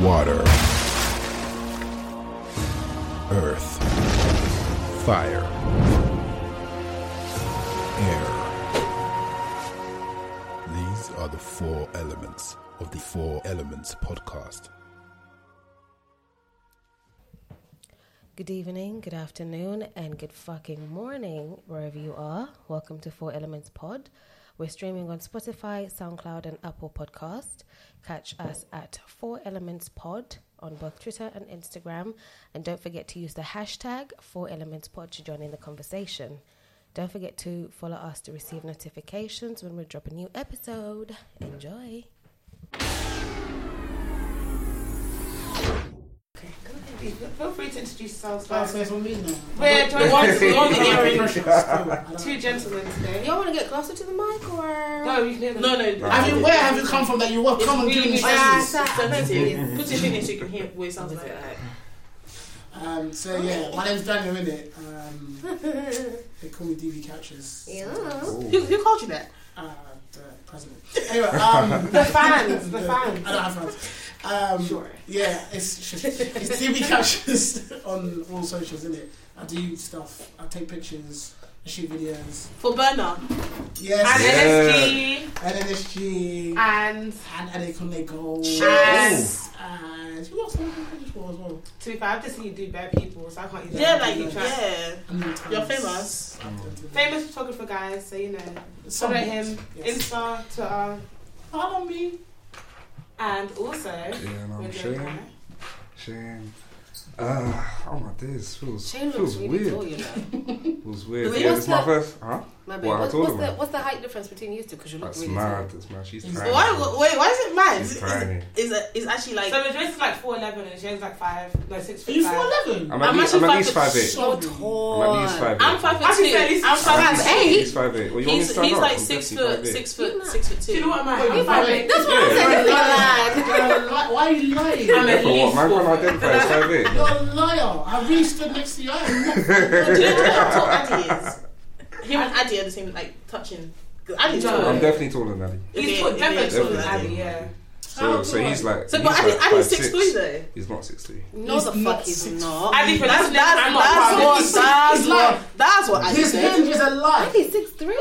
water, earth, fire, air. These are the four elements of the Four Elements podcast. Good evening, good afternoon, and good fucking morning, wherever you are. Welcome to Four Elements Pod. We're streaming on Spotify, SoundCloud, and Apple Podcast. Catch us at Four Elements Pod on both Twitter and Instagram. And don't forget to use the hashtag Four Elements Pod to join in the conversation. Don't forget to follow us to receive notifications when we drop a new episode. Enjoy. Feel free to introduce yourselves. Oh, first. so it's on me now. We're joined one on the earring. Pressure. I don't- Two gentlemen today. Y'all want to get closer to the mic or? No, you can hear them. No, no. I mean, where have you come from that you were It's coming really doing Yeah, this? so- Put your thing in so you can hear what it sounds like. Um, so yeah, my name's Daniel, innit? Um, they call me DV Couches. Yeah. Who, who called you that? Uh, the president. Anyway, um, The fans, the fans. I don't have friends. Um, Sure. Yeah, it's it's DV Couches on all socials, isn't it? I do stuff. I take pictures. I shoot videos. For Burner. Yes. And NNSG And and Ade Conde Gold. And- And who else am I pictures for as well? to be fair, I've just seen you do bad people, so I can't use Yeah, that. like, Keep track. yeah. And then You're times- famous. Famous photographer guys, so you know. Follow him. Yes. Insta, Twitter, Follow me. And also. Yeah, no, we're doing Shane. Shane. Uh, oh my days, feels Shane looks feels really weird. tall, you know. Feels weird. Yeah, is my first. Huh? My Well, I What, what's the what's the height difference between you two? Because you look That's really mad. tall. That's mad. She's He's- tiny. Why, wait, why is it mad? She's tiny. Is it? It's actually like. So Madrid is like 4'11 and Shane's like 5, no, 6 Are foot you 5. 4'11? I'm at I'm least. actually I'm at five least foot five eight. So tall. I'm at least five I'm eight. five foot two. I'm five five At foot eight. eight. least five eight. Well, you want me to He's, stand he's like I'm six definitely foot, six foot, six foot two. Do you know what I? Wait, I'm you're 5'8. That's what I'm saying. You're lying. You're a li- Why are you lying? I'm at least Man four. can't identify as five eight. You're a liar. I really stood next to you. I am not. Do you know do you know how tall Addy is? Him and Addy are the same, like touching. 'Cause Addy's No. taller. I'm definitely taller than Daddy. He's Okay, tall- definitely taller than definitely. Abby, yeah. So, so he's like. So, he's but Addy, like Addy's five, six three though. He's not six three. No, He's the fuck he's not. Addy, for That's that's, that's I'm not that's proud of what it. that's what like- that's what Addy His said. hinge is a lie. He's six three.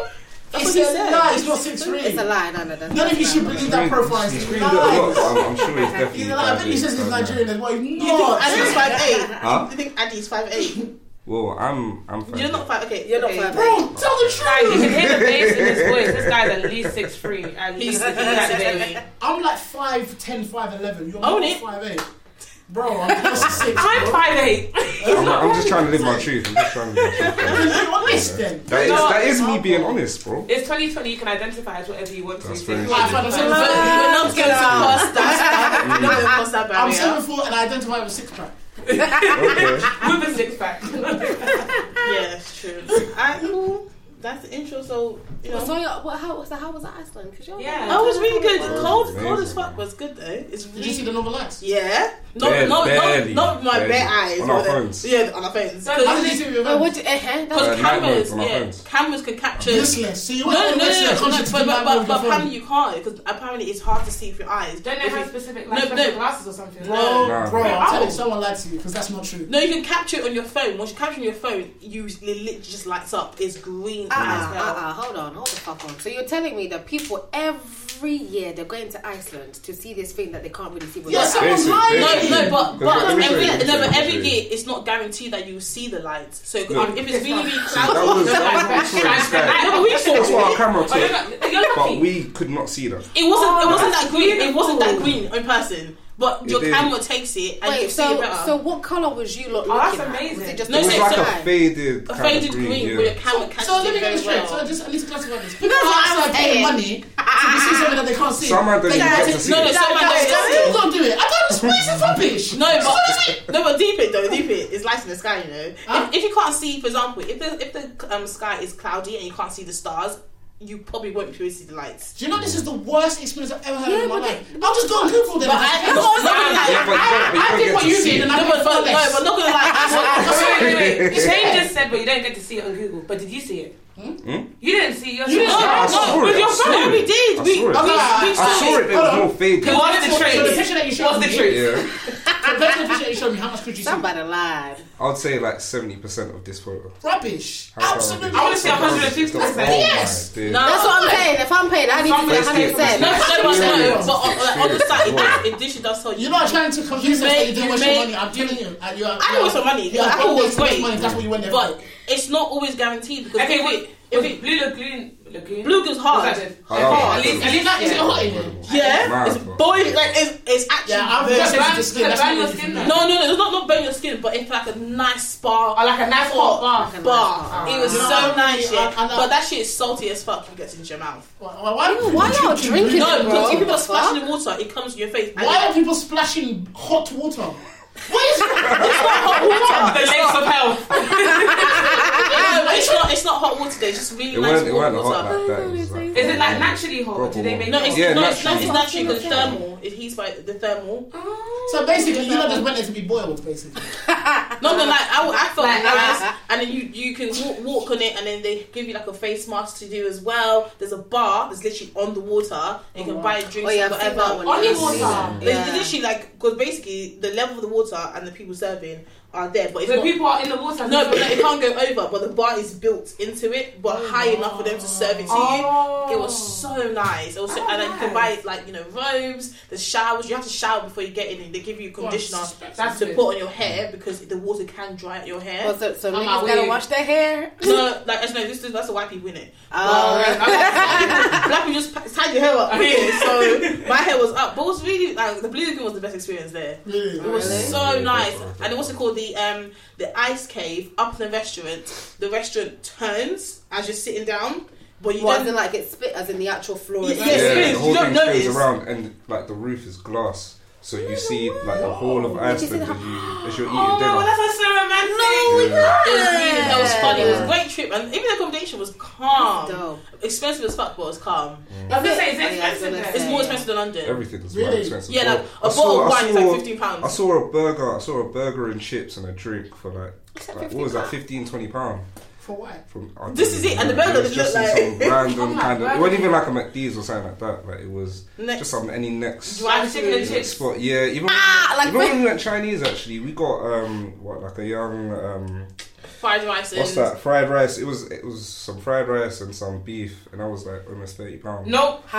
That's It's what he a said. lie. It's not six three. It's a lie. No, no, that's None of you should believe that profile. He It's a screamed it a lot, lie. but I'm, I'm sure he's definitely. He's a lie. I bet he says he's five eight, Nigerian as well. He's You think not. Addy's five eight? Huh? You think Addy's five eight? Well, I'm. I'm. Five You're not five. Okay, You're not okay. five Bro, tell the Guys, you can hear the bass in his voice. This guy's at least 6'3". At He's, least he's that six baby. I'm like five ten, five eleven. You're Own not it. 5'8". Bro, I'm close to six. I'm bro. 5'8". I'm, I'm just trying to live my truth. I'm just trying to live my truth. bro. You're honest then. That is, No, that is me being honest, bro. It's 2020. You can identify as whatever you want to. That's So very if true. I find want myself- to- We're not going to cross that. We're not going to cross that I'm barrier. seven foot and I identify with six pack. Okay. with a six pack. Yeah, it's true. Alright, cool. That's the intro. So you know. So, yeah, what, how, so how was Iceland? Because you're Yeah. Oh, it was really good. Wow. Cold, Amazing. cold as fuck, was good though. It's Did you see the Northern Lights? yeah. Not Barely, not barely, not not with my barely. bare eyes. On our phones. Yeah, on our phones. So How Because did you see it with Oh, your what? do- Uh, that's Uh, cameras, mode on our yeah, cameras can capture. Useless. So you No, want no, no, no, no, but, but, but, with but your phone. apparently you can't because apparently it's hard to see with your eyes. Don't they If have specific No, like no. special glasses or something? No, bro, I'm Oh. telling someone lied to you because that's not true. No, you can capture it on your phone. Once you capture it on your phone, you it literally just lights up. It's green Uh, as uh, hell. uh, hold on, hold the fuck on. So you're telling me that people every year they're going to Iceland to see this thing that they can't really see with Yeah, someone's lying. No, no, but but let me show every you, let me no, but every let me show you. year it's not guaranteed that you will see the lights. So if, Look. if it's really really That cloudy, was, no, but- Victoria's sky. No, but we saw That's what our camera took. not, you're lucky. But we could not see that. It wasn't. It wasn't that green. It wasn't that green in person. But It your did. camera takes it and you Wait, see it so better. so what color was you lot Oh, that's looking at? amazing. Was it just No, It was so- like sky? a faded, a faded of green, green. where your yeah. camera catches So let me get this straight. well. So just I need to classify this. People That's are I'm outside paying saying. money to see something that they can't see. Some man don't They even can't get to see- see No, no, it. some man They don't. still don't do it. I don't. This place is rubbish. No, but no, but deep it though. Deep it. It's light in the sky, you know. If, if you can't see, for example, if the if the um, sky is cloudy and you can't see the stars, you probably won't be able to see the lights. Do you know this is the worst experience I've ever had Yeah, in my but life? I'll just go on Google then. But I, That's no, all no, I'm no, saying. Yeah, but I- I did what you did, and I No, paid but, far but, no, but not gonna lie. wait, wait, wait. Shane just said, but you don't get to see it on Google. But did you see it? Hmm? You didn't see it You didn't yourself. see it? I No, saw with it. your phone. No, we did. I We, saw it. we, we I saw saw it, but it was more faded. What's the So the picture that you showed What's the me, truth? Yeah, compared to the picture that you showed me, how much could you see? Somebody lied. I would say like seventy percent of this photo. Rubbish. How Absolutely. I wanna see Oh 150%. my Yes. days. No. That's what I'm saying. If I'm paid, I need to see Let's 100. get- percent No, no, no, no, Experience. but on, like, on the site, it, Experience. does- it literally does tell you. You're not trying to convince You us that you didn't waste your made- money. I'm telling you. and you're- I didn't waste my money. You're The apple paid waste money, That's what you went there But for. it's not always guaranteed because Okay, if wait. it, if Was it, Blue Lagoon? Lagoon? Blue goes hard. Was that it? Oh, hard. at least, at Is it least, not- is it hot in there? yeah, Mad, it's bro. boiling. Like it's, it's actually. Yeah, I'm very- just burn- sensitive skin. to burn your skin for though. me. no, no, no, it's not not burn your skin, but it's like a nice spa. Or oh, like a nice hot bath. bar. It was You know, so I- nice, yeah. I know. But that shit is salty as fuck. If it gets into your mouth. Why, why, Why not drinking No, because if people What the splash fuck? in the water, it comes to your face. Why are people splashing hot water? What is hot water? The lakes of hell. No, it's not. It's not hot water. There. It's just really It nice weren't, it warm weren't hot water. like that. It was like, Is it like naturally hot? Or do they make No, it's, hot? Yeah, no, it's, naturally. it's naturally because it's thermal. It heats by the thermal. Oh. So basically, you know, just went there to be boiled, basically. No, no, like I, I felt Like, nice, uh-huh. and then you you can walk, walk on it, and then they give you like a face mask to do as well. There's a bar that's literally on the water. You can oh, wow. buy drinks Oh, yeah, and I've seen whatever. On the water? seen that. They Yeah. they literally like because basically the level of the water and the people serving are there, but it's So not. people are in the water. no, but like, it can't go over. But the bar is built into it, but oh, high enough for them to serve it to Oh. you. It was oh. so nice. It was, so, Oh, and then you can buy like you know robes. the showers. You have to shower before you get in. They give you conditioner That's to good. put on your hair because the water can dry out your hair. Oh, so, so I'm niggas gotta with- wash their hair? no, like I know this is that's a white people in it. Oh, um, Black people just pa- tied your hair up here, so my hair was up. But it was really like the blue lagoon was the best experience there. Really? It was Really? so nice, and it also called the um the ice cave up in the restaurant. The restaurant turns as you're sitting down, but you What, don't in like it split as in the actual floor? Yeah, is yeah, yeah, the whole you don't thing spins around, and like the roof is glass, so you see like the whole of Did you Iceland as you as you're oh, eating Oh, dinner. that sounds so romantic. Yeah. It was really, it was funny. It was a great trip, and even the accommodation was calm. Dope. Expensive as fuck, but it was calm. Mm. I was gonna say, it's Oh, yeah, expensive gonna. It's more expensive than London. Everything is Really? more expensive. Yeah, Bro, like I a saw- bottle of I wine is like fifteen pounds. I saw a burger. I saw a burger and chips and a drink for like, like what was that, 15, 20 pound. For what? From I This is it, and the know. burger It was looked just like- some random Oh my kind of. It wasn't even like a McD's or something like that. Like it was Next. just some any next Dry chicken and chips. spot. Yeah, even Ah, like even when we went Chinese, actually, we got um what like a young um fried rice. And what's that fried rice. It was it was some fried rice and some beef, and I was like almost thirty pounds. Nope. Huh?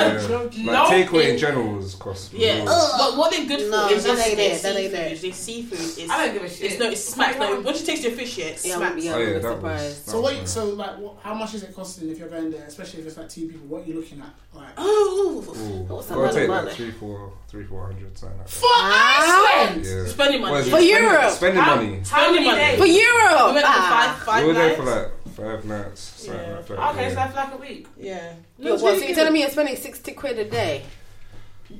Yeah. No. Like takeaway in general was cost. Yeah, was- but what they're good for No, is just ain't their it, that ain't seafood. it. Their seafood is. I don't give a shit. It's no, it's smacks. No, once you taste your fish, yeah, it Yeah, smacks. yeah, Oh yeah, I'm that surprised. was. So that what? So like, what, how much is it costing if you're going there? Especially if it's like two people. What are you looking at? Like, Oh, Ooh, What's gotta that take about like it? three, four, three, four hundred, something like that. for Iceland. Yeah. spending money. What is it? For Spending- Europe. Spending money. how many money. days? For Europe! We went Ah. for five, five we were there nights. for like five nights, something Yeah. like that. Okay, yeah. so that's like a week. Yeah, Yo, what, so you're telling me you're spending 60 quid a day?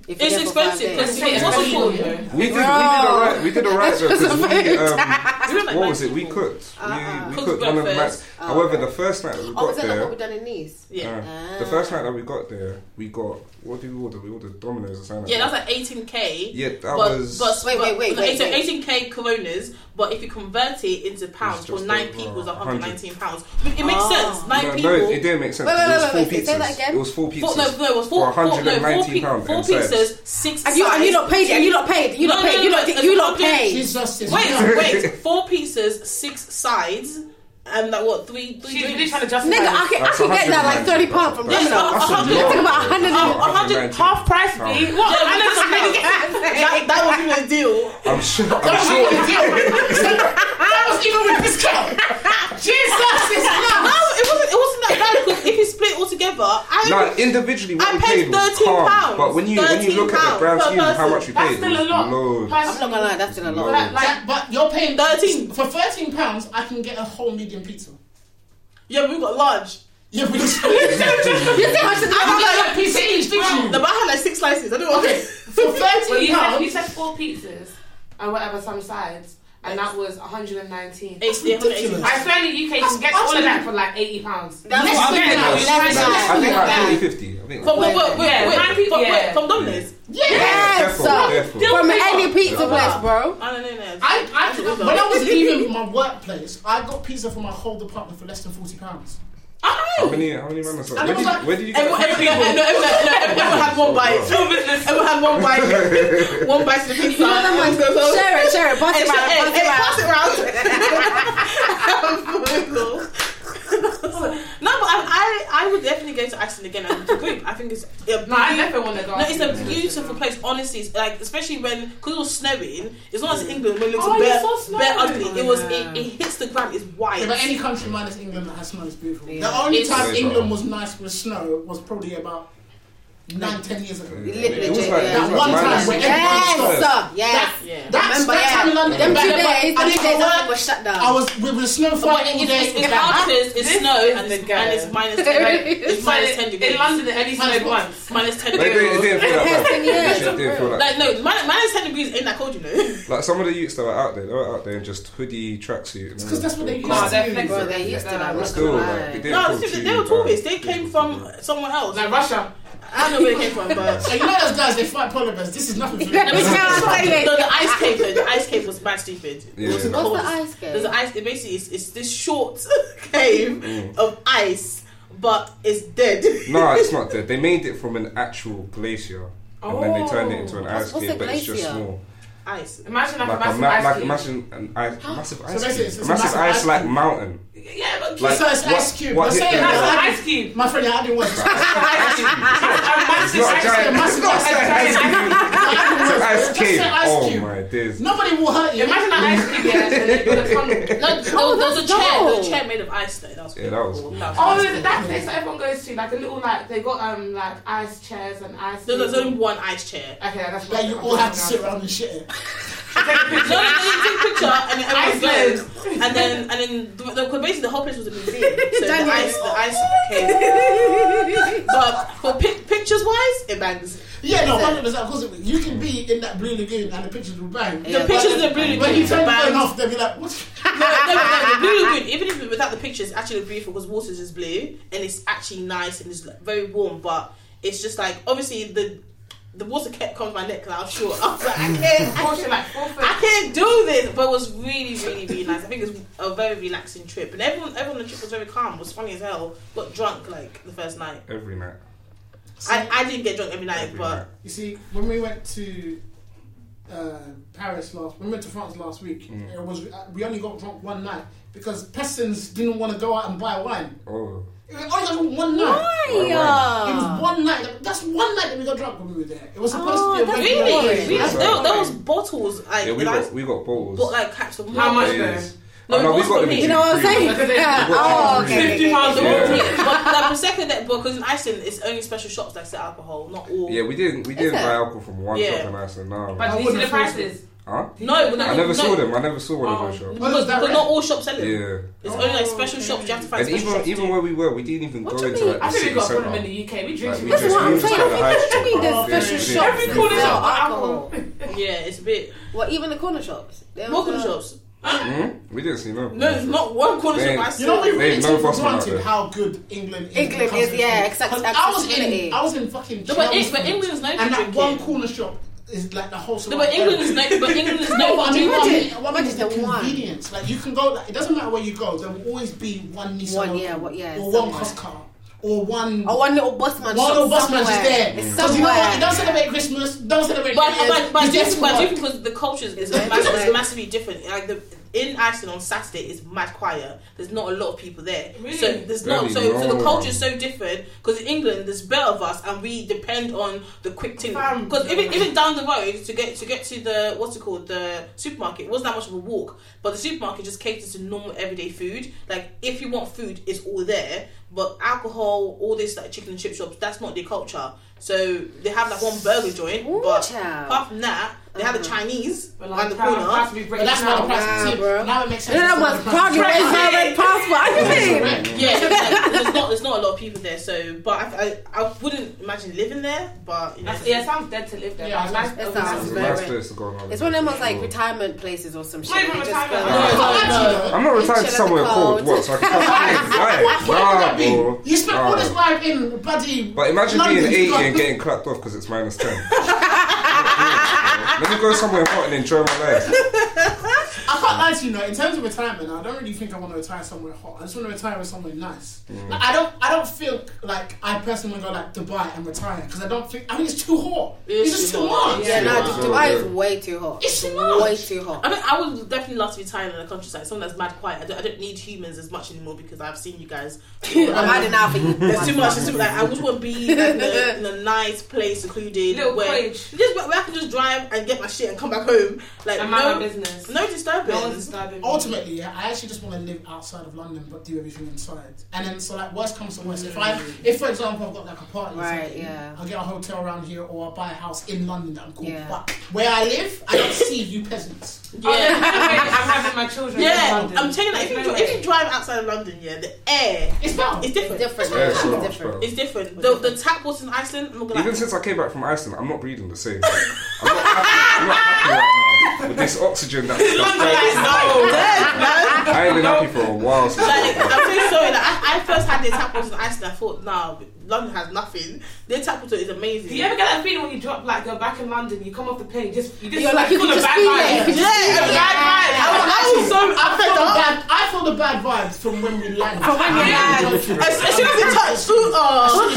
If It's there for five expensive days? because what's it called? we did, we did Bro. alright. We did alright though because a we um, We went like what was it? We cooked. Uh-uh. We, we Cooked cooked one of the breakfast. nights. Oh, However, okay. the first night that we Oh, got is that like there, what we done in Nice? Yeah, uh, the first night that we got there, we got what did we order? We ordered Domino's or something. yeah, like that's like 18k. Yeah, that but, was. but, Wait, wait, wait, wait, 18, wait. 18k coronas, but if you convert it into pounds, for nine people, it's 119 pounds. It makes Oh. sense. Nine no, people. no, it didn't make sense. Wait, wait, it was wait, four wait, wait, pizzas. say that again. It was four pizzas. No, no, it was four, For four, no, four, 119 pe- pound four and sides. pizzas, six And you, and you sides. not paid, and you not paid, you No, not paid, no, you no, not, it's you not paid. She's just this. Wait, wait, four pizzas, six sides, and like what, three, three She's really trying to justify Nigga. I can, I can get that like 30 pounds from That's- Domino's. that's a I'm lot. talking about 100 a hundred, 119 Half price pounds. fee. What? Yeah, I know some niggas. that, that wasn't even a deal. I'm sure. I'm That sure. was even a deal. That was even with discount. Jesus, it's No, nuts. it wasn't. It wasn't that bad because if you split it all together, I No, individually, what I we paid paid was 13 calm. pounds. But when you when you look at the 13 grand pounds scheme of how much we paid, That's paid, still it a lot. loads. I'm not gonna lie, that's still a lot. Like, like, but you're paying 13. for thirteen pounds. I can get a whole medium pizza. yeah, we got large. Yeah, but it's You see how she's I got a pizza each, did you? The bar had like six slices. I don't know. Okay, for thirteen you said, you pounds. said four pizzas and whatever, some sides. And that was 119. It's the 180. I swear in the UK you can get all of that for like 80 pounds. That's Less what I'm getting that. at. Less Nah, than I think like 40, 50. I think From, like wait, wait, wait, wait, from, wait, from Domino's. Yeah. Yes, Careful, sir. careful. From any pizza place, bro. I don't know. no. I, I, when I was leaving my workplace, I got pizza for my whole department for less than forty pounds. How many, how many runners? Where did, was like- where did you get Everyone, that everyone, from? no, everyone, no, everyone had one bite. Small business. Everyone had one bite. One bite to the pizza. Everyone goes, Share it, share it. Pass it around. Pass it pass it around. no, but I, I, I would definitely go to Iceland again as a group. I think it's a No, I beauty- definitely want to go. No, it's a beautiful place. Honestly, it's like especially when because it was snowing. It's not as England when it looks Oh, bare, you saw snow? bare ugly. It was Yeah. it, it hits the ground. It's white. Yeah, but any country minus England that has snow is beautiful. Yeah. The only It's- time It's- England was nice with snow was probably about nine, ten years ago. It was like, yeah. That one time minus- where Yes, everyone sir. Yes. yeah. That's Remember, that time in yeah. London. Them back two days, I them two days, go was shut down. I was with the snow for But all it's, day. it's, it's hard because it's snow and it's, the and it's minus ten. It's minus ten degrees. In London, it only snowed once. minus ten But it didn't, degrees. didn't feel that bad. Ten years, It didn't feel Like no, minus, minus ten degrees ain't that cold, you know. Like some of the youths that were out there, they were out there in just hoodie, tracksuit. and Because that's what they all used to they're do. they used to that. But still, like, lie. No, they, were tourists. They came from somewhere else. Like Russia. I don't know where they came from, but. So you know those guys, they fight polar bears. This is nothing for Let me tell you. No, the ice cave though. The ice cave was bad stupid. It was Yeah. the What's the ice cave? There's an ice. It basically it's, it's this short cave mm. of ice, but it's dead. No, it's not dead. They made it from an actual glacier, and then they turned it into an What's- ice what's cave, a but it's just glacier? small. Ice. Imagine like, Like a a massive ma- ice like cube. imagine an ice, massive ice basically cube. it's- it's a massive massive ice ice like cube. mountain. Yeah, but Like, so it's what- ice cube. what You're saying that's an ice cube. My friend, yeah, I didn't watch. Ice cube. A massive It's not a ice giant. cube. It's not a giant ice cube. It's an ice Just cave. say ice Oh cube. my days. Nobody will hurt you. Imagine an ice cube, yeah, and then with a tunnel. No, there, was- there was a chair. There was a chair made of ice. Though. That was Yeah, that was cool. cool. That Oh, was there's that place that everyone goes to, like a little like they got um like ice chairs and ice. No, there's only one ice chair. Okay, that's That you all have to sit around and shit it. No, no, no, you take a picture and then everyone Iceland. goes, and then and then the, the, 'cause basically the whole place was a museum. So the ice, the ice cave. But for pic- pictures wise, it bangs. Yeah, no, hundred percent. Of course, it- you can be in that blue lagoon and the pictures will bang. Yeah, The pictures in the blue When lagoon you turn the bangs. off, they'll be like, "What?" No, no, no, the blue lagoon, even if without the pictures, it's actually beautiful because water is blue and it's actually nice and it's like, very warm. But it's just like obviously the the water kept coming to my neck because I was short. I was like, I can't, I Portion like four foot. I can't do this. But it was really, really, really nice. I think it was a very relaxing trip, and everyone, everyone on the trip was very calm. It was funny as hell. Got drunk like the first night. Every night. I, I didn't get drunk every night, Every but night. You see, when we went to uh, Paris last, when we went to France last week, Mm. it was uh, we only got drunk one night because Pestins didn't want to go out and buy wine. Oh. It only got one night. Why? It was one night. That's one night that we got drunk when we were there. It was supposed Oh, to be a that's regular really, boring. night. really That's there, right. there was bottles like Yeah, we nice- got we got bottles. but like caps of How much water. No, Oh, no, we got for them You know what I'm saying? Because Yeah. got Oh, okay. Fifty okay, pounds okay. a Yeah. bottle. but like the second that because in Iceland it's only special shops that sell alcohol, not all. Yeah, we didn't we didn't buy alcohol from one Yeah. shop in Iceland. No. But I did you see the prices? Huh? No, but I no, never saw them. I never saw one of Oh. those shops. Because, is because not all shops sell it. Yeah. It's only like special shops. You have to find And even shops. even too. where we were, we didn't even What go into mean? like I the think we got a centre. problem in the UK. We drink Like, too we. That's what I'm moved to saying. the I high think what do you mean street. there's Yeah, special shops Every corner sell shop yeah, it's a bit. What, even the corner shops? They What corner also- shops? Hmm? We didn't see no. No, it's not one corner They- shop. You know, we saw. really Ain't take for granted how good England is. England when it comes is, yeah, exactly. I was accessibility. in, I was in fucking. No, but, Eng- Chelmsford, but England is known and that one corner shop is like the whole. No, but England is known. But England is No, known but I mean, what I drinking. mean, what I mean is the Imagine the one. convenience. Like you can go. Like, it doesn't matter where you go. There will always be one Nissan One, yeah, what- yeah, or one somewhere. Cos car or one. Oh, one little bus man One shop little bus man somewhere. just there. It's Because you know what? It somewhere. don't celebrate Christmas. Don't celebrate. But New Year's, but but just different, but work. different because the culture is, is, Yeah. massive, massively different. Like the in Iceland on Saturday is mad quiet. There's not a lot of people there. Really? So there's not. Really? So, so the culture is so different because in England there's better of us and we depend on the quick thing. Because even even down the road to get to get to the what's it called the supermarket it wasn't that much of a walk. But the supermarket just caters to normal everyday food. Like if you want food, it's all there. But alcohol, all this like chicken and chip shops, that's not their culture. So they have like one burger joint, Ooh, but child. apart from that, they have the mm. Chinese But around like, the proud, proud corner. But that's not the now. plastic. Bro. Now it makes sense. And then I It's was not proud the to plastic. raise my red passport. What do you mean? Yeah, so, like, there's not there's not a lot of people there. So, but I, I, I wouldn't imagine living there. But you know, That's, yeah, it sounds dead to live there. Yeah, but nice, it sounds- nice- it sounds It's a very nice rich. place to go on holiday. It's one of them ones like Sure. retirement places or some shit. Not even You just retirement. go- No, But no, actually, no. I'm not retired to Chill at somewhere the cold. cold. What? So I can come What, what would Nah, bro. You spent all Nah. this life in bloody. But imagine London, being 80 you and getting clapped off because it's minus 10. Let me go somewhere hot and enjoy my life. I can't lie to you, know, In terms of retirement, I don't really think I want to retire somewhere hot. I just want to retire somewhere nice. Mm. Like, I don't. I don't feel like I personally want to go like Dubai and retire because I don't think. I mean, it's too hot. It's It's, just too too hot. much. Yeah, no, Yeah. Dubai is way too hot. It's too much. way too hot. I mean, I would definitely love to retire in the countryside, something that's mad quiet. I don't, I don't need humans as much anymore because I've seen you guys. I'm adding out for you. There's too much. There's too, like, I just want to be in, a, in a nice place, secluded, Little where cottage. just where I can just drive and get my shit and come back home. Like And mind no, my business. no disturbance. No one's disturbing me. Ultimately, yeah, I actually just want to live outside of London but do everything inside. And then, so like, worst comes to worst. If I, if for example, I've got like a party, Right, something, yeah. I'll get a hotel around here or I'll buy a house in London that I'm cool. Yeah. But where I live, I don't see you peasants. Yeah. I'm having my children. in Yeah, I'm telling you, if you, no if you drive outside of London, yeah, the air It's better. is different. Different. Yeah, It's so much different. It's different. The, the tap water in Iceland, I'm not gonna Even lie. since I came back from Iceland, I'm not breathing the same. I'm not happy, I'm not happy right now with this oxygen that's, that's Like, going no, dead. I ain't been happy for a while. So Like, I'm so sorry. Like, I, I first had their tap water in Iceland. I thought, nah, London has nothing. Their tap water is amazing. Do you ever get that feeling when you drop like you're back in London, you come off the plane, just you just You're like, you full can of just bad vibes. there. You can just Yeah, be bad vibes. I was, I was so I I felt the bad. I felt the bad vibes from when we landed. From when you I- landed. As, as soon as it touched, oh,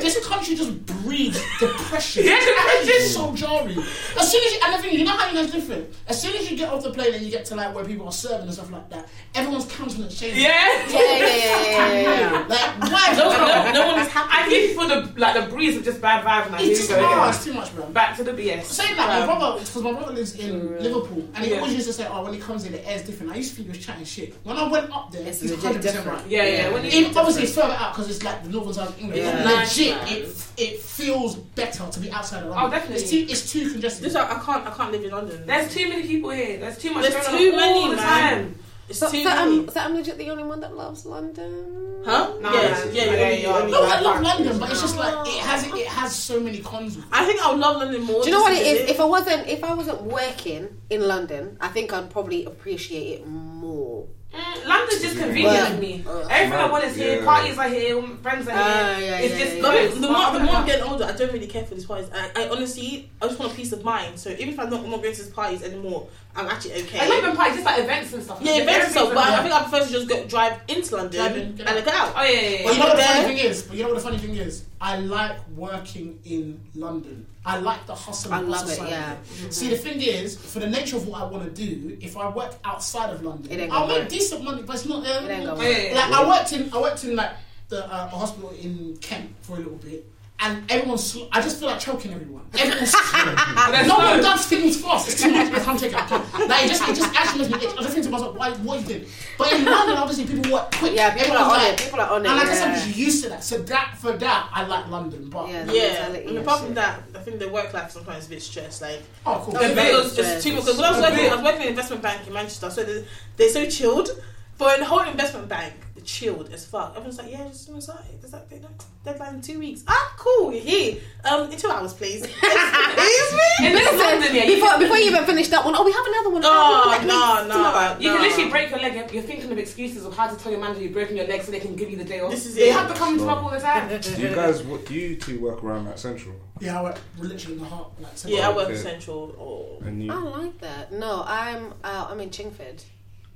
this country just breeds depression. Yeah, depression. It's so jarring. As soon as you, and the thing, you know how you guys different. As soon as you get off the plane and you get to like where people are serving and stuff like that, everyone's countenance changes. Yeah. Yeah, yeah, yeah, yeah, yeah, yeah. Like why? No, no, no one is happy. I happy. think for the like the breeze of just bad vibes now. Here It's we just go oh, again. it's too much, bro. Back to the BS. Saying that, my um, brother, because my brother lives in Liverpool, and he Yeah. always used to say, "Oh, when he comes in, the air's different." I used to think he was chatting shit. When I went up there, It's he's legit 100 percent different. right. Yeah, yeah. When you In, obviously, it's further out because it's like the northern side of England. Yeah. But legit, it it feels better to be outside of oh, London. Oh, definitely. It's too, it's too congested. This I, I can't I can't live in London. There's too many people here. There's too much There's too many, man. Time. It's So, too. I'm, so I'm legit the only one that loves London. huh? No, yeah, yeah, yeah, yeah, yeah, yeah. No, I love London, but it's just like it has it has so many cons. I think I would love London more. Do you know what just it to is? visit. If I wasn't, if I wasn't working in London, I think I'd probably appreciate it more. Mm, London's just convenient Well, to me. uh, Everything I want is here. yeah. Parties are here. Friends are here. Ah, yeah, it's yeah, just yeah, No, good. the more, the more I'm getting older, I don't really care for these parties. I, I honestly, I just want a peace of mind. So even if I'm not, I'm not going to these parties anymore, I'm actually okay. I not even parties, just like events and stuff. yeah, Like, events and stuff. everything's But I think I prefer to just go drive into London Drive in, get and out. get out. Oh yeah, yeah, yeah. But you know what the there. funny thing is? But you know what the funny thing is? I like working in London. I like the hustle. I and love bustle it, side yeah. of it. See, the thing is, for the nature of what I want to do, if I work outside of London, I'll make work. decent money, but it's not. Uh, It ain't gonna yeah, yeah, like. I worked in, I worked in like the uh, a hospital in Kent for a little bit. And everyone's, sl- I just feel like choking everyone. Everyone's no no- one does things fast. It's too much. I can't take it. I can't. Like it just, it just actually makes me. itch. I just think to myself, why, what you did? But in London, obviously, people work quick. Yeah, people Everyone's are on like- it. People are on it. and I guess I'm yeah. just used to that. So that for that, I like London. But Yeah. the Yeah, and and apart from that, I think the work life sometimes is a bit stressed. Like oh, cool. The very bills stressed. too much. Because when I was working, I was working in an investment bank in Manchester, so they're, they're so chilled. For a whole investment bank, chilled as fuck. Everyone's like, yeah, just gonna start. There's that deadline- deadline in two weeks. Ah, cool. You're here. Um, in two hours, please. Excuse me. In London, yeah, Before, before you even finish that one, oh, we have another one. Oh, we have no, one, no, like, you can literally break your leg. You're- You're thinking of excuses of how to tell your manager you've broken your leg so they can give you the day off. This is they it. have to come to work all the time. do you guys, what do you two work around that central? Yeah, I work literally in the heart. Like, Yeah, I work Okay. Central. Oh. And you, I like that. No, I'm uh, I'm in Chingford.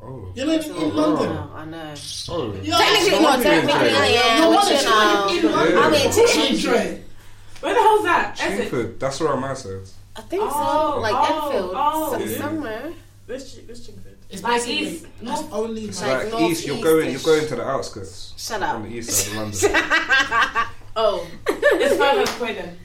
Oh, You know, in, in Oh, London. No, I know. oh, You know, Technically, no no, you're in technically, I Chingford. am. No but you know, in London. I'm in Of Chingford. Where the hell's that? Essex. Chingford. That's where I'm at. Says. I think Oh, so, like oh, Enfield, oh. so- Yeah. somewhere. Where's, Ch- where's Chingford? It's Like east, that's north? only It's like, like, Like east. You're going. You're going to the outskirts. Shut up. On the east side of London. Oh, It's further than Croydon.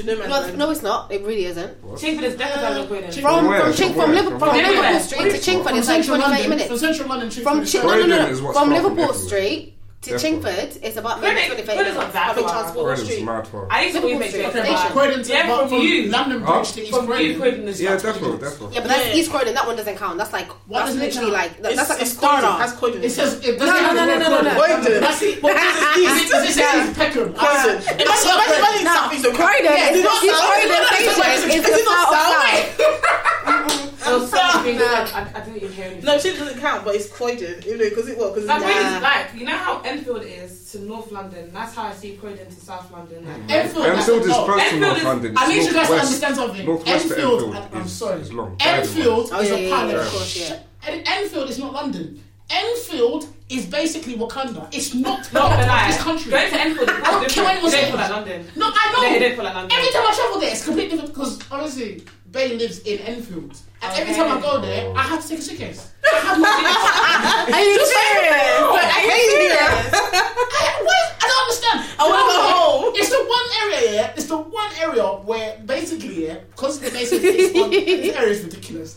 To no man's No, land. no, it's not. It really isn't. What? Chingford is definitely uh, than Croydon. From where? from, From Ching, where? from Liverpool, From from? Liverpool Where? Street to Chingford from is like central 25 London. minutes. From central London, From Chingford. Chi- no, no, no, Croydon no. is what, From South Liverpool Liverpool? Street To Chingford, it's about Croydon- maybe 25 Croydon's minutes. not that Public far. transport or Croydon's street. mad far. I used to always make Liverpool jokes Street. about Croydon to, Yeah, but from you. London Huh? Bridge to East From you, Croydon. Croydon is Yeah, like that's 20 what. minutes. That's what. Yeah, but that's Yeah. East Croydon. That one doesn't count. That's like Why that's doesn't it literally count? like that- that's like a it's Croydon. starter. That's Croydon. It says it No, doesn't no, have no, the no, word no, no, no. Croydon. That's it. What is it? Does it- does it say East Peckham? Croydon. Imagine, not imagine, imagine Croydon. South East of Croydon. Yeah, it's not East South. Croydon It's not station South. is It's the not south South. side. Was so No. like, I, I didn't even hear anything. No, shit doesn't count, but it's Croydon. You know, because it what? Because That it's really like, you know how Enfield is to North London? That's how I see Croydon to South London. Like, Enfield, Enfield is no, close to Enfield North is- London. I need you It's guys to understand something. Northwest Enfield, Enfield I'm is- sorry. is long. Enfield Oh, is yeah, a yeah, pilot. yeah, of course, yeah. En- Enfield is not London. Enfield is basically Wakanda. It's not not the lie. this country. Going to Enfield is I don't care what It don't anyone feel like says. London. No, I know. They don't feel like London. Every time I travel there, it's completely different because honestly, Bay lives in Enfield, and every time I go there, I have to take a suitcase. I have my Are you serious? Are you serious? I, what? I don't understand. I wanna go home. It's the one area, yeah. It's the one area where basically, yeah, because basically it's on, this area is ridiculous.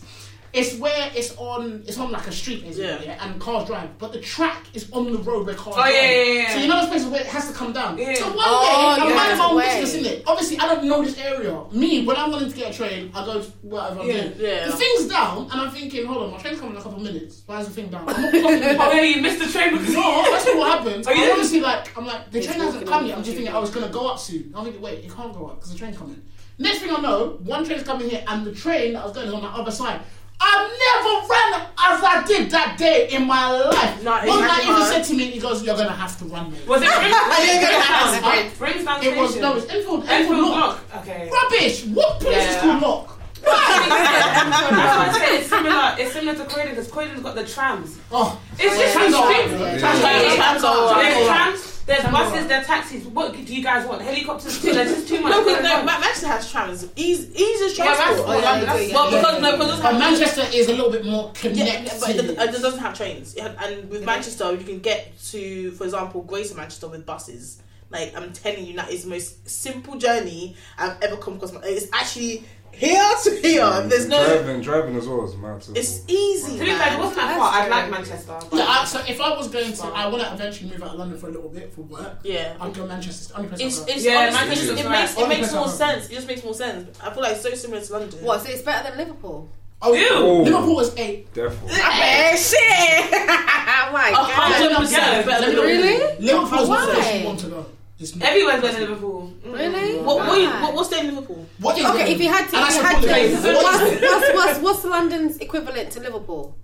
It's where it's on, it's on like a street, basically, Yeah. yeah. and cars drive. But the track is on the road where cars Oh, drive. yeah, yeah, yeah, So you know those places where it has to come down. Yeah. So one Oh, day, I'm yeah, minding my own business, isn't it? Obviously, I don't know this area. Me, when I'm wanting to get a train, I go to whatever I'm Yeah, doing. yeah. The thing's down, and I'm thinking, hold on, my train's coming in a couple of minutes. Why is the thing down? I'm not clocking Oh, yeah, you missed the train because no, that's not what happened. Oh, you I'm honestly like, I'm like, the He's train hasn't come yet. I'm just thinking, oh, I was gonna go up soon. I'm thinking, wait, it can't go up because the train's coming. Next thing I know, one train's coming here, and the train that I was going is on the other side. I've never ran as I did that day in my life. No, One guy even said to me, he goes, "You're gonna have to run, mate." Was it You're gonna have to Brimsdown? Brimsdown It was no, it's Enfield. Enfield, Enfield Lock. Okay. Rubbish. What place is called Lock? That's I say it's similar. It's similar to Croydon because Croydon's got the trams. Oh, It's just Trams streets. Trams trams. Trams. There's Trams buses. alright. There's taxis. What do you guys want? Helicopters too. There's just too much. No, because no, on. Manchester has trams. Easy, easiest Yeah, transport. that's- Oh, yeah, that's- they do, well, yeah. because no, because it doesn't but have Manchester is a little bit more Yeah, connected. yeah, but it, doesn't- it doesn't have trains. And with Manchester, you can get to, for example, Greater Manchester with buses. Like I'm telling you, that is the most simple journey I've ever come across. It's actually here to here. There's no. driving, driving as well is mad. as It's easy. To be fair, man. it wasn't that That's far. I'd like Manchester. Yeah, I, so if I was going to, I want to eventually move out of London for a little bit for work. Yeah. I'd go Manchester. It's the It's, it's Yeah, honestly, Manchester's it, makes it makes more sense. It just makes more sense. I feel like it's so similar to London. What? So it's better than Liverpool? Oh, Ew. Liverpool is eight. Definitely. Eh, shit! oh my A god. hundred percent better than Really? Liverpool. Liverpool is Why? the place you to go. It's not. Everywhere's better than Liverpool. Mm. Really? What, what, you- what, what's there in Liverpool? What is Okay, it? if you had to, And I if you support had to, Liverpool. what's, what's, what's, what's London's equivalent to Liverpool?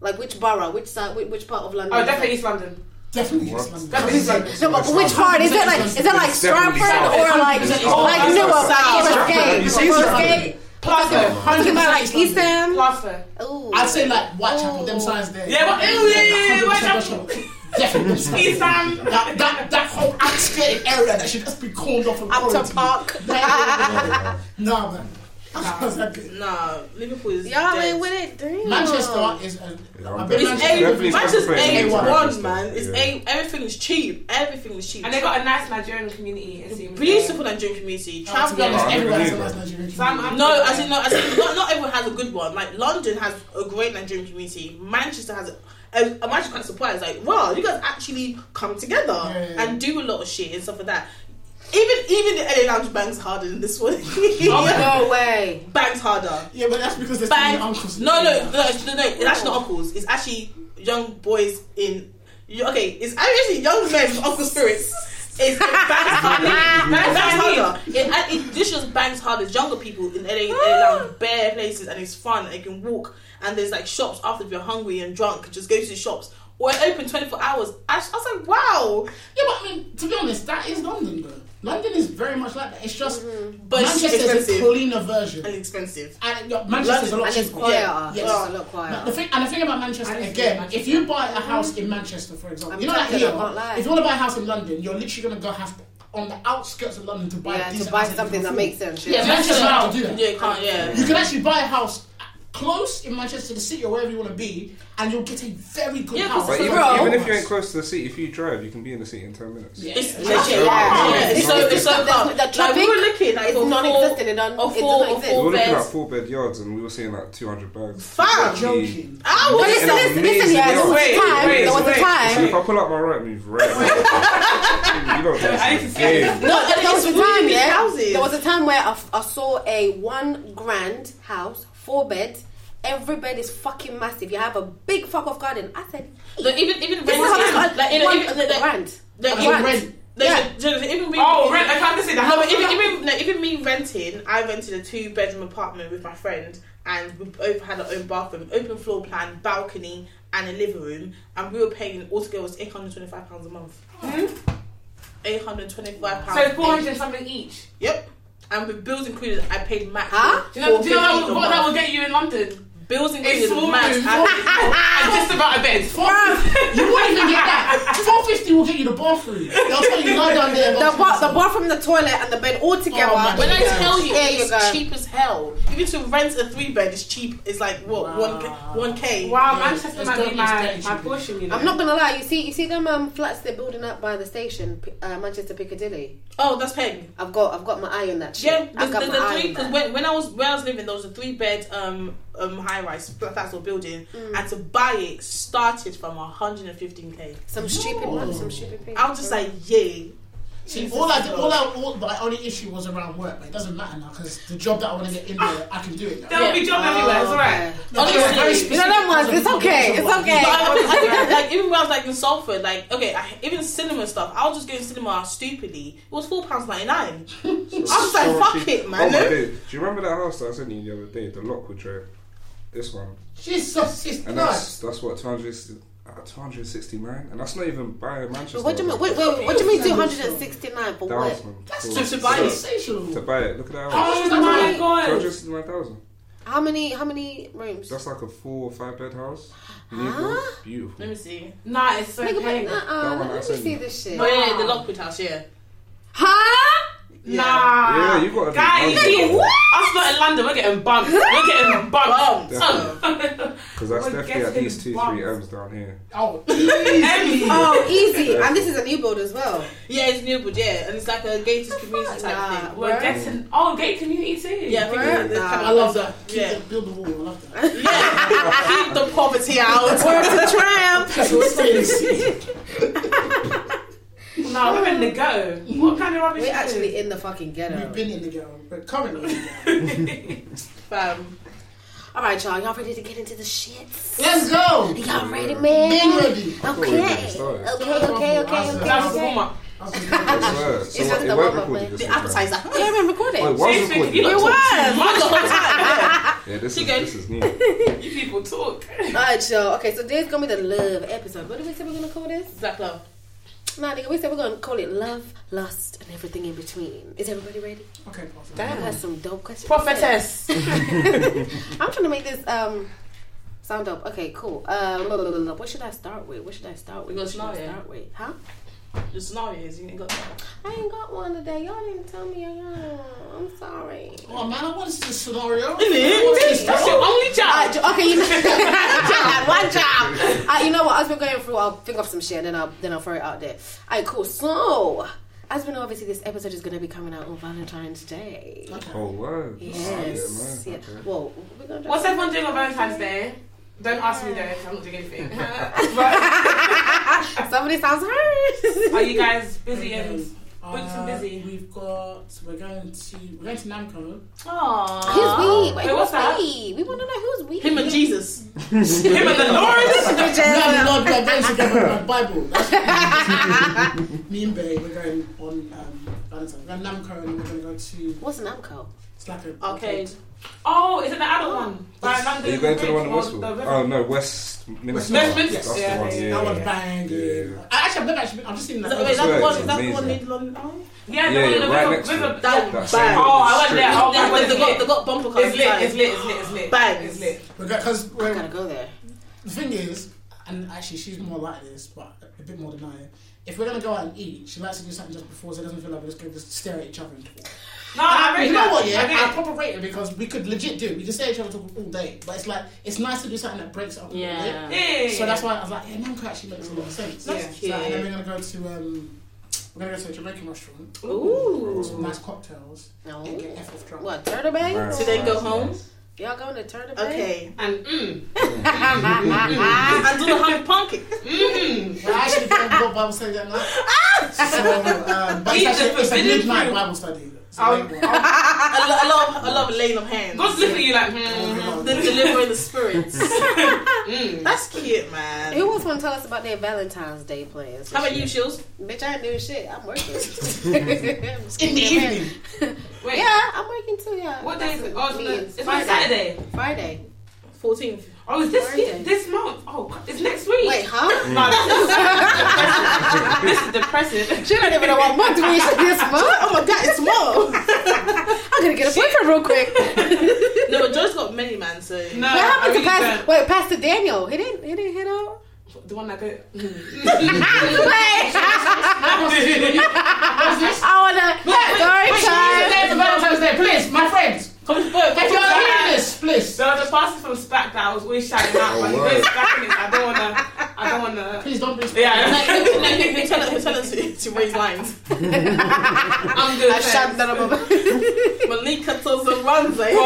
Like which borough, which side, which, which part of London? Oh, is definitely? East London. Definitely What? East London. Definitely East London. No, but which part? Is it like is it like It's definitely Stratford south. or like It's like south. Newark, South. Forest Gate, You see Forest Stratford? Gate? Plaster. Talking about like East End. Plaster. Ooh. I'd say like Whitechapel, them sides there. Yeah, but- ew, yeah, yeah, yeah, 100% Whitechapel. Definitely. East Ham. That, that, that whole outskirted area that should just be called off of Upton quality. Park. Nah, man. How's that? Nah, Liverpool is. Y'all dead. ain't with it, damn. Manchester is a. Yeah, I've I'm It's definitely- A. definitely Manchester's specifying A it's one, Manchester. man. It's Yeah. A. Everything is cheap. Everything is cheap. And they got a nice Nigerian community. It seems. beautiful Nigerian community. Uh, to Travel. be Yeah, everyone has a nice Nigerian community. I'm- No, as in, no, as in, not, not everyone has a good one. Like London has a great Nigerian community. Manchester has. A, I'm I'm actually quite surprised. Like, wow, you guys actually come together Yeah, yeah, yeah. and do a lot of shit and stuff like that. Even even the LA Lounge bangs harder than this one. Oh, no way. bangs harder. Yeah, but that's because there's too many Bang. uncles. No, no, no, no, no. It's actually not uncles. It's actually young boys in. Okay, it's actually young men with uncle spirits. It's, it bangs harder. It bangs harder. It, it, this just bangs harder. It's younger people in LA, LA Lounge, bare places, and it's fun. And you can walk, and there's like shops after if you're hungry and drunk. Just go to the shops. Or it open 24 hours. I, I was like, wow. Yeah, but I mean, to be honest, that is London, though. London is very much like that. It's just mm-hmm. But it's Manchester's a cleaner version. And expensive. And yeah, Manchester's a lot it's cheaper. quieter. Yeah, It's yes. a lot quieter. the thing, and the thing about Manchester I again, live in if you buy a house mm-hmm. in Manchester, for example, I'm you know like here, I can't lie. if you want to buy a house in London, you're literally gonna go have on the outskirts of London to buy Yeah, a to buy something that makes sense. Yeah, Yeah. Manchester now do that. Yeah, can't, yeah. You can actually buy a house close in Manchester, the city or wherever you want to be, and you'll get a very good Yeah, house. because But even, Bro. even if you ain't close to the city, if you drive, you can be in the city in 10 minutes. Yeah. It's Yeah. legit. Yeah. Yeah, It's it's so it's so the- calm. the Like we were looking like is for non-existent. It don't- a it does four, not exist. We four were looking at four bed yards and we were seeing like 200 bags. Fam, Joking. I was listen, listen, listen, yeah, there was a time, there was a wait. So time, if I pull up my right move right you don't I need to think see game. No, there was it's a time, yeah. houses. There was a time where I, I saw a one grand house, four beds. Every bed is fucking massive. You have a big fuck off garden. I said, No, even even this is renting, like, in, one even, like, grand. like, Like, rent. like, Yeah. so- so even me, Oh, rent. I can't say that. No, but even even no, even me renting, I rented a two bedroom apartment with my friend, and we both had our own bathroom, open floor plan, balcony, and a living room, and we were paying altogether was eight hundred twenty five pounds a month. Hmm? Eight hundred twenty five pounds. So four hundred something each. Yep. And with bills included, I paid max. Huh? Do you know, do you know what that will get you in London? Bills A included, small max. room, I just about a bed. You won't even get that. Four fifty will get you the bathroom. They'll tell you lie down there. The, ba- the bathroom, the toilet, and the bed all together. Oh. When I tell you There you it's go. cheap as hell, even to rent a three bed is cheap. It's like what one k one k. Wow, Yeah, Manchester it's might be be my, my cheap. portion. You know? I'm not gonna lie. You see, you see them um, flats they're building up by the station, uh, Manchester Piccadilly. Oh, that's paying. I've got, I've got my eye on that shit. Yeah, I've got the, my the eye three on because that. when, when I was where I was living, there was a three bed um um high rise flats or building, Mm. and to buy it started from 115k. Some stupid money, some stupid thing. I was just like, yay. See, all I, did, all I, all, my only issue was around work, but it doesn't matter now because the job that I want to get in there, I can do it now. There will be Yeah. job everywhere. It's alright. No, but it's very Honestly, you know them ones. It's okay. It's okay. I, I, like even when I was like in Salford, like okay, I, even cinema stuff, I was just going to cinema stupidly. It was four pounds ninety nine. I was like, fuck it, Oh man. my days. Do you remember that house that I sent you the other day, the Lockwood Trail? This one. Jesus, it's And nice. that's that's what 200, uh, 269 and that's not even by Manchester. What do you mean? Wait, wait, what do you mean? Two hundred and sixty-nine for what? Thousand. That's Cool. just to buy it. sensational. To buy it. Look at that How house. much is the Oh my god. 269,000. How many? How many rooms? That's like a four or five bed house. Huh? Beautiful. Let me see. Nah, it's so Nigga, paying. but, uh-uh, That one I let me sent see you. this shit. Oh yeah, the Lockwood House, yeah. Huh? Nah. Yeah, you gotta be Guys, you honest. us not in London, we're getting bumped. We're getting bumped. Because that's We're definitely at least two, bumped. three M's down here. Oh, easy. Oh, easy. And this is a new build as well. Yeah, it's Newwood, yeah, and it's like a gated community type Nah, thing. We're Word? getting oh gay community too. Yeah, I think Word? it's- it's Nah. I love that. Keep Yeah. the, build the wall. I love that. Yeah, keep the poverty out. Word to tramp. So stay in the city. No, we're in the go. Mm-hmm. What kind of rubbish? We're actually this? in the fucking ghetto. We've been in the ghetto, but currently in the ghetto. Fam. All right, y'all. Y'all ready to get into the shits? Let's go. Y'all ready, man? Been ready. thought we Okay. Okay, okay, okay, okay, That was the okay. warm up. I swear. So just what, the it won't warm-up, record man. this The appetizer. Yeah, I've been recording. Oh, it was Seriously, recorded. you It don't was. talk too. Yeah, this She is, good. this is new. You people talk. Alright, y'all. Okay, so today's gonna be the love episode. What did we say we're gonna call this? Black love. Nah, nigga, we said we're gonna call it love, lust, and everything in between. Is everybody ready? Okay, perfect. That has some dope questions. Prophetess. I'm trying to make this um sound dope. Okay, cool. Uh, what should I start with? What should I start with? What should I start with? Huh? The scenario is you ain't got that. I ain't got one today. Y'all didn't tell me. I'm sorry. Oh man, I want this scenario. Innit? That's your only job. Uh, okay, you know, one job, one job. Uh, you know what? As we're going through, I'll think of some shit and then I'll then I'll throw it out there. Alright, cool. So, as we know, obviously this episode is going to be coming out on Valentine's Day. Oh, wow. Yes. Yeah, Yeah. Okay. Well, we're gonna What's everyone doing on Valentine's Day? Don't ask me though, 'cause I'm not doing anything. Somebody sounds hurt. Are you guys busy and booked and Uh, busy? We've got. We're going to. We're going to Namco. Aww. Who's we? Wait, Wait, what's what's that? we? We want to know who's we. Him and Jesus. Him and the Lord. No, no, we're going together with my Bible. That's Me and Bay, we're going on um, Valentine's. We're going to Namco and we're going to go to. What's Namco? It's like a Arcade. Oh, is it the adult oh. one? By London Are you going to the one in Bridge or Westfield? the River- Oh, no, Westminster. Westminster, That's yeah, the one, yeah, yeah. That one's yeah. banging. Yeah. I actually, I've never actually. I've just seen that. that, wait, that one? Is that the one amazing. in London? Oh. Yeah, the Yeah, in yeah, the right river, next to river, it. That That's bang. it. Oh, I went there. Oh, my they, god, they got, they got bumper cars. it's lit, it's lit, it's lit, it's lit. Bangs. It's lit. Because I gotta go there. the thing is, and actually she's more like this, but a bit more than I am. If we're gonna go out and eat, she likes to do something just before, so it doesn't feel like we're just going to stare at each other and talk. No, I you know that. what? Yeah, I rate I proper rate it because we could legit do it. We could stay each other talk all day, but it's like it's nice to do something that breaks up. a little. Yeah. Yeah. So that's why I was like, yeah, Namco actually makes a lot of sense. That's So, and then we're gonna go to um, we're gonna go to a Jamaican restaurant. Ooh. Some nice cocktails. No. And get F off drunk. What, Turtle Bay? Nice, So then go home? nice. Y'all going to Turtle Bay? Okay. And mm, And do the honey pumpkin. mm. Well, I actually don't got Bible study that night. so, um, but it's, actually, it's a midnight. Bible study. It's a I'll- late one. I, lo- I love, I love laying of hands. God's looking at you like, hmm. The delivering the spirits. Mm. That's cute, man. Who wants to tell us about their Valentine's Day plans? How about you, Shields? Bitch, I ain't doing shit. I'm working. In the evening. Wait, Yeah, I'm working too, yeah. what day is it? Oh, it's, on the- it's on Saturday. Friday. 14th. Oh, it's this Friday. this month. Oh, God, it's next week. Wait, huh? No, this is mm. depressing. This is depressing. She don't even know what month we should this month. Oh my god, it's tomorrow. I'm gonna get a boyfriend real quick. No, but Joy's got many, man, so. No, what happened I to really Pastor? don't. Wait, Pastor Daniel. He didn't. He didn't hit out. The one that go. I wanna story Wait, time. wait, wait, Valentine's Day, please, my friends. Come on, boy, If you're hearing this, please, There was a pastor from SPAC that I was always shouting out, but he word. goes back in it. I don't wanna. I don't wanna. please don't be. Yeah, He's telling he's telling us to, to raise lines. I'm good. I shout that up. Malika Toza runs, eh? I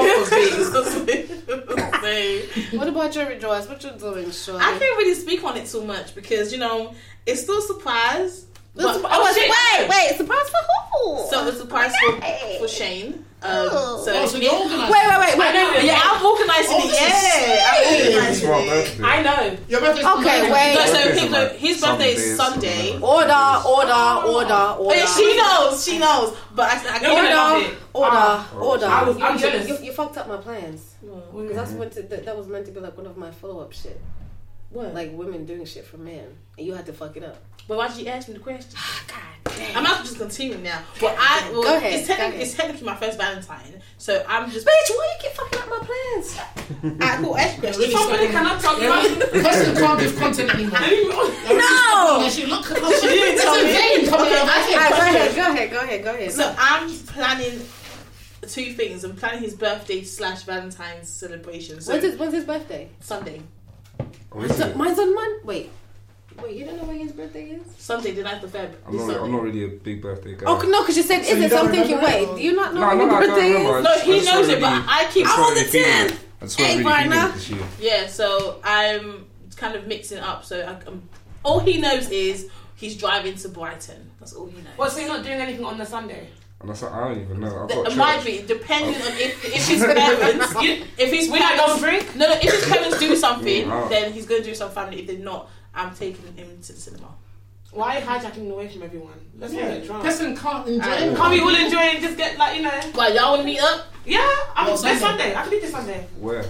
What about your rejoice? What you doing, Sean? I can't really speak on it too much because, you know, it's still a surprise. But, oh, oh, shit. wait, wait, surprise for who? So it's a surprise Okay. for, for Shane. Um, Oh. so, Oh, so you're organised. Wait, wait, wait, I wait. know this. yeah, I'm organising Oh, it. Yeah, I'm organising it. I know. Your birthday's Okay, on wait. No, so Birthday's he, on, no, like, his birthday is days, Sunday. Order, order, order, order. Oh, yeah, she knows, she knows. But I, I You're gonna Order, it. order, Ah. order. I was- I'm you, jealous. You, you fucked up my plans because What? that's meant to, that, that was meant to be like one of my follow up shit, What? like women doing shit for men, and you had to fuck it up. But why did you ask me the question? Ah, God damn. I'm not just continuing now. But I, well, Go ahead, It's technically, go ahead. it's technically my first Valentine, so I'm just. Bitch, why you keep fucking up my plans? I cool. Ask me questions. Somebody cannot talk about it. Person can't give content anymore. No! She look, look, she didn't tell me. Okay, out. I of think- her Alright, go ahead, go ahead, go ahead, go ahead. So I'm planning two things. I'm planning his birthday slash Valentine's celebration. So when's his when's his birthday? Sunday. Oh, is So, it? mine's on Monday. Wait, wait, you don't know when his birthday is? Sunday, the 9th of Feb. I'm this not, I'm not really a big birthday guy. Oh no, because you said So is you it? So don't I'm thinking, wait, do you not know No, when no, your birthday is? No, he knows weren't it, but I keep- I'm on the really feeling 10th. it. I just weren't Hey, really feeling Varna. it this year. Yeah, so I'm kind of mixing up. So I, I'm, all he knows is he's driving to Brighton. That's all he knows. Well, so you're not doing anything on the Sunday? And I said, I don't even know. I've Th- got it might be depending on if if his parents, You- if his We like parents, don't drink? no, no, if his parents do something, Mm, oh. then he's going to do some family. If they're not, I'm taking him to the cinema. Why are you hijacking away from everyone? Let's not Yeah, get drunk. person can't enjoy Alright. it. Can't we all enjoy and just get like you know? Why y'all want to meet up? Yeah, I'm Well, this Sunday. Sunday. I can do this Sunday. Where?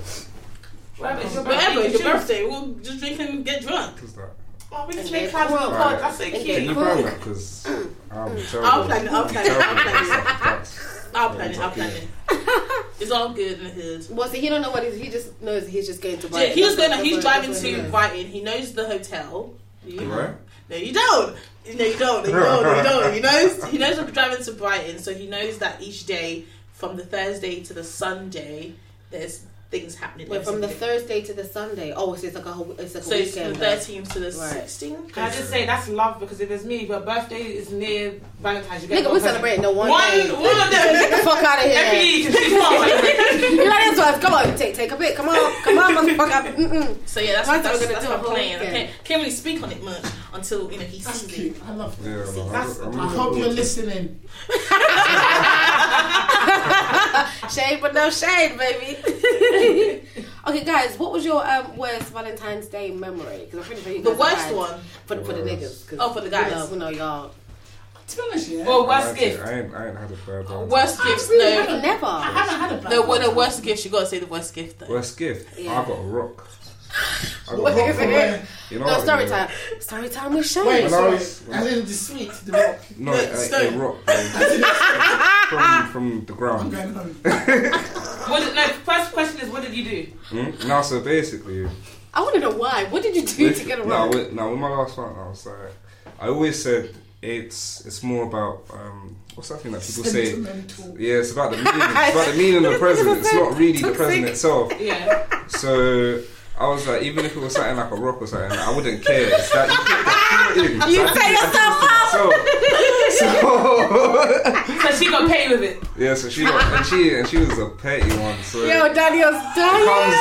Whatever. It's your birthday. Whatever, you it's your choose. birthday. We'll just drink and get drunk. What's that? Oh, we just And make then plans on the cool. pod. That's so And Can cute. you Cool. plan that? Because I'm mm. terrible. I'll plan it, I'll plan it, I'll plan it. with stuff like that. I'll plan it. I'll plan it. It's all good in the hood. Well, see, he don't know what he's, he just knows he's just going to Yeah, Brighton. he was going. He's driving that's what he to. Brighton. He knows the hotel. You- Right? No, you don't. No, you don't. No, you don't. No, you don't. He knows. He knows I'm driving to Brighton, so he knows that each day, from the Thursday to the Sunday, there's things happening. Wait, from the Thursday to the Sunday. Oh, so it's like a whole, it's like a So it's weekend. the 13th to the Right. 16th. Can I just say that's love because if it's me, your birthday is near Valentine's. You get Nigga, we're celebrating the one One, day. one of them. Get the fuck out of here. Every year you can choose one. Like, that's Come on, take take a bit. Come on, come on, motherfucker. Mm-mm. So yeah, that's what are we that's, gonna that's do a my whole plan. I can't, can't really speak on it much until you know he sees it. I love Yeah, that. I'm I looking hope you're listening. Shade, but no shade, baby. okay, guys, what was your um, worst Valentine's Day memory? Because I'm pretty sure you The worst had- one. for the, for the Worst. niggas. 'cause Oh, for the we guys. know, we know y'all. To be honest, yeah. Well, worst ain't say- gift. I ain't, I ain't had a bad one. Worst gift, really No. Never. I haven't had a bad no, one. well, the worst gift. You gotta say the worst gift though. Worst gift? Yeah. I got a rock. I got Wait, a rock wait, from wait. where? You know No, story you know? time. Story time with Shane. Wait, When I sorry. was- As in the sweet, the rock. No, No, a, stone. a rock from, from the I'm ground. going home. What did, no, first question is, what did you do? Hmm? No, so basically, I want to know why. What did you do to get a no, rock? with, no, with my last one, I was like, I always said it's it's more about um, what's that thing that people say? Sentimental. Yeah, it's about the meaning. It's about the meaning of the present. It's not really the present itself. Yeah. So I was like, even if it was something like a rock or something, I wouldn't care. It's that you put the feeling. You So I say did- I did it for myself. So, So she got paid with it. yeah, so she got, and she and she was a petty one. So Yo, Daniel's comes dying.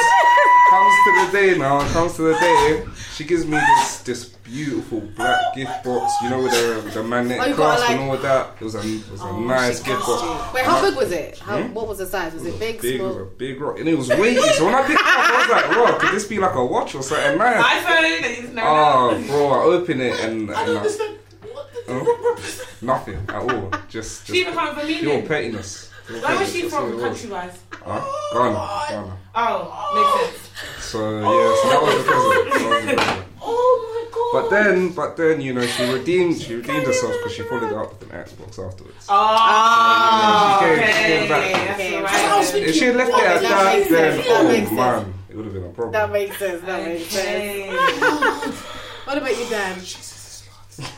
comes to the day now. Comes to the day. She gives me this this beautiful black gift box. You know with the with the magnetic Oh, you got, clasp and like- all that. It was a it was a Oh, nice gift box. you. Wait, how big was it? How, hmm? What was the size? Was it big, Big, it was a big rock, and it was weighty. So when I picked it up, I was like, "Bro, could this be like a watch or something nice?" iPhone. They just never Oh, know. bro, I open it and, I and don't I- understand. What the Huh? rock represent? nothing at all. Just, She just even coming for me. pure then. pettiness. Pure Where was she from, it was. country wise? Huh? Ghana, oh, Ghana. Oh, makes sense. So yeah, so that was the present. That was the present. Oh my god. But then, but then, you know, she redeemed, she redeemed herself because she followed it up with an Xbox afterwards. Oh, She came- she okay. came back. Okay. all I was right. If she had left it what at that that, then sense, that oh makes sense. man, it would have been a problem. That makes sense. That makes sense. What about you, Dan?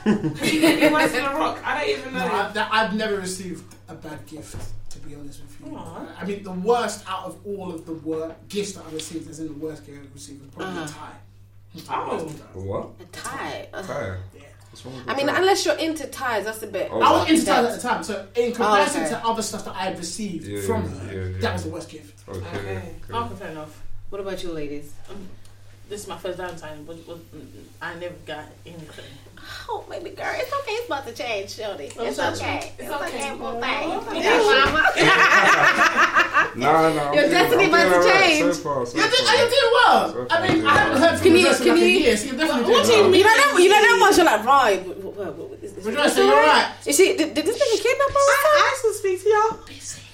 You went to the rock. I don't even No, know. I, that, I've never received a bad gift, to be honest with you. Aw. I mean, the worst out of all of the wor- gifts that I received, as in the worst gift I received, was probably Uh-huh. a tie. Oh. What? A tie. Uh, Tire. Yeah. What's wrong with I mean, tire? unless you're into ties, that's a bit. Oh. I was into That's- ties at the time, so in comparison okay. to other stuff that I had received Yeah, from yeah, her, yeah, yeah. that was the worst gift. Okay. Okay. okay. Okay, fair enough. What about you, ladies? This is my first Valentine, but, but I never got anything. Oh, baby girl, it's okay. It's about to change, Shorty. Oh, It's sorry. okay. It's okay. boo thing. It's okay, Yeah. Oh, mama. Nah, nah. I'm Your doing- destiny I'm about to change. So far, so You're, doing, far. you're well. So I mean, I haven't heard from Can you you- can you- year, so you're definitely What doing do you well. mean? You know that. You know that much. You're like, right. what- what- what- is- is- Rejoice, is so you're alright? right. Is she? Did, did this nigga kidnap her? or I, something? I still speak to y'all.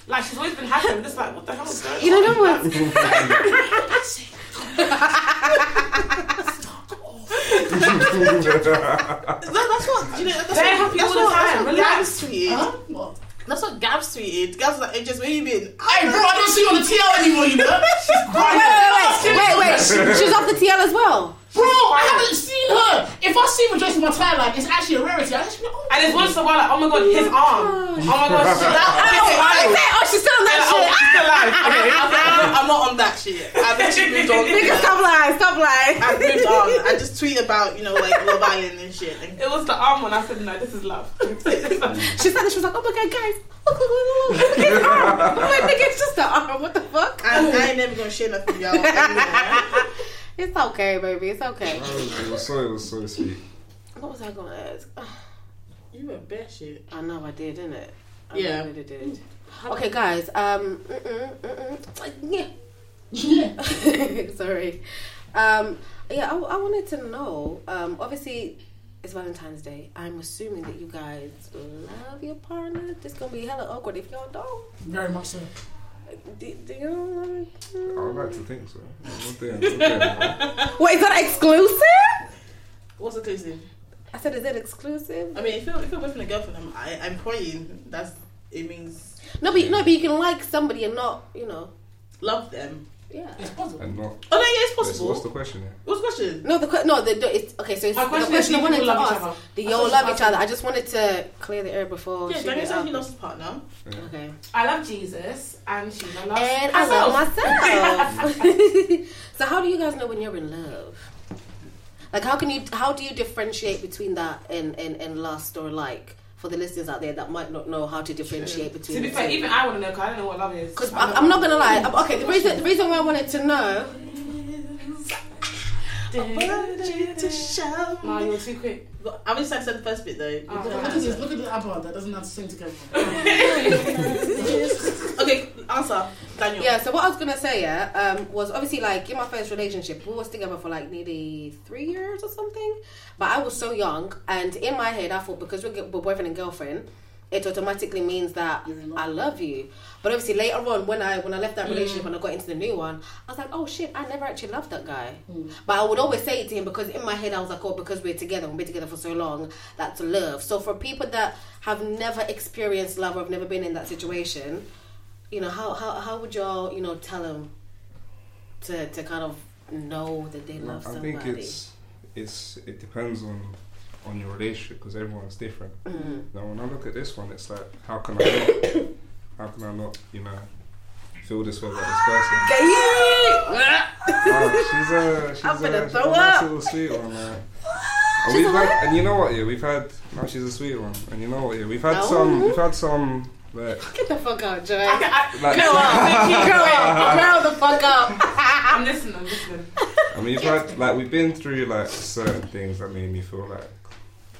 Like she's always been happy. I'm just like, what the hell is going on? You know that one. That, that's what you know. That's They're what, happy that's all the time, That's what relax. Gabs tweeted. Huh? What? That's what Gabs tweeted. Gabs was like, "Just where you been?" Hey, bro, I don't see you on the TL anymore, you know? Wait, wait, wait, wait, wait. She, she's off the TL as well. Bro, I haven't seen her. If I see Rejoice in my timeline, it's actually a rarity. I actually, oh, And it's once in a while like, oh my god, his arm. Oh my god, shit. Oh, I oh, she's still on that Oh, shit. she's still alive. Okay, I'm, um, not, I'm not on that shit. I've actually moved on. Nigga, stop lying, stop lying. I've moved on. I just tweet about you know like Love Island and shit. And It was the arm one. I said, no, this is love. She said that she was like, oh my god, guys, look, look, look, look, look at his arm. I'm like, nigga, it's just the arm. What the fuck? I, I ain't never gonna share nothing y'all. Anymore. It's okay, baby. It's okay. It was so, it was so sweet. What was I gonna ask? You a bad shit. I know I did, didn't it? I Yeah. really did. Okay, guys. Um. Mm-mm, mm-mm. yeah. Yeah. Sorry. Um. Yeah. I, I wanted to know. Um. Obviously, it's Valentine's Day. I'm assuming that you guys love your partner. This gonna be hella awkward if y'all don't. Very much so. Do, do you? I would like to think so. What damn, what damn, Wait, is that exclusive? What's exclusive? I said, is it exclusive? I mean, if you're if you're with a girlfriend, I'm I, I'm praying. That's it means No, but no, but you can like somebody and not, you know. love them. Yeah. It's possible. and not. Oh no, yeah, it's possible. what's the question here? What's the question? No, the que- no, the, the it's okay. So it's, My the question question is, I wanted to ask. Do y'all love each other? I just wanted to clear the air before. Yeah, she Daniel gets said out. he lost his partner. Okay. I love Jesus and Sheila loves And I love myself. so how do you guys know when you're in love? Like how can you how do you differentiate between that and and, and lust or like for the listeners out there that might not know how to differentiate between To be fair, even I want to know because I don't know what love is. Because I'm, I'm not gonna lie. I'm- okay, the reason the reason why I wanted to know. No, you're too quick. I'm just excited the first bit though. Oh, Look at this. Look at the iPod that doesn't have to sing together. Okay, answer, Daniel. Yeah, so what I was gonna say, yeah, um, was obviously like in my first relationship, we was together for like nearly three years or something. But I was so young, and in my head, I thought because we're, we're boyfriend and girlfriend, it automatically means that You're in love. I love you. But obviously later on, when I when I left that mm. relationship and I got into the new one, I was like, oh shit, I never actually loved that guy. Mm. But I would always say it to him because in my head I was like, oh, because we're together, we've been together for so long, that's love. So for people that have never experienced love or have never been in that situation, you know, how how, how would y'all, you know, tell them to to kind of know that they love I somebody? think it's it's it depends on on your relationship because everyone's different. Mm-hmm. Now, when I look at this one, it's like, how can I not? how can I not? You know, feel this way about this person? Oh, she's a she's I'm a, gonna she's throw a nice up. little sweet one. Man. And we've had, and you know what? Yeah, we've had. No, she's a sweet one. And you know what? Yeah, we've had No. some. We've had some. Like, Get the fuck out, Joy. I, I, like up. Grow up. Grow the fuck up. I'm listening. I'm listening. I mean, you've had like we've been through like certain things that made me feel like,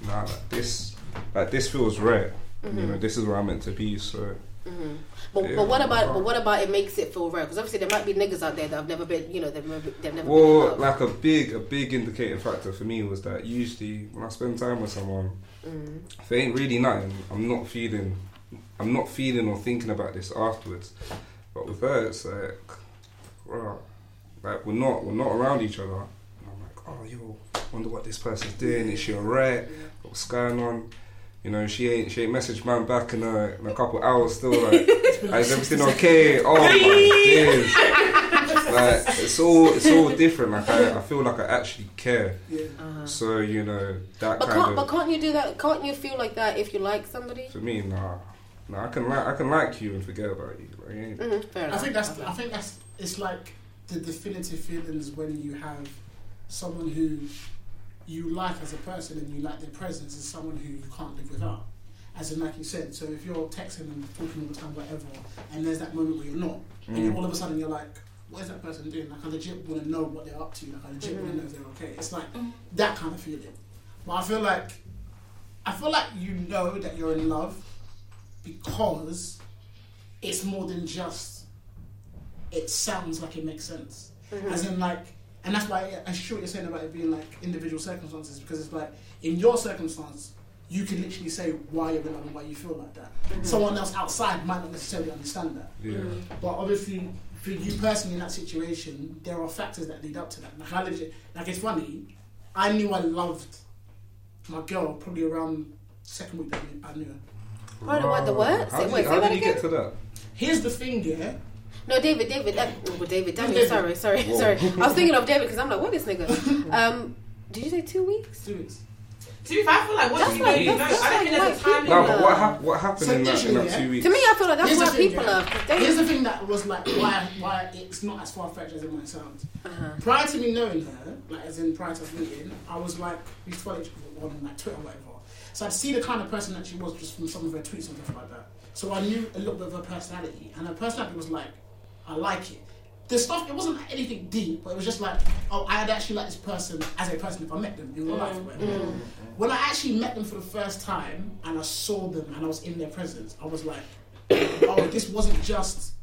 nah, like this, like this feels right. You Mm-hmm. know, this is where I'm meant to be. So But, Yeah. but what about but what about it makes it feel right? Because obviously there might be niggas out there that have never been, you know, they've never they've never. Well, like a big, a big indicating factor for me was that usually when I spend time with someone, Mm. if it ain't really nothing, I'm not feeling, I'm not feeling or thinking about this afterwards. But with her, it's like, wow, like we're not, we're not around each other. And I'm like, oh, yo, wonder what this person's doing. Is she alright? What's going on? You know, she ain't, she ain't messaged man back in a, in a couple hours. Still like, is everything okay? Oh my days. like it's all it's all different. Like I, I feel like I actually care. Yeah. So you know that But kind can't of but can't you do that? Can't you feel like that if you like somebody? for me, nah, nah. I can like I can like you and forget about you. Like, it ain't- Mm, fair I enough. think that's I think that's it's like the definitive feelings when you have someone who you like as a person and you like their presence and someone who you can't live without. As in, like you said, so if you're texting and talking all the time, whatever, and there's that moment where you're not, and you all of a sudden you're like, what is that person doing? Like, I legit want to know what they're up to. Like, I legit want to mm-hmm. know if they're okay. It's like mm. that kind of feeling. But I feel like, I feel like you know that you're in love because it's more than just it sounds like it makes sense. Mm-hmm. As in, like, and that's why I sure what you're saying about it being like individual circumstances because it's like in your circumstance, you can literally say why you're in love and why you feel like that. Mm-hmm. Someone else outside might not necessarily understand that. yeah. Mm-hmm. But obviously, for you personally in that situation, there are factors that lead up to that. Like, I legit, like it's funny. I knew I loved my girl probably around second week that I knew her. Oh, Hold on, what the what? How Say- did, wait, you, say how that did you get to that? Here's the thing, yeah. No, David, David, uh, oh, David, Daniel, David. sorry, sorry, Whoa. sorry. I was thinking of David because I'm like, what is this nigga? Um, did you say two weeks? Two weeks. To be fair, I feel like That's once you like- know, you know. that's- I don't think there's a like time No, but what, hap- what happened So in that, in that yeah. two weeks? To me, I feel like that's Here's the why thing, people yeah. are. 'cause they- Here's the thing that was like why why it's not as far fetched as it might sound. Uh-huh. Prior to me knowing her, like as in prior to us meeting, I was like we used to each other on like Twitter or whatever. So I'd see the kind of person that she was just from some of her tweets and stuff like that. So I knew a little bit of her personality, and her personality was like, I like it. The stuff it wasn't anything deep, but it was just like, oh, I'd actually like this person as a person if I met them in real life. whatever. When I actually met them for the first time and I saw them and I was in their presence, I was like, oh, this wasn't just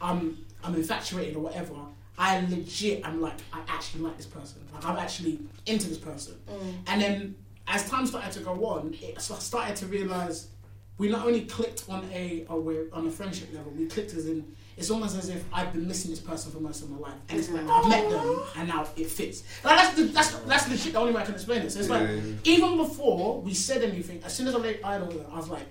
I'm I'm infatuated or whatever. I legit I'm like I actually like this person. Like I'm actually into this person. Mm. And then as time started to go on, it, so I started to realize we not only clicked on a, a we're on a friendship level, we clicked as in it's almost as if I've been missing this person for most of my life, and it's like I've met mm. them and now it fits. Like that's the, that's that's legit the only way I can explain it. So it's like Yeah, yeah. even before we said anything, as soon as I laid eyes on her, I was like,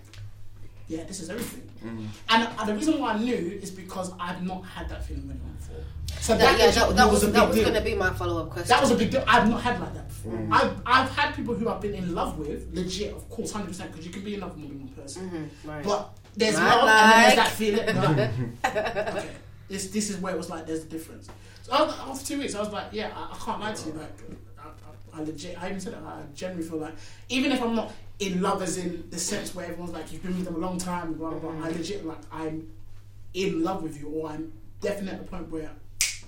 yeah, this is everything. Mm. And, and the reason why I knew is because I've not had that feeling with anyone before. So That, that, yeah, that, that was a that big was going to be my follow up question. That was a big deal. I've not had like that before. Mm. I've, I've had people who I've been in love with, legit, of course, 100%, because you can be in love with more than one person. Mm-hmm, right. But there's Right, love and then there's that feeling. Like, okay, this, this is where it was like, there's a difference. So was, after two weeks, I was like, yeah, I, I can't lie to you. Like, I, I, I legit, I even said it, I genuinely feel like, even if I'm not in love as in the sense where everyone's like, you've been with them a long time, blah, blah, blah, I mm. legit, like, I'm in love with you, or I'm definitely at the point where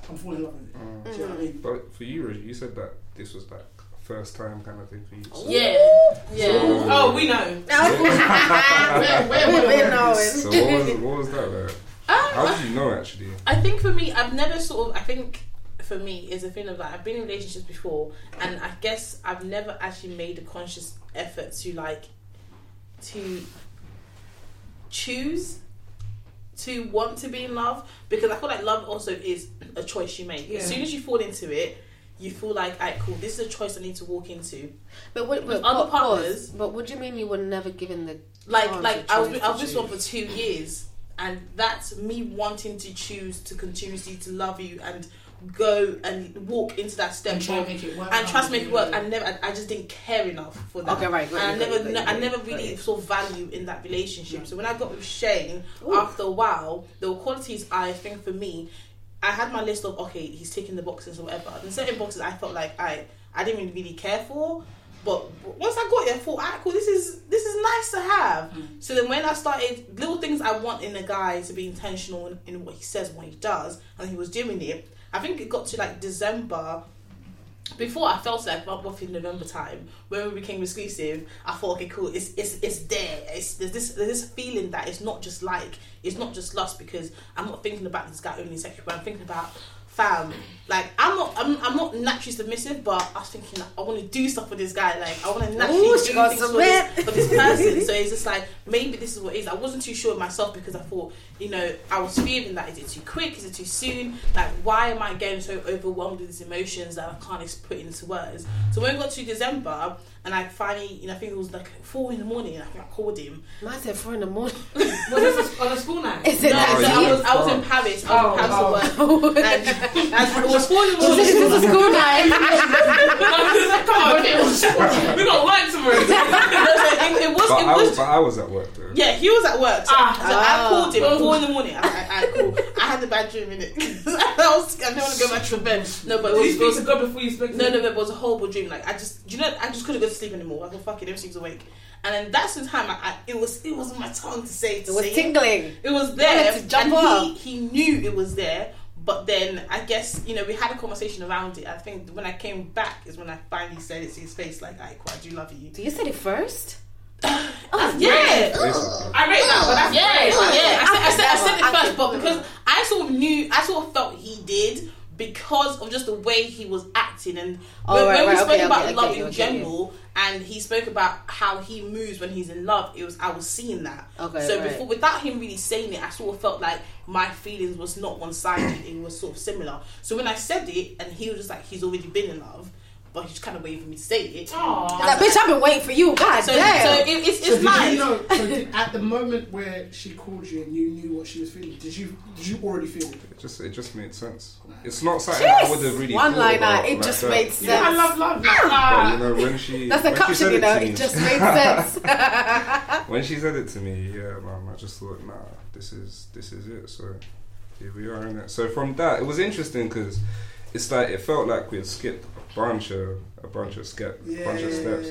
I'm falling in love with you. Do you know what I mm. mean? But for you, Rosie, you said that this was like a first time kind of thing for you. So, Yeah, yeah. Oh, we know. where, where, We've where, been where, so what was what was that like? Um, How did you know actually? I think for me, I've never sort of. I think for me is a thing of like I've been in relationships before, and I guess I've never actually made a conscious effort to like to choose to want to be in love because I feel like love also is a choice you make. Yeah. As soon as you fall into it, you feel like, alright, cool, this is a choice I need to walk into. But what, With but, other pause. partners- But what do you mean you were never given the Like, like I was choose I was with someone for two years, and that's me wanting to choose to continuously to love you and go and walk into that step And try and make it work. and try to make it work. I never, I, I just didn't care enough for that. Okay, right, right, And I never, right, no- I right, never right. really saw value in that relationship. So when I got with Shane, Ooh. after a while, there were qualities I think for me. I had my list of okay, he's ticking the boxes or whatever. And certain boxes I felt like I, I didn't really, care for. But once I got it, I thought, cool. This is this is nice to have. Mm. So then, when I started little things I want in a guy to be intentional in, in what he says, what he does, and he was doing it. I think it got to like December. Before I felt like about roughly November time when we became exclusive, I thought, okay, cool, it's it's it's there. It's there's this there's this feeling that it's not just like it's not just lust because I'm not thinking about this guy only sexually, but I'm thinking about fam. Like I'm not I'm, I'm not naturally submissive, but I was thinking like, I want to do stuff for this guy. Like I want to naturally Ooh, do things for this, for this person. so it's just like maybe this is what it is. I wasn't too sure of myself because I thought you know I was fearing that is it too quick? Is it too soon? Like why am I getting so overwhelmed with these emotions that I can't just put into words? So when we got to December and I finally you know I think it was like four in the morning. I think I called him. Man said four in the morning. Was this on a school night? Is it No, like so? I was I was in Paris. I was in Paris at work. And, and it was four in the morning. This is a school night. Come on, we got work tomorrow. It, it was But it I, was was, but I was at work though. Yeah, he was at work. So, Ah. so I Ah. called him at four in the morning. I, I, I, cool. I had a bad dream in it. I was I didn't want to go back to bed. No, but it Did you was, it speak was to God before you spoke no, no, no, it was a horrible dream. Like I just, you know, I just couldn't go to sleep anymore. I thought, fuck it, everything's awake. And then that's the time I, I, it was, it was my tongue to say, to It was say tingling. It was there, to jump and up. he, he knew it was there. But then I guess you know we had a conversation around it. I think when I came back is when I finally said it to his face, like, "I quite do love you." Do you said it first? Oh, yeah, Basically. I rate that, but that's yeah, great. yeah. I said, I said, I said it first, but because I sort of knew, I sort of felt he did because of just the way he was acting and Oh, when, right, when we right, spoke okay, about okay, love you, in I get you. general and he spoke about how he moves when he's in love it was i was seeing that Okay, so right. before without him really saying it i sort of felt like my feelings was not one-sided it was sort of similar so when i said it and he was just like he's already been in love but he's kind of waiting for me to say it Aw. Like, bitch, I've been waiting for you. God so, damn. so it, it's, it's did nice you know? So did, at the moment where she called you and you knew what she was feeling, did you did you already feel it? It just it just made sense. It's not something I would have really One liner, about it like just that. made sense. Yeah, I love love. Like, But you know when she That's the when she caption, said you it know. to me, It just made sense. when she said it to me, yeah, man, I just thought, nah, this is this is it. So here we are in it. So from that, it was interesting because it's like it felt like we had skipped a bunch of a bunch of step, bunch of steps,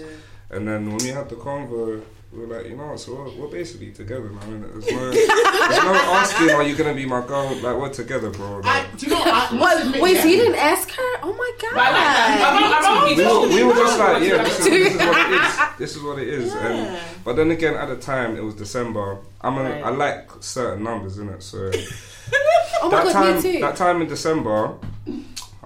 and then when we had the convo. We were like, you know, so we're, we're basically together now. innit? There's no, there's no asking, are you gonna be my girl? Like we're together, bro. I, do you know? I must What, wait, yeah. so you didn't ask her? Oh my god. But I like. I want- I want we were, we were just like, yeah, this is, this is what it is. This is what it is. Yeah. And but then again, at the time, it was December. I'm a, Right. I like certain numbers in it, so Oh my that god, time, me too. that time in December,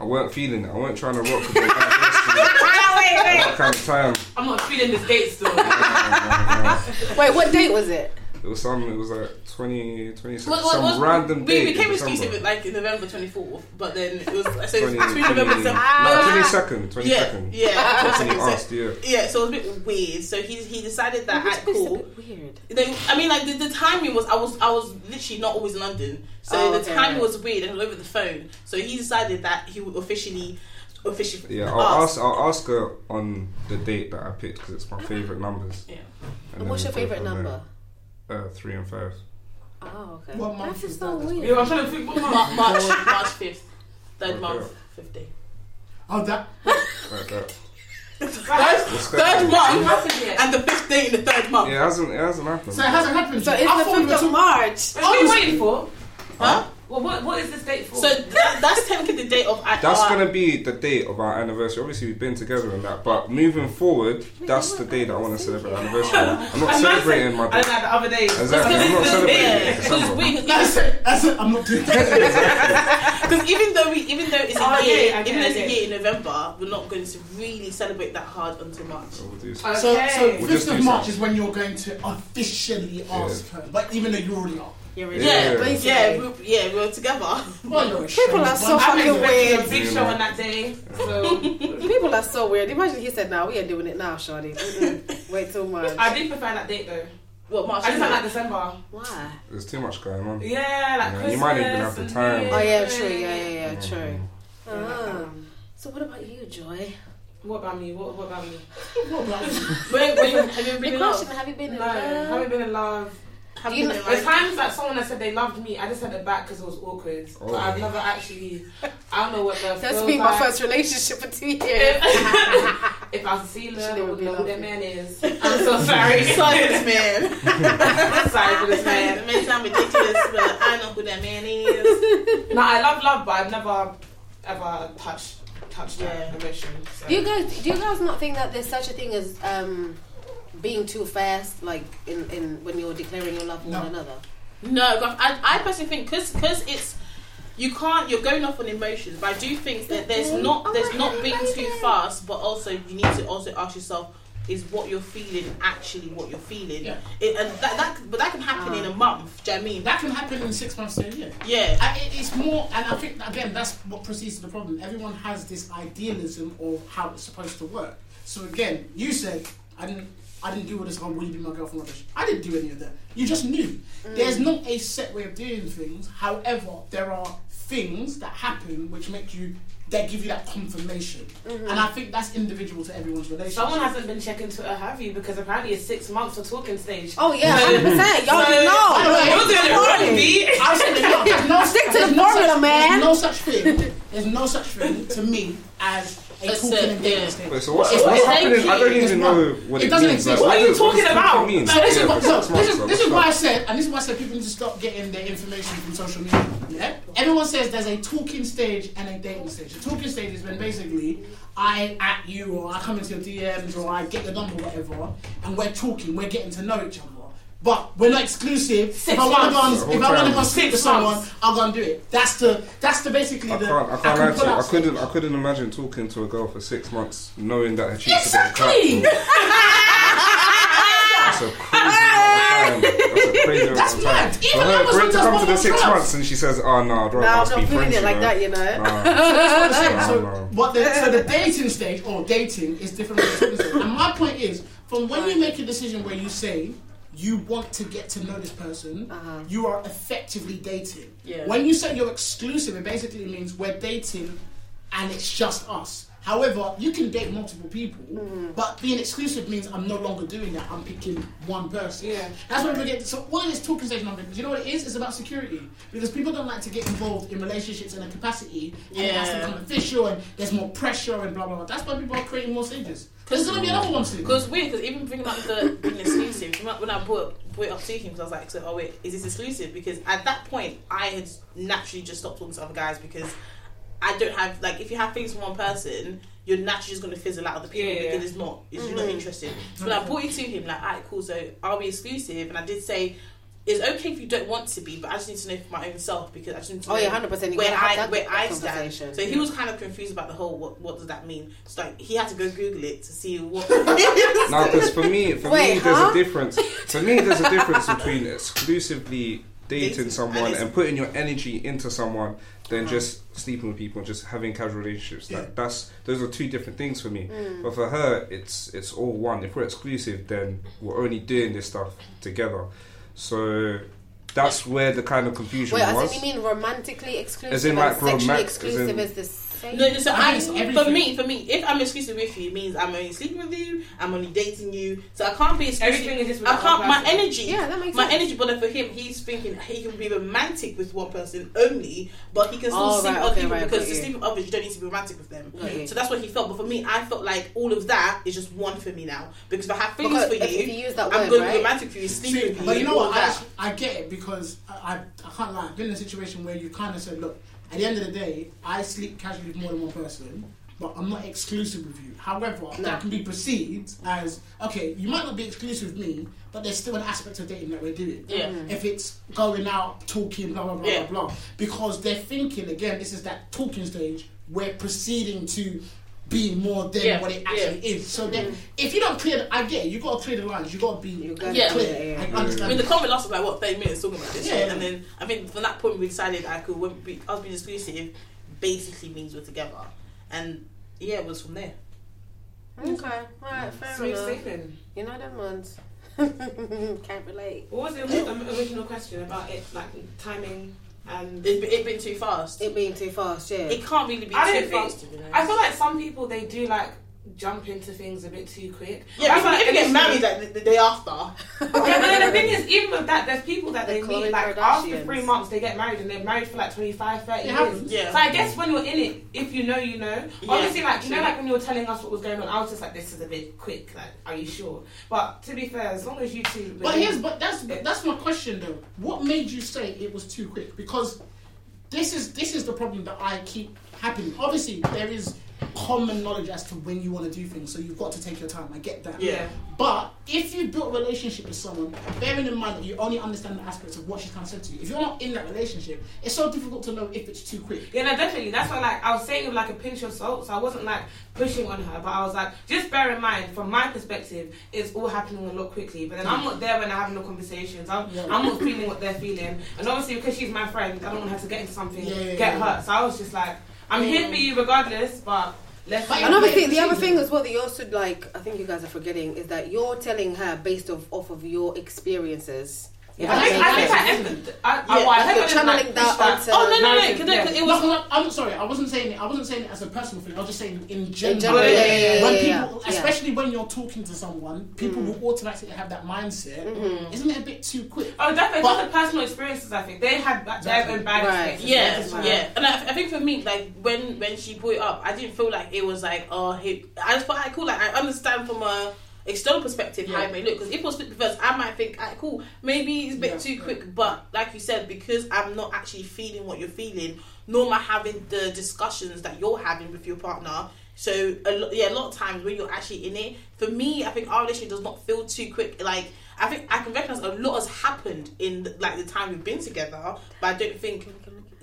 I weren't feeling it. I weren't trying to rock with the that kind of time. I'm not feeling this date still. Wait, what date was it? It was some. It was like 20, 20 Well, well, some well, random we date. became in December. exclusive like in November 24th, but then it was I said 20, between November and 20, December. no, twenty second, twenty Yeah, second. yeah. That's when he 22nd. asked, yeah. Yeah, so it was a bit weird. So he he decided that at bit's cool. weird. They, I mean, like the, the timing was I was I was literally not always in London, so Oh, the okay, timing was weird and was over the phone. So he decided that he would officially officially Yeah, I'll ask. ask. I'll ask her on the date that I picked because it's my favorite numbers. Yeah. And And what's your favourite from number? There. Uh, three and five. Oh, okay. What month That's is just so that? That's weird. Yeah, I'm trying to think. What month? March March fifth, third Okay. month, fifth day. Oh, that. Like that. Third, third month and the fifth day in the third month. Yeah, it hasn't it hasn't happened. So it hasn't happened. So yet. it's I the thought we were 5th of talking- March. What are you waiting for? Huh? Well, what, what is this date for? So that, that's technically the date of I- That's our- gonna be the date of our anniversary. Obviously, we've been together and that, but moving forward, that's the day that I want to celebrate our anniversary. I'm not And celebrating my I don't day. know the other day. Exactly, I'm not celebrating Yeah, it. because it's That's it. That's it. I'm not doing that. Because even though we, even though it's a Oh, year, yeah, I even get though it's it. a year in November, we're not going to really celebrate that hard until March. So we'll do Okay. So, so We'll 5th of March some. is when you're going to officially ask her. But even though you already are. You're Yeah. Yeah, Basically. yeah, we, yeah, we were together. Well, you're a People are so fucking weird. a big show on that day. So People are so weird. Imagine he said, "Now we are doing it now, Shawty. Mm-mm. Wait till March." I did prefer that date though. What March? I just is like it? like December. Why? There's too much going on. Yeah, like Yeah, Christmas. you might not even have the and time. New Oh yeah, true. Yeah, yeah, yeah, true. Yeah, Ah. um, So what about you, Joy? What about me? What, what about me? What about you? When, when have you been in love? Have you been in No, haven't been in love. Have Do you you been know- in like, times that someone has said they loved me, I just sent it back because it was awkward. Oh. But I've never actually, I don't know what the That's been my like. first relationship for two years. If, if I see a sealer, Should I never would know who that man is. I'm so sorry. Sorry for this man. I'm sorry for this man. It may sound ridiculous, but I know who that man is. No, I love love, but I've never ever touched touched Yeah. that emotion. So. Do you guys do you guys not think that there's such a thing as um, being too fast, like in, in when you're declaring your love for No. one another? No, but I, I personally think because because it's you can't you're going off on emotions, but I do think that there's not oh there's not being too fast, but also you need to also ask yourself. Is what you're feeling actually what you're feeling? Yeah. It, and that, that, but that can happen in a ah. month. Do you know what I mean? That can happen in six months to a year. yeah. I, it- it's more, and I think again that's what proceeds to the problem. Everyone has this idealism of how it's supposed to work. So again, you said I didn't, I didn't do all this. Oh, will you be my girlfriend? Rubbish. I didn't do any of that. You just knew. Mm. There's not a set way of doing things. However, there are things that happen which make you that give you that confirmation, mm-hmm. and I think that's individual to everyone's relationship. Someone hasn't been checking Twitter, have you? Because apparently it's six months for talking stage. Oh yeah, hundred percent. Y'all So- didn't By the know. way, You're doing it wrong, B. I said that, no, no, Stick to there's the no formula, such, man. There's no such thing. There's no such thing to me as a That's talking it, and dating yeah. Wait, so what's, It's- what's it's happening? I don't even know what It it, doesn't means. exist. Like, What are you does- talking does it about? mean? So this, Yeah, is what, for so six this, is, so this is what's why I said, and this is why I said people need to stop getting their information from social media. Yeah, everyone says there's a talking stage and a dating stage. The talking stage is when basically I at you or I come into your DMs or I get your number, whatever, and we're talking, we're getting to know each other. But we're not exclusive. Six if I want to go, months. and, if I want to go Six speak to someone, months. I'll go and do it. That's the that's the basically I the. can't. I can't can lie to you. I couldn't. I couldn't imagine talking to a girl for six months, knowing that her cheeks are Exactly. getting clapped. That's a crazy time. That's a crazy amount That's mad. Even For her, for it to come to the six drugs. months and she says, ah, "Oh no, I'd rather No, I'm us not be feeling friends." it like know. that, you know. Nah. That's what I'm saying. No, So, what the, so the dating stage or dating is different from the talking stage. And my point is, from when you make a decision where you say you want to get to know this person, Uh-huh. you are effectively dating. Yeah. When you say you're exclusive, it basically means we're dating and it's just us. However, you can date multiple people, Mm-hmm. but being exclusive means I'm no longer doing that. I'm picking one person. Yeah. That's when we get. So all of this talking stage number, do you know what it is? It's about security because people don't like to get involved in relationships in a capacity, and it has to become official, and there's more pressure and blah blah blah. That's why people are creating more stages. There's gonna be another one soon. Because weird, because even thinking about the being exclusive, when I brought, brought up to him, because I was like, so, oh wait, is this exclusive? Because at that point, I had naturally just stopped talking to other guys because I don't have, like, if you have things from one person, you're naturally just going to fizzle out of the people Yeah, yeah. because it's not, it's, you're not mm-hmm. interested. So when I brought it to him, like, alright, cool, so are we exclusive? And I did say, it's okay if you don't want to be, but I just need to know for my own self because I just need to Oh, know yeah, 100%. You where gotta have I that where I stand. conversation. So he was kind of confused about the whole what what does that mean? So like he had to go Google it to see what. No, because for me, for Wait, me, there's a difference. For me, there's a difference between exclusively dating Dating, someone and and, putting your energy into someone. Than just sleeping with people and just having casual relationships. Yeah. Like that's those are two different things for me. Mm. But for her, it's it's all one. If we're exclusive, then we're only doing this stuff together. So that's where the kind of confusion Wait, as was. in you mean romantically exclusive? As in, like, sexually roman- exclusive as in- is the same. No, no, so I I, think for me, for me, if I'm exclusive with you, it means I'm only sleeping with you. I'm only dating you. So I can't be exclusive. Everything is just with I can't. My energy. Yeah, that makes my sense. energy. But for him, he's thinking he can be romantic with one person only, but he can still Oh, sleep right, with other okay, people right, because got to you. sleep with others, you don't need to be romantic with them. Got you. So that's what he felt. But for me, I felt like all of that is just one for me now because if I have feelings Because for if you, you use that I'm word, going to right? be romantic for you, sleep See, with you. but you know what? I, actually- I get it because I, I, I can't lie. I've been in a situation where you kind of said, look, at the end of the day, I sleep casually with more than one person, but I'm not exclusive with you. However, No. that can be perceived as, okay, you might not be exclusive with me, but there's still an aspect of dating that we're doing. Yeah. If it's going out, talking, blah, blah, blah, Yeah. blah, blah. Because they're thinking, again, this is that talking stage, we're proceeding to be more than Yeah, what it actually is. So then, mm-hmm. if you don't clear, the, I get it, you got to clear the lines, you got to be You gotta Yeah. clear. yeah, yeah, I yeah. understand. I mean, the comment lasted like what thirty minutes talking about this, Yeah, yeah. and then I think from that point we decided I could when we, us being exclusive basically means we're together, and yeah, it was from there. Okay, alright, fair Smooth enough. sailing. You know them ones. Can't relate. What was the original question about it, like timing and? It, it been too fast. It, It being too fast, yeah. It can't really be I too don't think- fast. To be honest. I feel like some people they do like jump into things a bit too quick. yeah, That's people, why people get married like the, the day after. Yeah, but then the thing is, even with that, there's people that The they Khloe meet like after three months they get married and they're married for like 25, 30 It years. Yeah. So I guess when you're in it, if you know, you know. Yeah, Obviously, like you know, like when you were telling us what was going on, I was just like, this is a bit quick. Like, are you sure? But to be fair, as long as you two. But here's but that's that's my question though. What made you say it was too quick? Because this is this is the problem that I keep happening. Obviously, there is common knowledge as to when you want to do things, so you've got to take your time. I get that. Yeah. But if you built a relationship with someone, bearing in mind that you only understand the aspects of what she's kind of said to you, if you're not in that relationship, it's so difficult to know if it's too quick. Yeah, no, definitely. That's why, like, I was saying with like a pinch of salt. So I wasn't like pushing on her, but I was like, just bear in mind, from my perspective, it's all happening a lot quickly. But then I'm not there when they're having the conversations. I'm, Yeah. I'm not feeling what they're feeling, and obviously because she's my friend, I don't want her to get into something, Yeah, yeah, get hurt. So I was just like, I'm here for you regardless, but let's. But And obviously, the other thing as well that you also like, I think you guys are forgetting, is that you're telling her based off off of your experiences. If I that think, I think. I, empathed- I, I, Yeah, well, I like hope you're I didn't, like, that that Oh no no no! narrative, Because yeah. it No, was. 'cause I- I'm sorry. I wasn't saying it. I wasn't saying it as a personal thing. I was just saying in general. general, yeah, yeah, yeah, when yeah, yeah, people, yeah. especially when you're talking to someone, people will automatically have that mindset. Mm-hmm. Isn't it a bit too quick? Oh, definitely. But- the personal experiences. I think they had their Exactly. own bad Right. experiences. Yeah, That's why- yeah, and I, I think for me, like when when she brought it up, I didn't feel like it was like oh, he, I just felt like cool. Like I understand from a external perspective how Yeah. it may look because if it was split reverse, I might think, alright, cool, maybe it's a bit Yeah, too yeah. quick. But like you said, because I'm not actually feeling what you're feeling, nor am I having the discussions that you're having with your partner. So a lo- yeah, a lot of times when you're actually in it, for me, I think our relationship does not feel too quick. Like I think I can recognize a lot has happened in like the time we've been together, but I don't think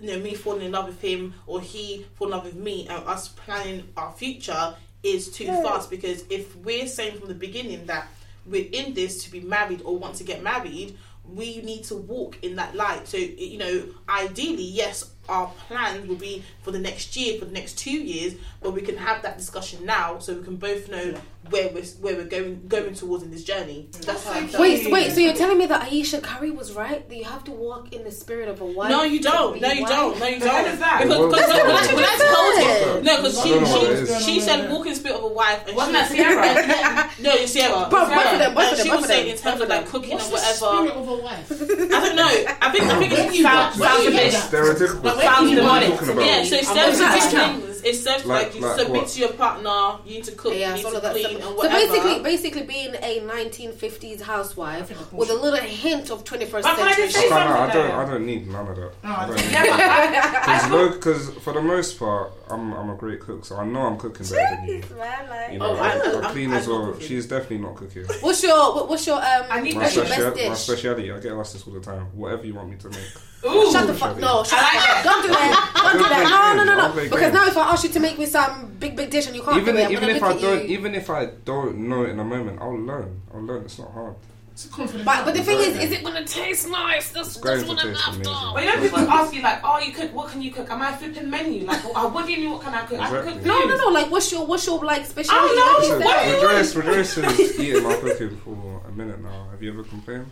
you know me falling in love with him or he falling in love with me and us planning our future is too fast because if we're saying from the beginning that we're in this to be married or want to get married we need to walk in that light. So you know ideally yes our plans will be for the next year for the next two years but we can have that discussion now so we can both know where we're where we're going going towards in this journey mm. that's how I felt. Wait, wait. So you're telling me that Ayesha Curry was right? That you have to walk in the spirit of a wife? No, you don't. No, you wife? don't. No, you don't. hell is that? Because, Well, because that's when, I, what when I it told is. her, no, because I she know what it she, is. she said walking spirit of a wife, and Wasn't that Ciara? no, it's Ciara. Both- both of them, both and of them, she was saying in terms of of like cooking What's and whatever. spirit of a wife? I don't know. I think I think Where it's do you sounds- get- where do you sounds a bit? Stereotypical. But Sounds when demonic. About- Yeah, so it I'm serves not two saying things. It serves Like- like, you like submit what? to your partner, you need to cook, Yeah, you need to clean, stuff. and So basically, basically being a 1950s housewife with a little hint of 21st But can I century. just I say. I don't. I don't need none of that. No, I I don't don't- need Yeah, but I, I Because no, for the most part, I'm I'm a great cook, so I know I'm cooking better than you. Man, You know, Oh, I- I, I- clean I'm as not well. She's definitely not cooking. What's your what's your um I need My, what's special, my speciality, I get asked this all the time. Whatever you want me to make. Ooh. Shut the fuck no! Shut I like the fuck. Don't do that! Don't do that! play No, no, no, no! play Because now if I ask you to make me some big, big dish and you can't even do it, even if I don't, you. even if I don't know it in a moment, I'll learn. I'll learn. It's not hard. It's a confident But but the thing is, is it gonna taste nice? That's, that's what I'm taste after. But you know, people ask you like, "Oh, you cook? What can you cook?" Am I flipping menu? Like, oh, what do you mean? What can I cook? I can Exactly. cook No, no, no! Like, what's your what's your like special? Oh, no, Like you So, said. what do you Rejoice, Rejoice is eating my cooking for a minute now. Have you ever complained?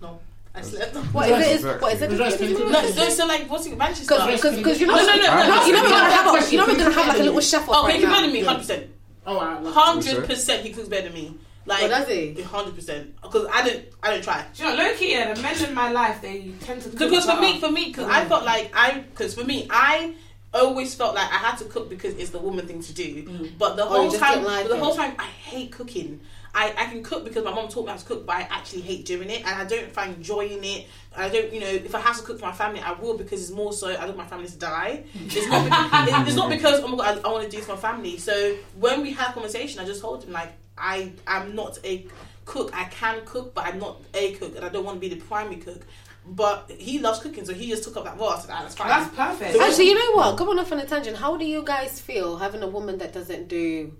No, I slept. What is it? Is, what is it? Rejoice, No, no, so like what's it, Manchester? Because because you know No, no, no, no, you know no, we're no, gonna have a, question. you know we're gonna have like a little chef off Oh, right can you now. better me? Hundred percent. Oh, alright, look. Hundred percent, he cooks better than me. Like, Oh, does he? Hundred percent. Because I don't, I don't try. Do you know, low key, yeah, the men in my life they tend to Because for me, for me, because I felt like I, because for me, I always felt like I had to cook because it's the woman thing to do. Mm. But the Oh, whole just time, like the it. whole time, I hate cooking. I, I can cook because my mom taught me how to cook, but I actually hate doing it, and I don't find joy in it. I don't, you know, if I have to cook for my family, I will because it's more so I don't want my family to die. It's not because, it's not because oh my god, I, I want to do this for my family. So when we had a conversation, I just told him like I I'm not a cook. I can cook, but I'm not a cook, and I don't want to be the primary cook. But he loves cooking, so he just took up that role. I said, ah, that's fine. That's perfect. So- Actually, you know what? Going off on a tangent, how do you guys feel having a woman that doesn't do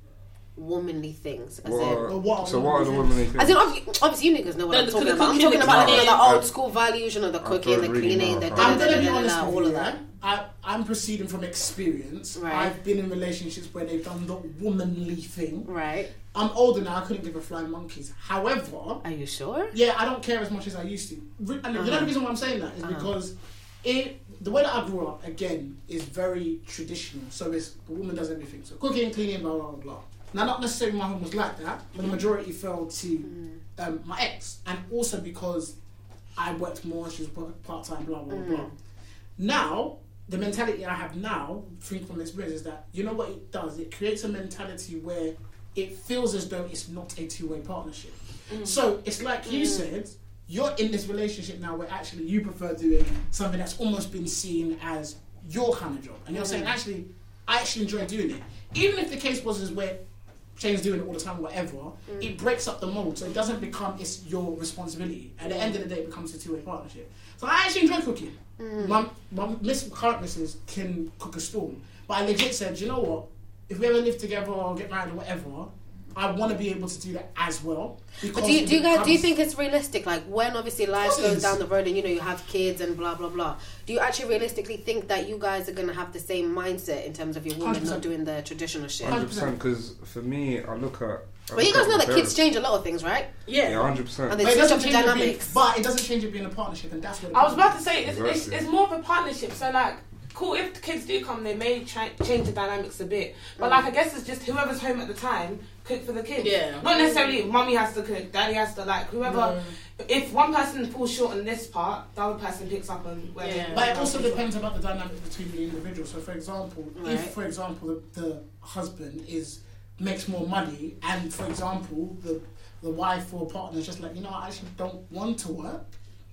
womanly things. As in, What, Well, what so what are the women women as in obviously, obviously you niggas know what No, I'm the- talking the about. I'm talking the about you know, cooking. the I- old school values, you know, the cooking, the cleaning, the how- I'm gonna be da- da- honest da- with all you. of that. I, I'm proceeding from experience. Right. I've been in relationships where they've done the womanly thing. Right? I'm older now. I couldn't give a flying monkeys. However, Are you sure? yeah, I don't care as much as I used to. Re- And Uh-huh. the reason why I'm saying that is Uh-huh. because it the way that I grew up again is very traditional. So it's the woman does everything. So cooking, cleaning, blah blah blah. Now, not necessarily my home was like that, but the mm. majority fell to mm. um, my ex, and also because I worked more. She was part time. Blah blah blah. Mm. Now, the mentality I have now, think from experience, is that you know what it does. It creates a mentality where it feels as though it's not a two way partnership. So it's like you said, you're in this relationship now where actually you prefer doing something that's almost been seen as your kind of job, and you're saying actually, I actually enjoy doing it, even if the case was is where. Shane's doing it all the time, whatever. Mm. It breaks up the mold, so it doesn't become it's your responsibility. At the end of the day, it becomes a two way partnership. So I actually enjoy cooking. Mm. My, my miss, current missus can cook a storm, but I legit said, you know what? If we ever live together or get married or whatever, I want to be able to do that as well. But do you, do you guys do you think it's realistic? Like when obviously life goes down the road and you know you have kids and blah blah blah. Do you actually realistically think that you guys are gonna have the same mindset in terms of your woman 100%. not doing the traditional shit? Hundred percent. Because for me, I look at. I But you look guys at know my that kids parents. change a lot of things, right? Yeah. Yeah, hundred percent. And they But it switch doesn't up the change it being, dynamics. but it doesn't change it being a partnership, and that's what I was about to say it's, it's, Exactly. it's more of a partnership. So like, cool if the kids do come, they may try, change the dynamics a bit. But like, I guess it's just whoever's home at the time cook for the kids. Yeah. Not necessarily mummy has to cook, daddy has to like whoever. Mm. If one person falls short on this part, the other person picks up on where. Yeah. But it also depends about the dynamic between the individual. So, for example, Right. if, for example, the, the husband is makes more money, and for example, the the wife or partner is just like, you know, I actually don't want to work,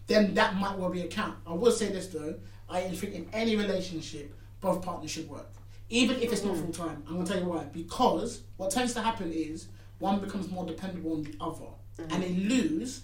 then that might well be a count. I will say this though, I think in any relationship, both partners should work, even if it's not full time. I'm gonna tell you why. Because what tends to happen is one becomes more dependable on the other, mm-hmm. and they lose.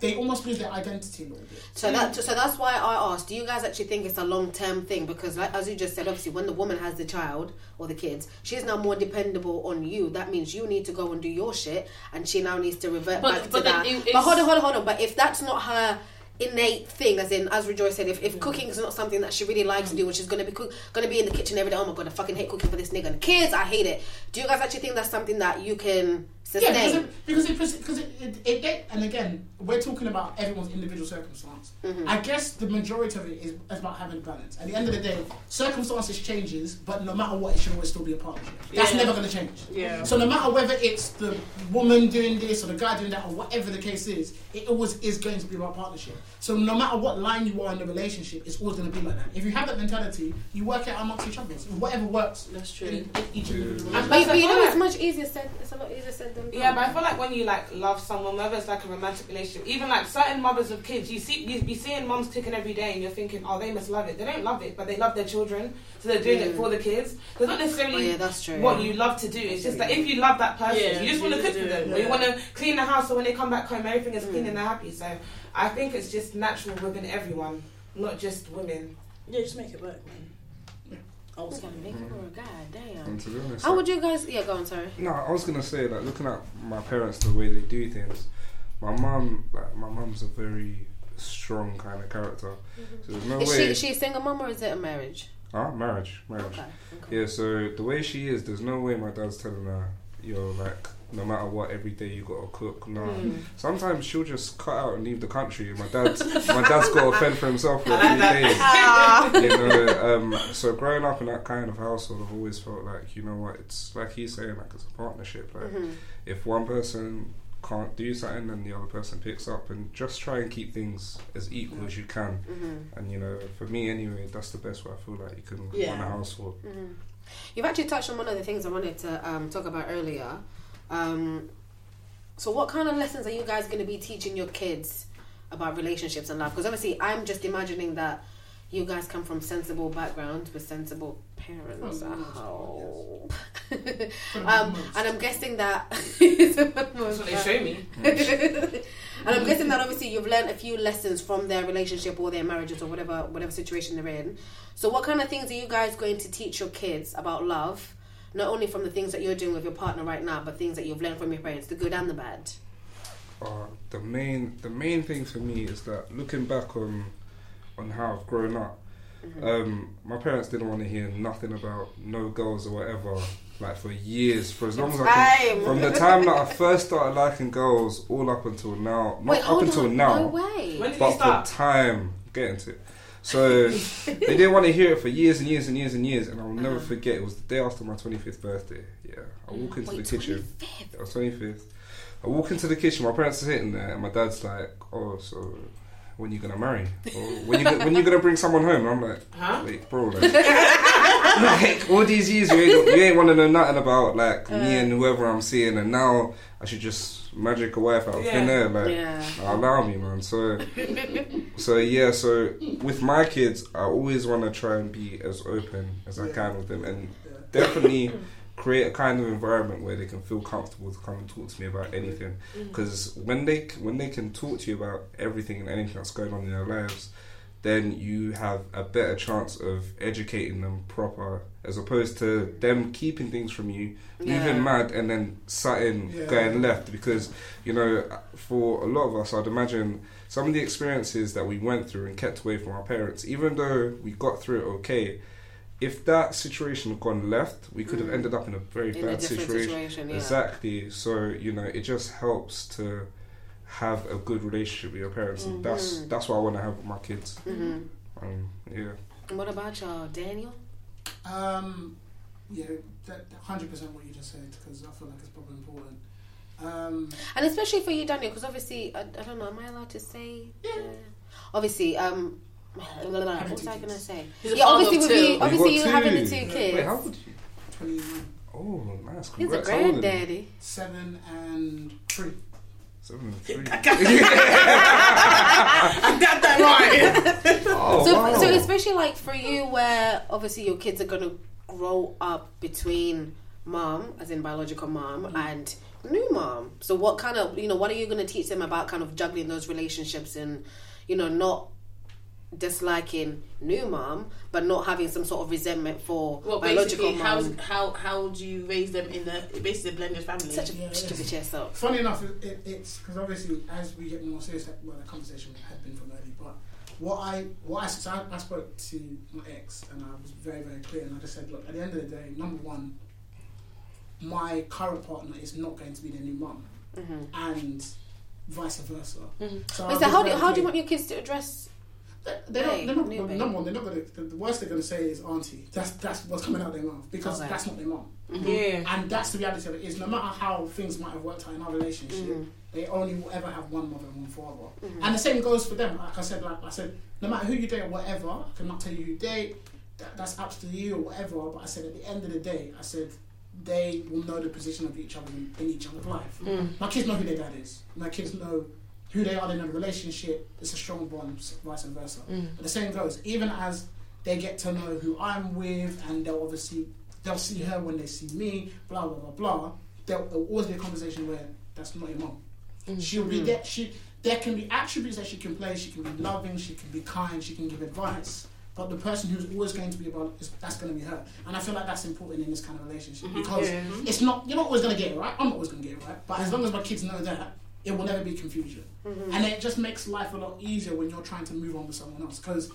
They almost lose their identity a little bit. So that so that's why I asked. Do you guys actually think it's a long term thing? Because like, as you just said, obviously, when the woman has the child or the kids, she's now more dependable on you. That means you need to go and do your shit, and she now needs to revert But- back to but then that. it- but hold on, hold on, hold on. But if that's not her innate thing, as in as Rejoice said, if, if cooking is not something that she really likes to do, and she's gonna be cook, gonna be in the kitchen every day. Oh my god, I fucking hate cooking for this nigga. And kids, I hate it. Do you guys actually think that's something that you can sustain? Yeah, because it, because it, because it, it, it, it, and again, we're talking about everyone's individual circumstance. Mm-hmm. I guess the majority of it is, is about having balance. At the end of the day, circumstances changes, but no matter what, it should always still be a partnership. That's Yeah. never going to change. Yeah. So no matter whether it's the woman doing this or the guy doing that or whatever the case is, it always is going to be about partnership. So no matter what line you are in the relationship, it's always going to be like that. If you have that mentality, you work it out amongst each other. Whatever works. That's true. In, in each individual And But, but you know, it's much easier said. It's a lot easier said than done. Yeah, but I feel like when you like love someone, whether it's like a romantic relationship, even like certain mothers of kids, you see you be seeing moms cooking every day, and you're thinking, oh, they must love it. They don't love it, but they love their children, so they're doing it for the kids. It's not Oh necessarily yeah, that's true. what you love to do. It's just that if you love that person, Yeah, you just want to cook for do it, them, or you want to clean the house, so when they come back home, everything is Mm. clean and they're happy. So I think it's just natural within everyone, not just women. Yeah, just make it work, man. Oh, it's gonna make it work. God damn. And to be honest, How would you guys? Yeah, go on. Sorry. No, I was gonna say like looking at my parents the way they do things. My mum, like my mum's a very strong kind of character. So there's no Is way. she she a single mom or is it a marriage? Huh? Marriage, marriage. Okay. okay. Yeah. So the way she is, there's no way my dad's telling her, yo, like no matter what, every day you gotta cook. No. Hmm. Sometimes she'll just cut out and leave the country. My dad's my dad's got to fend for himself for a few days. You know, um, so growing up in that kind of household, I've always felt like, you know what, it's like he's saying, like it's a partnership. Like Mm-hmm. if one person can't do something, then the other person picks up, and just try and keep things as equal as you can. Mm-hmm. And you know, for me anyway, that's the best way I feel like you can Yeah. run a household. Mm-hmm. You've actually touched on one of the things I wanted to um, talk about earlier. Um, so, what kind of lessons are you guys going to be teaching your kids about relationships and love? Because obviously, I'm just imagining that you guys come from sensible backgrounds with sensible parents. I hope. um, and I'm guessing that. That's what they show me. and I'm guessing that obviously you've learned a few lessons from their relationship or their marriages or whatever whatever situation they're in. So what kind of things are you guys going to teach your kids about love, not only from the things that you're doing with your partner right now, but things that you've learned from your parents, the good and the bad. Uh, the main the main thing for me is that looking back on on how I've grown up, um, my parents didn't want to hear nothing about no girls or whatever. Like for years, for as long as I can, from the time that I first started liking girls, all up until now, not Wait, up hold until on. now, No way. When did you but start? for time, get into it. So they didn't want to hear it for years and years and years and years, and I'll never Uh-huh. forget. It was the day after my twenty fifth birthday. Yeah, I walk into Wait, the kitchen. 25th? It was twenty fifth. I walk into the kitchen. My parents are sitting there, and my dad's like, "Oh, so when you gonna marry? Or when you gonna, when you gonna bring someone home?" And I'm like, Huh? "Wait, bro, like, like all these years you ain't you ain't want to know nothing about like Uh. me and whoever I'm seeing, and now I should just magic a wife out of thin air, like." Yeah. Allow me, man. So, so yeah. So with my kids, I always want to try and be as open as I can with them, and definitely create a kind of environment where they can feel comfortable to come and talk to me about anything. Mm. Because when they when they can talk to you about everything and anything that's going on in their lives, then you have a better chance of educating them proper, as opposed to them keeping things from you, Yeah. moving mad, and then something Yeah. going left. Because you know, for a lot of us, I'd imagine some of the experiences that we went through and kept away from our parents, even though we got through it okay. If that situation had gone left, we could have Mm. ended up in a very In bad different situation. situation, yeah. Exactly. So you know, it just helps to have a good relationship with your parents, and that's Mhm. that's what I want to have with my kids. hmm Um, yeah. And what about y'all, Daniel? Um, yeah, hundred percent what you just said because I feel like it's probably important. Um, And especially for you, Daniel, because obviously, I, I don't know, am I allowed to say? Yeah. Obviously, um, what was I going to say? He's Yeah, obviously, of with you, obviously, you having the two kids. Wait, how old are you? twenty nine, Oh, nice. He's a Congrats. How old are you? granddaddy. seven and three. Seven and three. I got that right. Oh, so, wow. so especially like for you, where obviously your kids are going to grow up between mom, as in biological mom, Mm-hmm. and new mom. So, what kind of you know, what are you going to teach them about kind of juggling those relationships and you know not disliking new mom, but not having some sort of resentment for Well, biological basically, how's, mom. how how do you raise them in the basically blended family? Such a Yeah, yeah. stupid chest up. Funny enough, it, it, it's because obviously as we get more serious, that- well, the conversation had been from early. But what I what I, so I, I spoke to my ex and I was very very clear, and I just said, look, at the end of the day, number one, my current partner is not going to be the new mum, hmm and vice versa. Mhm. So, I So, how do very how do you want your kids to address? They- They're not, they're not, New babe. number one, they're not gonna. The, the worst they're gonna say is auntie. That's that's what's coming out of their mouth because Okay. that's not their mum. Yeah. And that's the reality of it. Is no matter how things might have worked out in our relationship, Mhm. they only will ever have one mother and one father. Mhm. And the same goes for them. Like I said, like I said, no matter who you date or whatever, I cannot tell you who you date. That, that's up to you or whatever. But I said at the end of the day, I said they will know the position of each other in, in each other's life. Mm. My kids know who their dad is. My kids know who they are in a relationship. It's a strong bond, vice versa. Mm. But the same goes, even as they get to know who I'm with, and they'll obviously they'll see her when they see me, blah blah blah blah. There'll, there'll always be a conversation where that's not your mom. Mm. She'll be mm. there. She there can be attributes that she can play. She can be loving. She can be kind. She can give advice. But the person who's always going to be about is that's going to be her. And I feel like that's important in this kind of relationship mm-hmm. because Yeah. it's not you're not always going to get it right. I'm not always going to get it right. But as long as my kids know that, it will never be confusion. Mm-hmm. And it just makes life a lot easier when you're trying to move on with someone else because.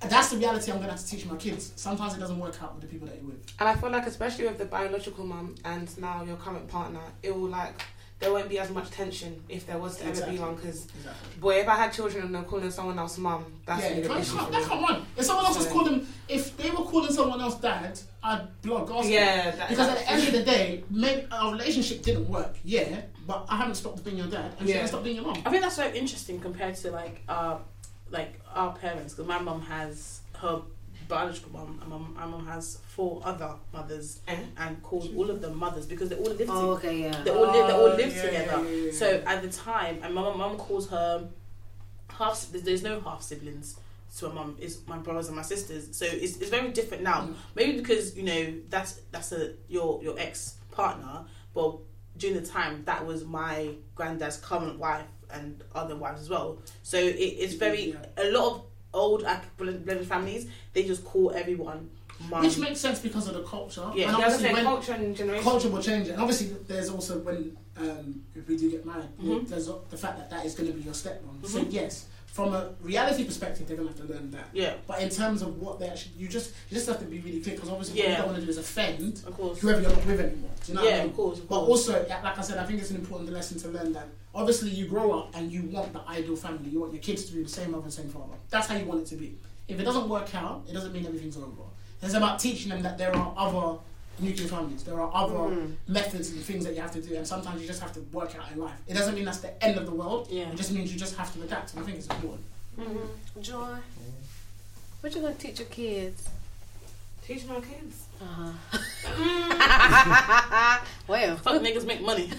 That's the reality I'm going to have to teach my kids. Sometimes it doesn't work out with the people that you're with. And I feel like, especially with the biological mum and now your current partner, it will like there won't be as much tension if there was to ever be one. Because Exactly. boy, if I had children and they're calling someone else mum, that's yeah, really can't, can't, that can't run. If someone else was So- calling, if they were calling someone else dad, I'd block. Yeah, that, Because at the end of the day, maybe our relationship didn't work, yeah, but I haven't stopped being your dad, and she Yeah. hasn't stopped being your mom. I think that's so interesting compared to like our like our parents. Because my mom has her biological mom, and my, my mum has four other mothers, Eh? and calls all of them mothers because they all live Oh, together. okay, yeah. They all live. They all Oh, live yeah, together. yeah, yeah, yeah. So at the time, and my mum, mum calls her half. There's, there's no half siblings. to my mum. It's my brothers and my sisters. So it's, it's very different now. Mm. Maybe because you know that's that's a your your ex partner, but during the time that was my granddad's current wife and other wives as well. So it, it's very Yeah. a lot of old blended families. They just call everyone mum. Which makes sense because of the culture. Yeah. and Yeah, I was obviously when culture and generation. culture will change, and obviously there's also when um, if we do get married, Mhm. there's the fact that that is going to be your stepmom. So Mhm. yes, from a reality perspective, they're going to have to learn that. yeah, But in terms of what they actually, you just you just have to be really clear because obviously what you don't want to do is offend of course. whoever you're not with anymore. Do you know what I Yeah, mean? of course. Of But course. also, like I said, I think it's an important lesson to learn that obviously you grow up and you want the ideal family. You want your kids to be the same mother, same father. That's how you want it to be. If it doesn't work out, it doesn't mean everything's over. It's about teaching them that there are other nuclear families. There are other Mm. methods and things that you have to do, and sometimes you just have to work out in life. It doesn't mean that's the end of the world. Yeah. It just means you just have to adapt, and I think it's important. Joy, what you gonna teach your kids? Teach my kids. Uh-huh. Mm. well, Fuck niggas make money.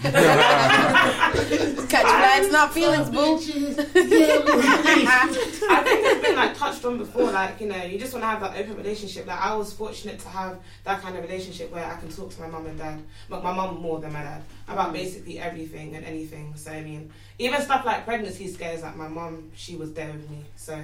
catch flags, not feelings, boo. I think it's been like touched on before. Like you know, you just want to have that open relationship. Like I was fortunate to have that kind of relationship where I can talk to my mum and dad, but my mum more than my dad about basically everything and anything. So I mean, even stuff like pregnancy scares. Like my mum, she was there with me. So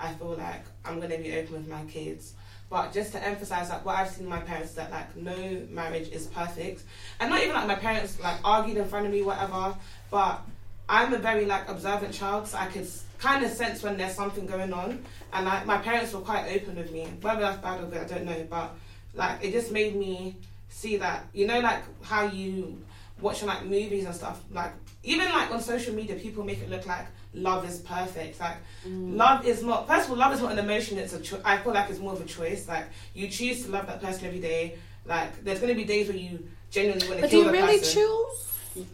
I feel like I'm gonna be open with my kids. But just to emphasize, like what I've seen my parents, that like no marriage is perfect, and not even like my parents like argued in front of me, whatever. But I'm a very like observant child, so I could kind of sense when there's something going on, and like my parents were quite open with me. Whether that's bad or good, I don't know, but like it just made me see that you know like how you watch like movies and stuff like even like on social media people make it look like love is perfect like mm. love is not first of all love is not an emotion it's a cho- i feel like it's more of a choice like you choose to love that person every day like there's going to be days where you genuinely want to But do kill you the really person. choose?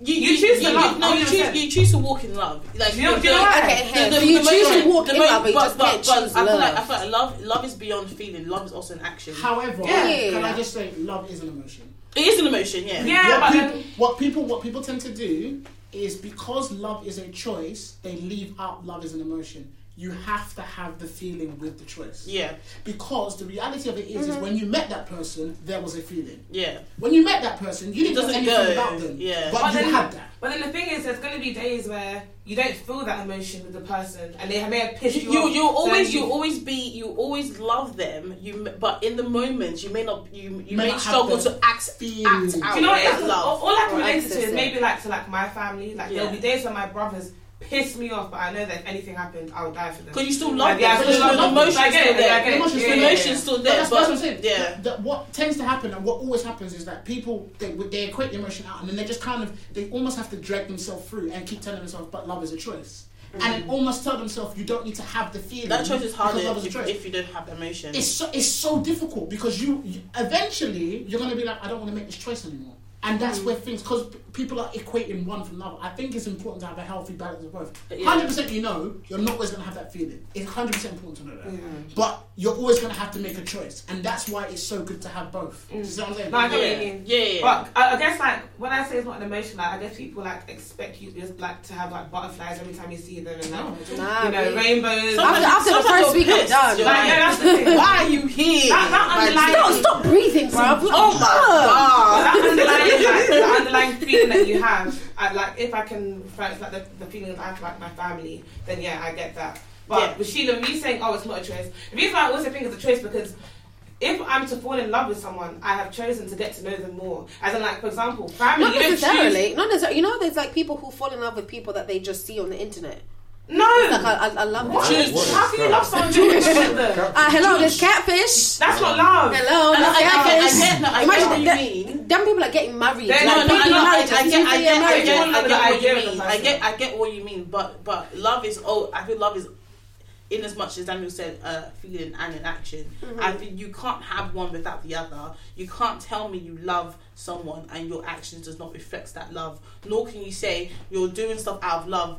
You, You choose to love, No, you 100%. choose. You choose to walk in love. Like You know- the- you know why? Okay, the- hey, the- you the choose most- to walk in most- love, but you but- just but- can't but choose I feel like I love. feel like love. Love is beyond feeling. Love is also an action. However, Yeah. can I just say, love is an emotion. It is an emotion. Yeah. yeah what, but people, then, what people what people tend to do is because love is a choice, they leave out love as an emotion. You have to have the feeling with the choice. Yeah. Because the reality of it is, is mm-hmm. when you met that person, there was a feeling. Yeah. When you met that person, you didn't know anything go, about them. yeah. But, But you then- had that. but then the thing is there's going to be days where you don't feel that emotion with the person and they may have pissed you, You off you So always you- you always be you always love them. You but in the moment you may not you you May may not struggle to act feeling. act you out Do you know what it love. All, all I can Or relate to is maybe like to like my family. Like there'll be days when my brothers piss me off, but I know that if anything happened, I would die for them. Because you still love Like, yeah, I them. still Because love the emotion's I still there. get it. Emotion's Yeah, The yeah, yeah. still there. that's, that's what I'm saying. yeah. That- that what tends to happen and what always happens is that people they, they equate the emotion out and then they just kind of they almost have to drag themselves through and keep telling themselves, but love is a choice. And then mm. almost tell themselves you don't need to have the feeling. That choice is harder love is a if, choice. if you don't have emotion. it's so it's so difficult because you, you eventually you're gonna be like I don't want to make this choice anymore, and that's Mm. where things because people are equating one from another. I think it's important to have a healthy balance of both. Yeah. Hundred percent, you know, you're not always gonna have that feeling. It's hundred percent important to know that, but you're always gonna have to make a choice, and that's why it's so good to have both. Do you see what I'm saying? No, I get what yeah. you mean. yeah, yeah. But I, I guess like when I say it's not an emotion, like I guess people like expect you just like to have like butterflies every time you see them and like No. Nah, you know babe. rainbows. Sometimes- After- after the first you're week, I'm pissed. done. Like, like, yeah, that's the thing. Why are you here? That- that Like, underlying- Don't stop breathing, bro. Oh my god. like the underlying feeling that you have, I, like if I can refer to like the, the feeling that I have like my family, then yeah, I get that. But Yeah. with Sheila, me saying, "Oh, it's not a choice," the reason why I also think it's a choice because if I'm to fall in love with someone, I have chosen to get to know them more. As in, like for example, family. Not don't choose- necessarily. Not necessarily. You know, there's like people who fall in love with people that they just see on the internet. No. Like I, I, I love what? this. Choose- How can you love someone? you don't know them? Uh, hello, there's catfish. That's not love. Hello, And I, there's I, get, I catfish. get, no, I get what you that- mean. Them people are getting married. They're like, not- no, people no, I, married I, get, I get get, I get, I get knows the what you mean. I get, I get what you mean. But, but love is oh, I feel love is in as much as Daniel said, uh, feeling and an action. I think you can't have one without the other. You can't tell me you love someone and your actions does not reflect that love. Nor can you say you're doing stuff out of love.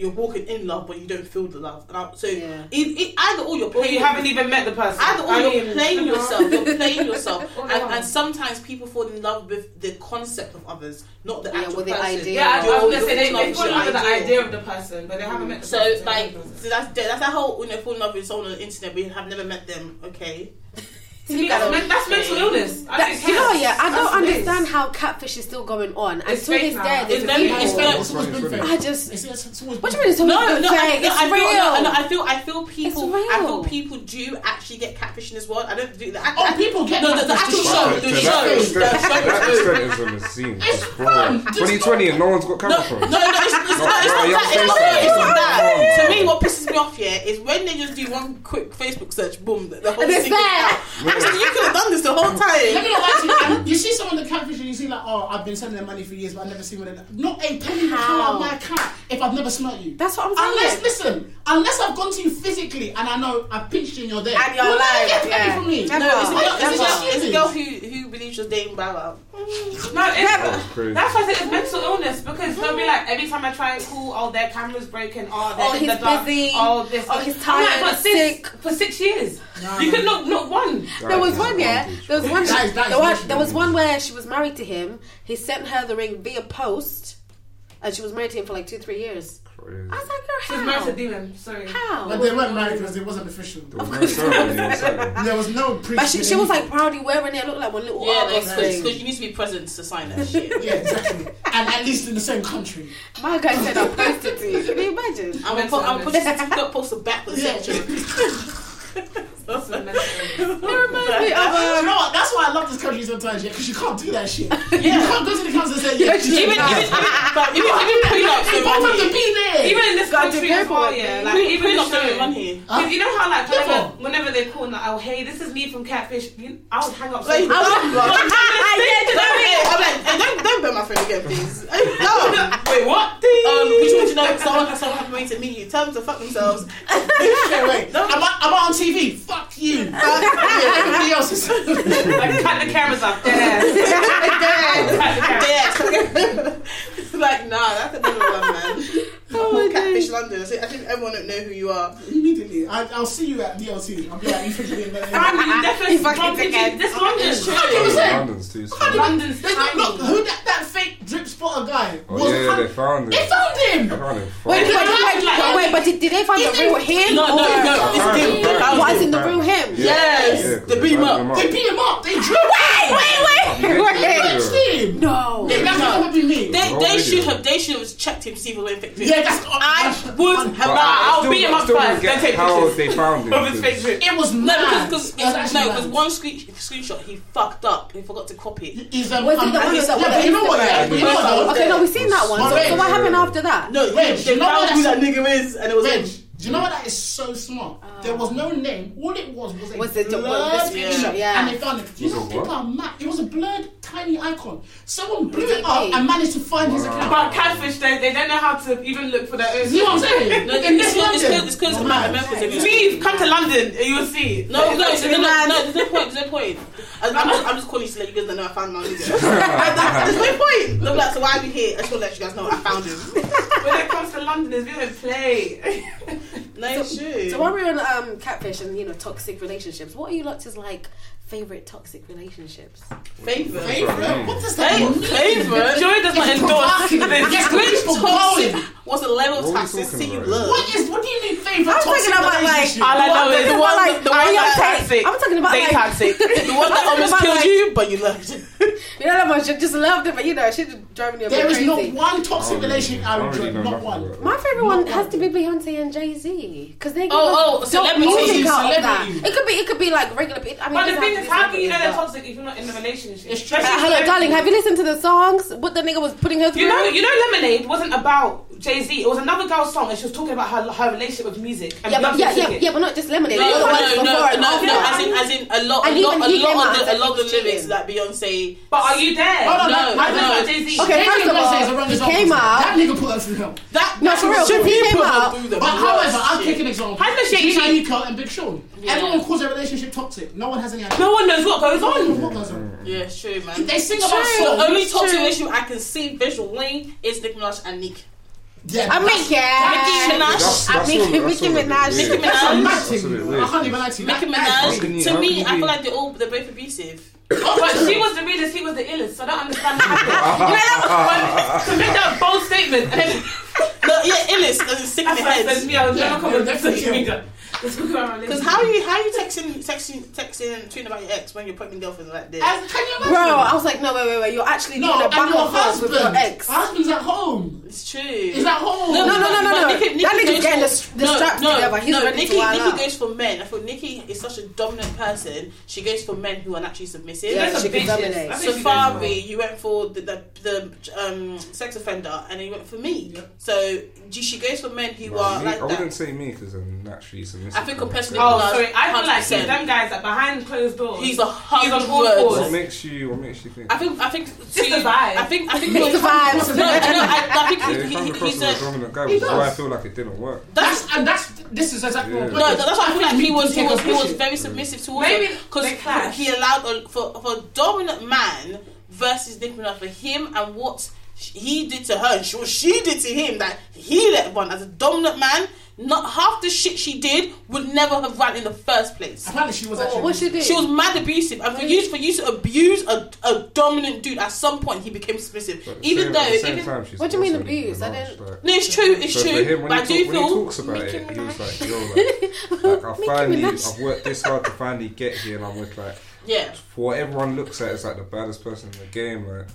You're walking in love, but you don't feel the love. And I, so Yeah. it, it, either or you're Or you haven't even met the person. Either or I you're mean, playing you yourself, you're playing yourself, and, and sometimes people fall in love with the concept of others, not the Yeah, actual with the person. idea. Yeah, I, I was gonna say they, they fall in love with the idea of the person, but they haven't met the So person. like so that's that's that whole you know fall in love with someone on the internet, but you have never met them. Okay, to me, that's, men- that's mental illness. I That, you know, yeah, I don't That's what it is. understand understand how catfish is still going on, and It's to fake this day, there's It's very- people- it's very- It's always been fake. I just. It's, it's, it's always What do been you mean? It's always No, been no, I, fake? no, It's I feel, real. no, no, I feel, I feel people. I feel people do actually get catfish in this world. I don't do that. Oh, people get no, the, the actual show, show. the show, that the show. to that extent is on the scene. It's fun. 2020 and no one's got No, camera phones. no, no, it's, it's, not, it's bro, not you're that. It's not, saying it's not something. that. To me, what pisses me off here is when they just do one quick Facebook search, boom, the, the whole And it's thing is there. Out. You could have done this the whole Let time. me not lie to you. You see someone in the catfish and you see like, oh, I've been sending them money for years, but I've never seen one of them. Not a penny will come out of my account if I've never smelt you. That's what I'm saying. Unless, listen, unless I've gone to you physically and I know I've pinched you and you're there. And you're you'll alive, get a yeah. from me. Never. No, it's a girl, Never. it's a girl, it's a girl who, who believes she's dating Bow Wow. Mm. No, it's, That's crazy. that's why I said it's mental illness because they'll be like every time I try and call, oh their camera's broken, oh they're Oh, in he's the dark, busy. oh this, Oh, he's I'm like, tired, but since sick. for six years, you could not not one. There was one, yeah. There was one. That is- that is there, was, there was one where she was married to him. He sent her the ring via post, and she was married to him for like two, three years. Crazy. I was like, She was girl, married to how? demon. Sorry. How? But they weren't married because it wasn't official. There was no ceremony on Saturday. There was no pre. But she, she was like proudly wearing it. It looked like one little Yeah, Argos because thing. you need to be present to sign that shit. Yeah, exactly. and at least in the same country. My guy said I posted to you. Can you imagine? I'm gonna put, I'm gonna put this certificate poster back for the Yeah. section. That's a. It reminds me of you um, know what? That's why I love this country sometimes, yeah, because you can't do that shit. You can't go to the council and say, yeah, she's Even, even, even, but even, even prenups You don't both run have to here. be there. Even in this Gotta do country as well, paperwork, yeah. man. Like Pre- even the Prenups don't even run show. here. Because you know how like whenever, Never. whenever they call like, oh hey, this is me from Catfish, you, I would hang up. Like, so I quick. was, I'm like, hey, don't, don't burn my friend again, please. No. Wait, what? Um, which one do you know? Someone, someone has me to meet you. Tell them to fuck themselves. Straight away. No. Am I, am I on TV? Fuck you. Everybody else is. like cut the cameras off. Cut the cameras. Yeah. like, nah, that's another one, man. Oh Catfish London. I think, I think everyone don't know who you are. Immediately, I, I'll see you at DLT. I'll be like, you think you're in there? Fam, you definitely fucking bump into dickhead. this London. It's true. London's too small. London's There's no, look, who that, that fake drip spotter guy Oh was. yeah, hun- they found him. they found him. They found him. Wait, wait, wait, wait, wait, but did, did they find the real him? No, no, or- no. It's him. him, They found found What him. is in the real him? Yes. They beat him up. They beat him up. They drip. Wait, wait, wait, get the wait. video. him. No. Yeah, that's not gonna be me. They, The whole they should have. They should have checked him to see if he was infected. Yeah, that's. I would un- have. But Nah, I I'll still- beat him I up still don't get take how pictures. they found him. Of his because- fake drip. It was No, mad. because It was actually no, mad. because one screen, screenshot he fucked up. He forgot to copy it. He's, um, Was it um, one that was but you know what? Instagram? Yeah, but you know what? Okay, no, we've seen that one. So, what happened after that? No, Wait, they you know found who that nigga is, and it was Reg, him. Do you know what that is so smart? There was no name. All it was was a Was the- the- blurred the screenshot, image, yeah. And they found it. You know, people are mad. It was a blurred, tiny icon. Someone blew it it up and managed to find his account. But catfish, they, they don't know how to even look for their own. See what I'm saying? No, In it's this because it's London. because it's because man. America's. Leave, come to London, and you'll see. No, no, no, no, no, there's no point, there's no point. I'm, I'm, just, I'm just calling you to let you guys know I found my nigga. there's no point. They'll like, so why are we here? I just want to let you guys know I found him. When it comes to London, it's really play. No, it's true. So while we're on um, catfish and you know toxic relationships, what are you lot's like favorite toxic relationships? Favorite. Favorite? What does that mean? Favorite. Joy does not endorse this. It's people Toxic. going. What's the level of What are we toxicity you love? What is? What do you mean favorite I'm toxic talking about, like. All I know I'm is the one, like, the one you that's toxic. I'm talking about, they like- toxic. The one that almost killed you, but you loved. You know, that should just loved it, but you know, she's driving you a There is not one toxic relationship I really- I would don't really join. know Not nothing one. My favorite one has to be Beyonce and Jay Z because they oh, give Oh, us oh, dope celebrities. music out. Celebrity. It could be, it could be like regular. people. I mean, But the it doesn't thing have is, to be how do you know they're toxic if you're not in the relationship? It's Uh, hello, darling. Have you listened to the songs? What the nigga was putting her through? You know, you know, Lemonade wasn't about Jay Z. It was another girl's song, and she was talking about her her relationship with music. And yeah, but Beyonce yeah, yeah, yeah, but not just lemonade. No, the other ones no, before no, no, no. As in, as in, a lot, a lot, a he lot of the, a lot of the said he was lyrics that Beyonce. But are you there? Hold on, No, I I no. Jay Z. Okay, first of all, he came out- That nigga put us through hell. That No, for real, should he be came out- through But however, I'll shit. take an example. How's the shit Gina she- and Big Sean. Yeah. Everyone calls their relationship toxic. No one has any idea. No one knows what goes on. What goes on? Yeah, it's true, man. They sing about The only toxic true. issue I can see visually is Nicki Minaj and Nick. Yeah, I that's- mean, yeah. Nicki Minaj. That's, I that's mean, all- Nicki all a bit Minaj- weird. Nicki Minaj. mad That's a bit thing. weird. I can't even lie to. Nicki That- that- How can Minaj. To me, I feel like they're all they're both abusive. Oh, but she was the realest, he was the illest, so I don't understand that. to make that bold statement, and then No, yeah, illest. As in sick in that's the why it says me, I was never comment yeah, on social media. Let's talk about my Because how are you how are you texting texting texting and tweeting about your ex when you're pregnant girlfriend like this? And can you imagine? Bro, I was like, no, wait, wait, wait. You're actually no, doing a and back your and forth with your husband, ex. husband's at home. It's true. He's at home. No, no, no, no, no, no. But Nikki- That Nikki nigga's goes getting for- the, the straps together. He's no, ready Nikki, to Nikki out. goes for men. I thought Nikki is such a dominant person. She goes for men who are naturally submissive. Yeah, That's she a can bitch, dominate. yes. That's what she goes Safaree, you went for the the, the um, sex offender, and then you went for me. Yeah. So she she goes for men who Well, are me- like I wouldn't say me because I'm naturally submissive. I think compared to Oh, sorry. I feel like he's them guys that behind closed doors. He's a He's on hundred all words. fours. What makes you? What makes you think? I think I think Just the vibe. I think I think It's the vibes. No, no, I, I think yeah, he, if he, I'm he, across he's with a a. dominant guy, He which is why I feel like it didn't work. That's That's and that's this is exactly Yeah. what. No, that's why I feel like he was he was he was very submissive towards Maybe her because he allowed for for a dominant man versus Nicki Minaj for him and what he did to her and what she did to him that he let run as a dominant man. Not half the shit she did would never have ran in the first place. Apparently, she was What, actually. what she did? She was mad abusive, and for you for you to abuse a, a dominant dude, at some point he became submissive. But even same- though, at the same even time, she's What do you mean also Nicki abuse? I Minaj, didn't- no, it's true, it's So for true. him, when, but I he, do talk, feel when he talks about Nicki it, he was like, "Yo, like, like I Nicki finally, Minaj. I've worked this hard to finally get here, and I'm with like, yeah. for what everyone looks at it's like the baddest person in the game, like."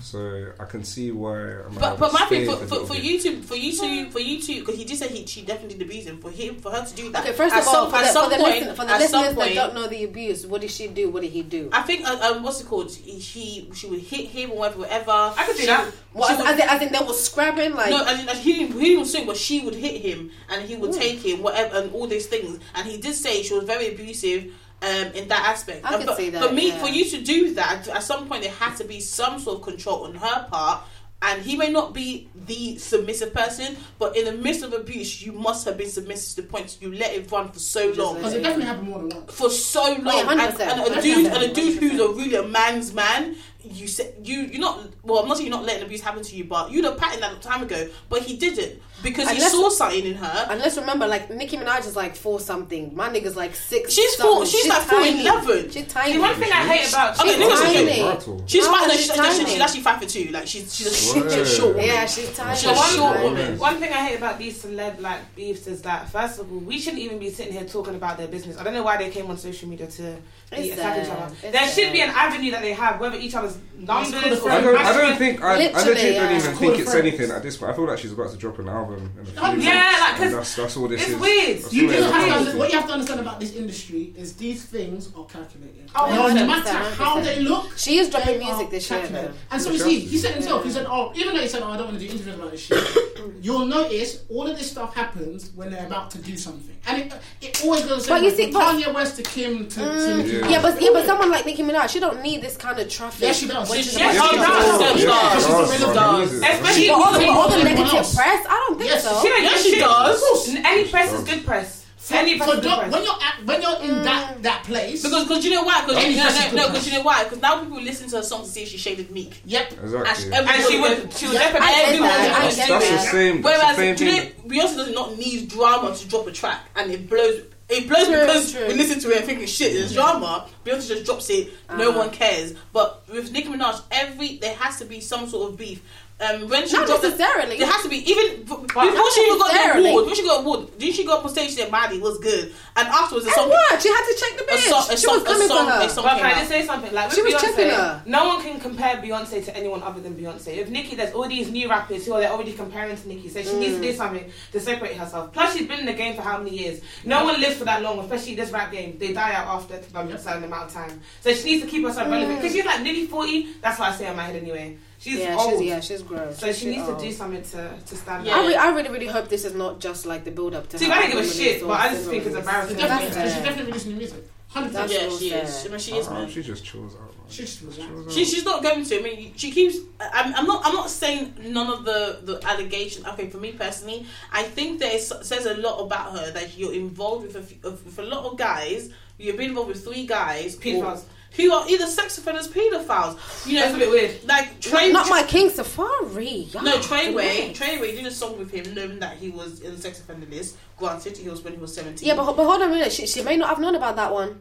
So I can see why. I might But but my thing for, for, for you to for you to for you to because he did say he she definitely did abuse him for him for her to do that. Okay, first at of all, some, for at the, some for the, point, listen, for the at some listeners that don't know the abuse, what did she do? What did he do? I think uh, um, what's it called? He, she she would hit him or whatever. whatever. I could do that. What, she as, would- as, in, as in they was scrapping like. no, as in, as he didn't, he didn't but she would hit him and he would Ooh. take him, whatever, and all these things. And he did say she was very abusive um, in that aspect. I And can but, see that, For me, yeah. for you to do that, at some point there had to be some sort of control on her part. And he may not be the submissive person, but in the midst of abuse, you must have been submissive to the point you let it run for so long Because it definitely happened more than once. for so long, yeah, and, 100%, and a dude, and a dude who's a really a man's man. You said you you're not well. I'm not saying you're not letting abuse happen to you, but you'd have patted that time ago. But he didn't because he saw something in her. And let's remember, like Nicki Minaj is like four something. My nigga's like six. She's something. four- she's like four tiny. eleven. She's tiny. See, one thing I hate about Okay, She's niggas are tiny. She's No, fine. No, she's she's, she's, tiny. she's actually five for two. Like she's she's a, she's a short woman. Yeah, she's tiny. She's a short one, woman. one thing I hate about these celeb like beefs is that first of all, we shouldn't even be sitting here talking about their business. I don't know why they came on social media to be It's each other. It's there should be an avenue that they have, whether each other's numbers called a or I don't, I don't think I, I Literally, legit don't even It's think it's friends. anything at this point. I feel like she's about to drop an album in a few Oh, yeah, like, 'cause And that's, that's all this it's is. weird. That's You all do it is. have to, under- what you have to understand about this industry is these things are calculated. Oh, no 100%, matter how they look, She is dropping they music this year, though. And so you see, he said himself, he said, oh, even though he said, oh, I don't want to do interviews about this shit, you'll notice all of this stuff happens when they're about to do something. And it, it always goes the But you see, from Kanye West to Kim to, to Mm, Nicki Yeah. Minaj. yeah, but yeah, but someone like Nicki Minaj, she don't need this kind of traffic. Yes, she does. When She- she's yes, about she to does. go. Yes, Yeah, does. she does, She man. does. Music. Especially But all the, but all the Everyone negative else. press, I don't think Yes. so. She don't Yeah, give she shit. does. Any press is good press. Any press So is good press. when you're at, when you're in that that place, Because, because you know why? Because Any no, person no, could no, because you know why? Because now people listen to her songs to see if she shaded Meek. yep, Exactly. And, and she would, she would Yeah. definitely. I get everyone that, I was get That's the same. That's Whereas the same do you know, thing. Beyonce does not need drama to drop a track, and it blows. It blows True, because true. we listen to it and thinking shit, there's drama. Beyonce just drops it, no Uh-huh. one cares. But with Nicki Minaj, every there has to be some sort of beef. Um, when she Not dropped the- necessarily. there has to be even b- before she even got the necessarily. award. When she got the award, didn't she go up on stage and say Maddie was good? And afterwards, the And song, what? She had to check the a bitch. song, a she song, was coming song, for her. a song But can I just say something? Like She was Beyonce, checking her. no one can compare Beyonce to anyone other than Beyonce. If Nicki, there's all these new rappers who are they're already comparing to Nicki, so she needs to Mm. do something to separate herself. Plus, she's been in the game for how many years? No one lives for that long, especially this rap game. They die out after a certain amount of time. So she needs to keep herself relevant because she's like nearly forty. That's what I say in my head anyway. She's yeah, old, she's yeah, she's gross. so she She's needs to do something to to stand Yeah. I, re- I really, really hope this is not just like the build up to. See, her I don't give a shit, but I just think it's embarrassing. she That's definitely, fair. she definitely releasing new music. Hundred That's percent. Yeah, she fair. is. I mean, she is, Oh, man. she just chills out. Man. She just was. Chills out. She, she's not going to. I mean, she keeps. I'm, I'm not. I'm not saying none of the the allegations. Okay, for me personally, I think that it says a lot about her that you're involved with a, few- with a lot of guys. You've been involved with three guys Pedophiles. Who are either sex offenders, pedophiles. You know, That's a bit weird. like Trey. Not, not my king Safaree. no. Treyway. Relax. Treyway did a song with him, knowing that he was in the sex offender list. Granted, he was when he was seventeen. Yeah, but, but hold on a minute. She, she may not have known about that one.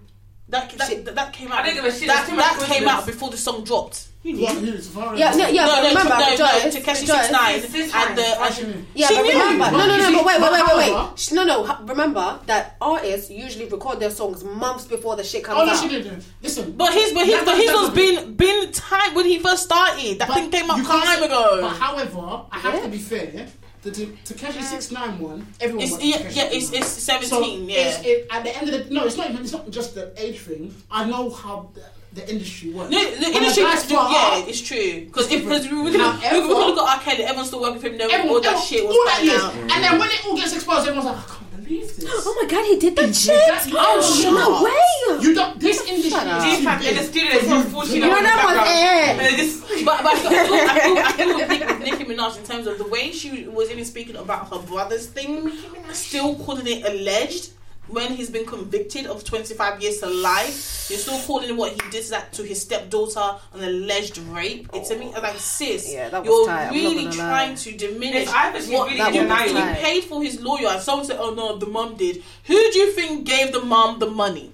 That that, that, that came out. I don't give a shit, That, there's too much that came coincidence. out before the song dropped. You knew. What. Yeah, yeah, yeah. no, but no, remember, no, rejoice, no, Tekashi rejoice. Six Nine Six and the Nine. What you and. Yeah, She but knew. remember, no, no, no, But but wait, wait, wait, wait, wait. Sh- No, no. Remember that artists usually record their songs months before the shit comes out. Oh, no, out. she didn't. Listen. But his but his but his was been been time when he first started. That But thing came out you can't time ago. But however, I have Yeah. to be fair. The Tekashi um, Six Nine one, everyone. It's yeah, yeah it's it's seventeen. So yeah. it's, it, at the end of the no, it's not even. It's not just the age thing. I know how the, the industry works. No, the When industry, guys yeah, it's true. Because because we, we, we, However- we, we look at R. Kelly, everyone's still working with him, knowing everyone, all that everyone- shit was all that is, and then when it all gets exposed, everyone's like, oh, I can't believe this. Oh my god, he did that shit. that- Oh, yeah. no way. You don't. This industry Shut up. is too G-Fab in the big. studio, it's all fortunate. You know that was And it. But, but I feel, I feel, I feel, I feel with Nicki Minaj in terms of the way she was even speaking about her brother's thing, still calling it alleged when he's been convicted of 25 years to life. You're still calling what he did that to his stepdaughter an alleged rape. It's a me oh. like sis, Yeah, that was you're tight, really trying lie. to diminish It's either she's what really That you, was denying tight. he paid for his lawyer. And someone said, "Oh no, the mum did." Who do you think gave the mum the money?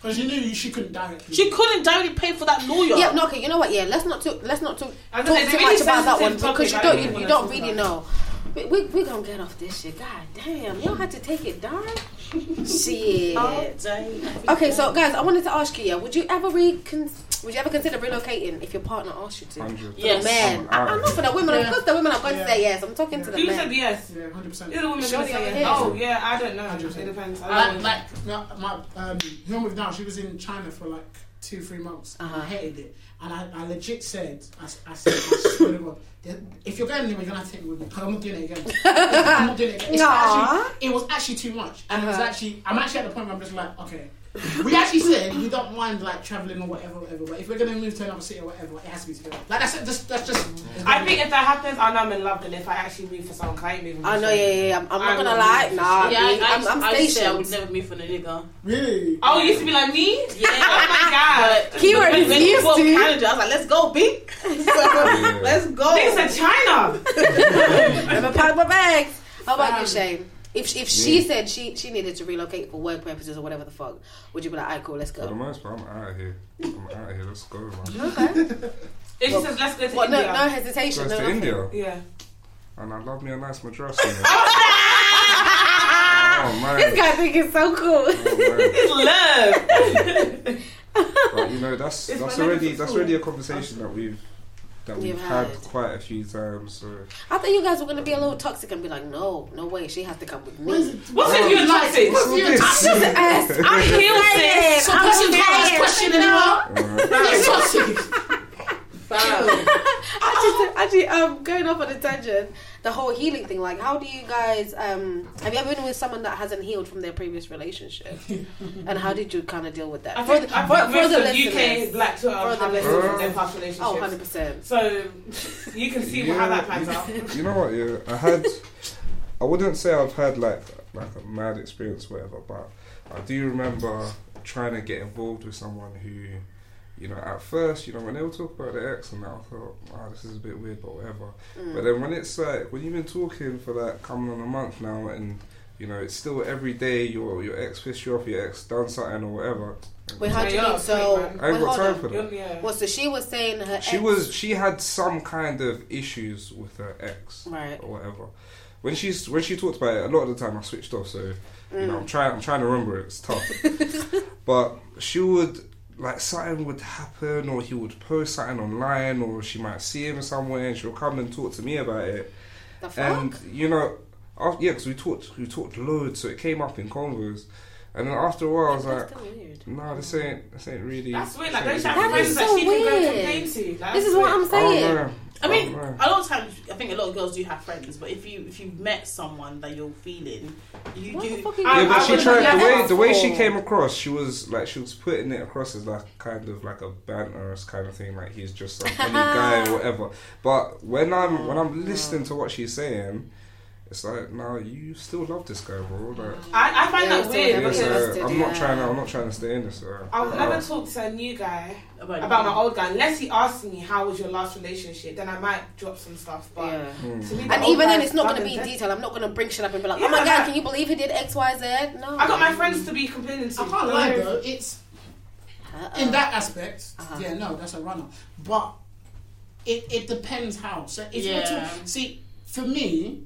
Because you knew she couldn't directly. She couldn't directly pay for that lawyer. Yeah, no, okay. You know what? Yeah, let's not talk. Let's not talk, talk too really much about that one because you topic, I don't. don't You, you don't really about know. We, we we gonna get off this shit. God damn, y'all had to take it down. shit. Okay, so guys, I wanted to ask you. Yeah, would you ever recon- Would you ever consider relocating if your partner asked you to? 100. Yes. Men, I'm I, I'm not for the women. Of course, the women are going Yeah. to say yes. I'm talking to the Who said yes? Yeah, hundred percent. You're the woman Sure, gonna say yeah, yes. Oh, yeah, I don't know. 100%. It depends. I Like, don't know. like no, my um, who I'm with now, she was in China for like two, three months. Uh-huh. I hated it, and I, I legit said, "I said, I swear to God, if you're going anywhere, you're gonna have to take me with me because I'm not doing it again. I'm not doing it again. It's actually, it was actually too much, and it was Uh-huh. actually, I'm actually at the point where I'm just like, okay. We actually said we don't mind like traveling or whatever, whatever. But if we're gonna move to another city or whatever, it has to be together. Like that's it. Just, that's just. I think if that happens, I know I'm in love. Then if I actually move for someone, 'cause I ain't moving. I know, yeah, yeah, yeah. I'm, I'm not gonna lie. Nah, Yeah, me, I, I'm, I'm I, I used to say I would never move for a nigga. really. Oh, you used to be like me? Yeah. Oh my god. But Keyword when, is when he used to. Canada, I was like, let's go, B. Let's go. Niggas said China. I'm a pack my bags. How about you, Shane? If if she said she she needed to relocate for work purposes or whatever the fuck, would you be like, alright, cool, let's For the go? most part, I'm out of here. I'm out of here. Let's go, man. Okay. If she says let's go to What? No, India. no hesitation. Goes no to nothing. India, Yeah. and I love me a nice madrasa. man. Oh, oh man. This guy think it's so cool. Oh, It's love. But you know, that's It's that's already that's already a conversation that we've that we've, We've had. had. quite a few times. So I thought you guys were gonna be a little toxic and be like, no, no way, she has to come with What is me. it? What's if you're toxic? What's What's your this? toxic? Yes, I'm Feel saying. sis. So I'm person can't ask saying. question anymore. uh, It's toxic. Actually, actually, um, going off on a tangent, the whole healing thing. Like, how do you guys? Um, have you ever been with someone that hasn't healed from their previous relationship? and how did you kind of deal with that? I For the- I think for most the of UK listeners. black Twitter For the have from their past relationships. Oh, 100 percent. So you can see how that pans out. You know what? Yeah, I had. I wouldn't say I've had like like a mad experience, or whatever, but I do remember trying to get involved with someone who, you know, at first, you know, when they were talking about their ex and that, I thought, wow, this is a bit weird, but whatever. But then when it's like when you've been talking for like coming on a month now, and you know, it's still every day your your ex pissed you off, your ex done something or whatever. Wait, how do you mean? So, a freak, I ain't got time for that. You're- yeah. Well, so she was saying her. She ex- was she had some kind of issues with her ex right. or whatever. When she's when she talked about it, a lot of the time I switched off. So you Mm. know, I'm trying I'm trying to remember it. It's tough, but she would like something would happen, or he would post something online, or she might see him somewhere, and she'll come and talk to me about it. The fuck? And you know, after, yeah, because we talked we talked loads, so it came up in convos. And then after a while, I was like, That's still weird. "No, this ain't this ain't really." That's weird. this Like, ain't those really have friends is that so she can go complain to. Like, This that's is what. I'm oh, saying. don't know. I mean, oh, don't a lot of times, I think a lot of girls do have friends, but if you if you've met someone that you're feeling, you What do. fuck are you I- Yeah, but I she tried the way the way she came across. She was like she was putting it across as like kind of like a banterous kind of thing, like he's just some funny guy or whatever. But when I'm when I'm oh, listening to what she's saying, it's like, no, you still love this guy, bro. Like, I, I find Yeah, that weird never because uh, I'm not trying to I'm not trying to stay in this. Uh, I would uh, never talk to a new guy About, about my old guy unless he asks me how was your last relationship. Then I might drop some stuff. But Yeah. mm. to me, the And even then, it's not going to be in detail. I'm not going to bring shit up and be like, Yeah, oh my god, like- can you believe he did X, Y, Z? No. I got my friends to be complaining to. I can't lie though. It's In that aspect, Uh-huh. yeah, no, that's a runner. But it, it depends how. So if you're Yeah. talking, see, for me,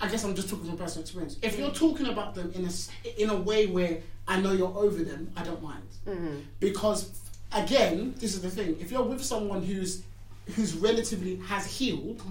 I guess I'm just talking from personal experience. If mm. you're talking about them in a in a way where I know you're over them, I don't mind mm-hmm. because again, this is the thing: if you're with someone who's who's relatively has healed.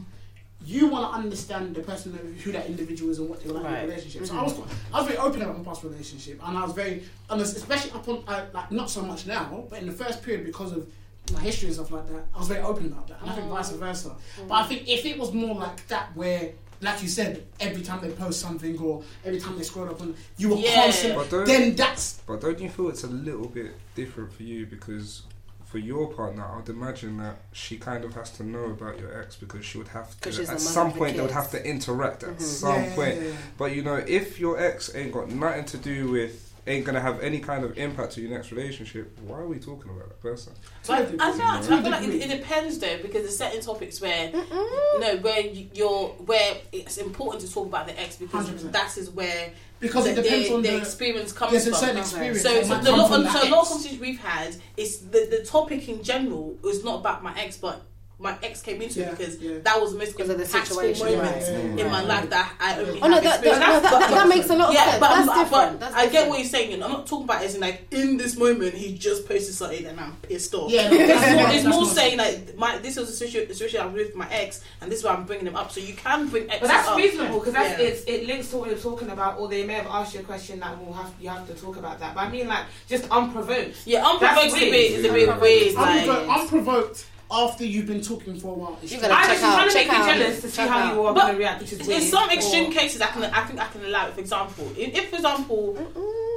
You want to understand the person who that individual is and what they like in Right. a relationship. So I mm-hmm. was, I was very open about my past relationship, and I was very especially up on, uh, like not so much now, but in the first period because of my history and stuff like that, I was very open about that, and I think mm. vice versa. But I mm. think if it was more like that, where like you said, every time they post something or every time they scroll up on, you were Yeah. constant. But Then that's But don't you feel it's a little bit different for you because for your partner, I'd imagine that she kind of has to know about your ex because she would have to at some of the point they would have to interact at some Yeah, yeah, point. yeah, yeah. But you know, if your ex ain't got nothing to do with ain't gonna have any kind of impact to your next relationship, why are we talking about that person? To a But I degree, feel, I to a feel like it, it depends though because there's certain topics where no where you- you're where it's important to talk about the ex because 100%. that is where because it depends the, on the the experience comes there's a from. certain experience. So, so the lot, from of, that so a lot of conversations we've had is the, the topic in general is not about my ex, but my ex came into Yeah, it because yeah. that was the most Because of the impactful situation, moment right, yeah, in my yeah. life that I only Oh no, that, that, no, that, that, that makes a lot of yeah, sense. but, That's but, different. but That's I get different. what you're saying. I'm not talking about it as in like in this moment he just posted something and I'm pissed off. Yeah, no, it's that's more, it's that's more saying like my this was a situation, situation I was with my ex and this is why I'm bringing him up. So you can bring exes But that's up. reasonable because that's Yeah. it's, it links to what you're talking about, or they may have asked you a question that will have you have to talk about that. But I mean, like just unprovoked. Yeah, unprovoked That's is a bit weird. is a bit weird. Unprovoked, unprovoked after you've been talking for a while. It's You're gonna I'm check just out- trying to check make you out. jealous to see Check how you are going to react, which is in weird. some extreme Or- cases, I can I think I can allow it. For example, if, if for example,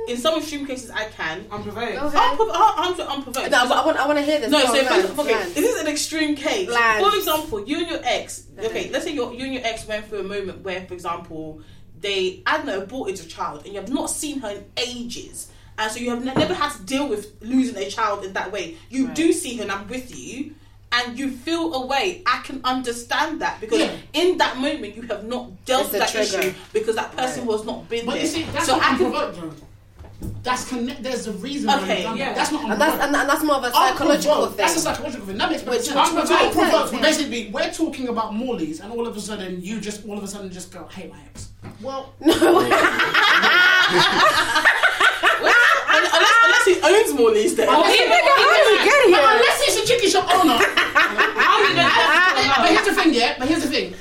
in some extreme cases, I can. unprovoked. Okay. Unprov- I'm, I'm unprovoked. No, but I want, I want to hear this. No, Go so on, if, land, okay, this is an extreme case. Land. For example, you and your ex. Okay, let's say your you and your ex went through a moment where, for example, they I don't know aborted a child and you have not seen her in ages, and so you have ne- never had to deal with losing a child in that way. You Right. do see her, and I'm with you. And you feel a way. I can understand that because Yeah. in that moment you have not dealt It's with that trigger. issue because that person Right. was not been But there. you see, that's so I can, unprovoked. That's connect. There's a reason Okay, yeah. That's not and that's and, and that's more of a psychological Unprovoked, thing. That's a psychological thing. That makes Which- sense. which Unprovoked, makes sense, yeah. Basically, we're talking about Morley's, and all of a sudden, you just all of a sudden just go, "Hey, my ex." Well, unless, unless he owns more leads then. Or oh, even- How did you get But here? unless it's a chicken shop owner. How you know that? but here's the thing, yeah. But here's the thing.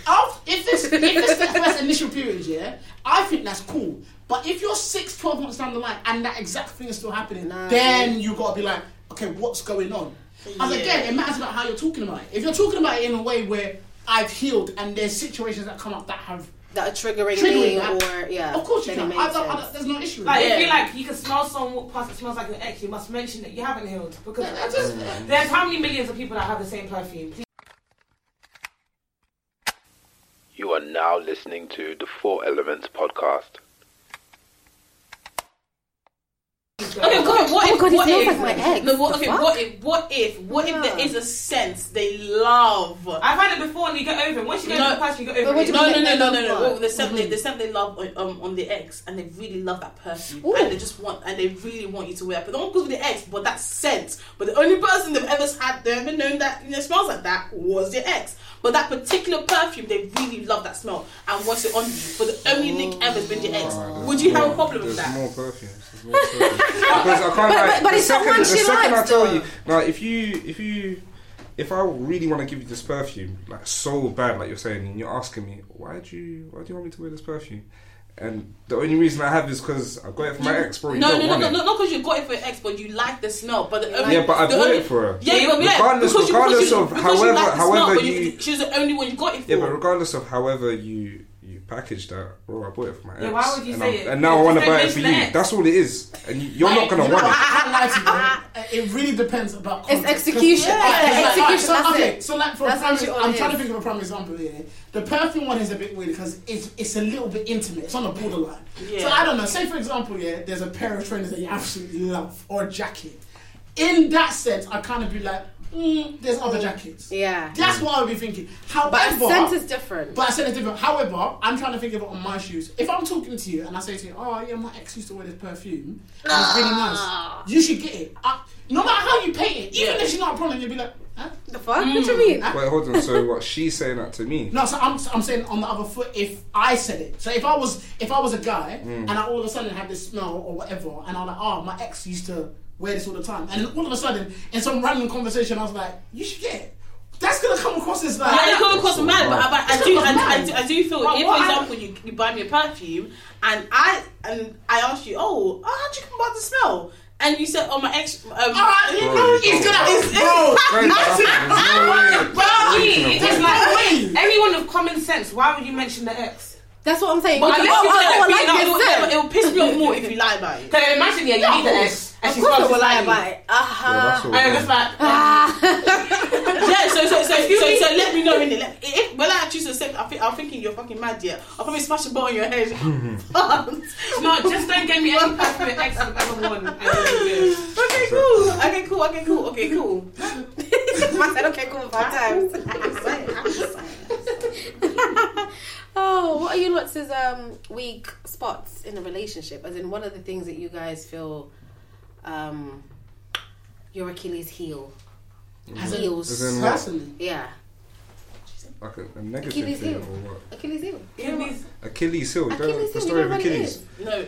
If this, if this the first initial period, yeah, I think that's cool. But if you're six, 12 months down the line and that exact thing is still happening, Nah. then you gotta be like, okay, what's going on? As Yeah. again, it matters about how you're talking about it. If you're talking about it in a way where I've healed and there's situations that come up that have, That are triggering, Triggering me, that. or yeah. of course you then it can. I don't, I don't, there's no issue. with Like that. if you like, you can smell someone walk past that smells like your ex. You must mention that you haven't healed because That- that's- there's how many millions of people that have the same perfume. Please You are now listening to the Four Elements podcast. Okay, go ahead. What Oh if? God, what if? like my ex. No, what, okay. fuck? What if? What if? What Yeah. if there is a sense they love? I've had it before and you get over it. Once you get No. over the person, you get over what it. do No, you no, no, no, no, no. what? Well, the scent they, the scent they love on, um, on the ex, and they really love that person, Ooh. and they just want, and they really want you to wear. it. But not because of the ex, but that scent. But the only person they've ever had, they've ever known that you know smells like that was their ex. But that particular perfume, they really love that smell and want it on you. But the only link ever has been your ex. Would you have a problem with there's that? more perfumes. There's more perfumes. because I can't But- like but- but the it's second, one the she second likes, I tell though. you, now if you if you if I really want to give you this perfume, like so bad, like you're saying, and you're asking me, why do you why do you want me to wear this perfume? And the only reason I have is because I got it from my ex, bro. You No, don't no, no, no, no, not because you got it for your ex, but you like the smell. But the only, Yeah, but I bought only- it for her. Yeah, yeah, yeah. Regardless- regardless you, of however- you like the however but you- she was the only one you got it for. Yeah, but regardless of however you you package that, bro, I bought it for my ex. Yeah, why would you and say I'm- it? And now I want to buy it for you. ex. That's all it is, and you- you're not gonna you know, want it. I can't lie to you. It really depends about. context. It's execution. Yeah. It's Yeah. execution. so, That's okay, it. so like for That's a prime, literally I'm it trying to think of a prime example here. The perfume one is a bit weird because it's it's a little bit intimate. It's on the borderline. Yeah. So I don't know. Say for example, yeah, there's a pair of trainers that you absolutely love or a jacket. In that sense, I kind of be like, mm, there's other jackets. Yeah. That's what I would be thinking. But a However, scent is different. but I said it's different. However, I'm trying to think of it on my shoes. If I'm talking to you and I say to you, "Oh yeah, my ex used to wear this perfume, and it's really Ah. nice," you should get it. I, no matter how you paint it, even Yeah. if she's not a problem, you'll be like, huh? the fuck? What do you mean? Wait, hold on. So what? She's saying that to me. No, so I'm, I'm saying on the other foot. If I said it, so if I was if I was a guy Mm. and I all of a sudden had this smell or whatever, and I'm like, oh, my ex used to wear this all the time, and all of a sudden in some random conversation, I was like, you should get it. That's gonna come across as like, Yeah, it come across mad, but, but I It's do, not I, I, do- I do feel But if, what for I- example, you, you buy me a perfume and I and I ask you, oh, oh how'd you come about the smell? And you said, oh, my ex. Um, all right, you know, he's gonna, It's- bro. Wait, no way. But Speaking of it's that. like anyone with common sense. Why would you mention the ex? That's what I'm saying. But oh, unless you oh, let oh, like it, will, it will piss me off more if you lie about it. Because imagine, yeah, you need the ex, and Of she course smells I will lie about it. Uh-huh. all. And it's like, Yeah, so so so so, so let me know in it. Let- If, when I actually said, I think, I'm thinking you're fucking mad. Yeah, I'll probably smash a ball on your head. no, just don't get me any perfume an ex have ever worn. and it'll be good. okay, cool. Okay, cool. Okay, cool. Okay, cool. I said okay, cool five times. oh, what are you lots' um, weak spots in a relationship? As in, one of the things that you guys feel um, your Achilles heel. As in- Heels. As in what? personally. Yeah, Like a, a negative Achilles thing heel. or what? Achilles heel. Kidneys. Achilles heel. You don't- Achilles the heel, story of know what it Achilles. No,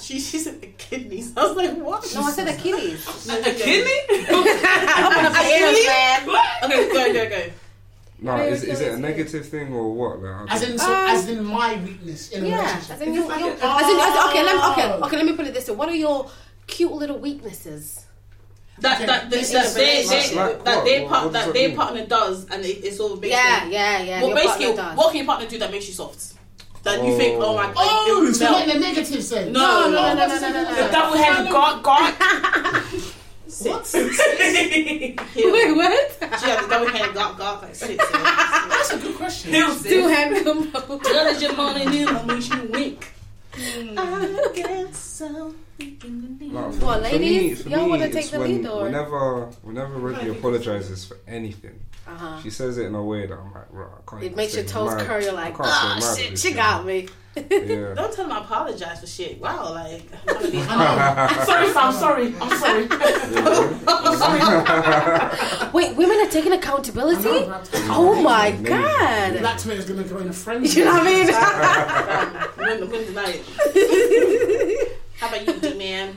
she she said the kidneys. I was like, what? No, I said Achilles. A kidney? Open up your. Okay, go go go. No, Very is, is it a negative thing or what? Like, I As in, so, Um, as in my weakness in a Yeah, relationship. as in, you, you, like as in, as in, okay, let me, okay, Oh. okay, let me put it this way. What are your cute little weaknesses? That Okay, that, that, this that is they, they, like that their part that that their mean? partner does, and it, it's all basically. Yeah, yeah, yeah. Well, basically, what can your partner do that makes you soft? That you think, oh my god, Oh, it so not in a negative sense. No, no, no, Oh, no, what's no, the- no, no, The double headed god, god. What? Heel. Wait, what? She had the double headed gark gark like six. That's a good question. Two hand combo. Tell us your money new, that makes you wink. I get so weak in the knee. What, for me- ladies? for Y'all me, wanna take the when- lead, or- Whenever, whenever Reggie apologizes for anything, Uh-huh. she says it in a way that I'm like, right, I can't. It makes your toes mad- curl. You're like, oh shit, she thing." got me. Yeah. Don't tell them I apologize for shit. Wow, like I'm trying to be I Sorry, Sam, sorry. I'm sorry. Wait, women are taking accountability? Oh my Amazing. god. Black Twitter's gonna go in a frenzy. You know what I mean? I'm going deny it. How about you, D man?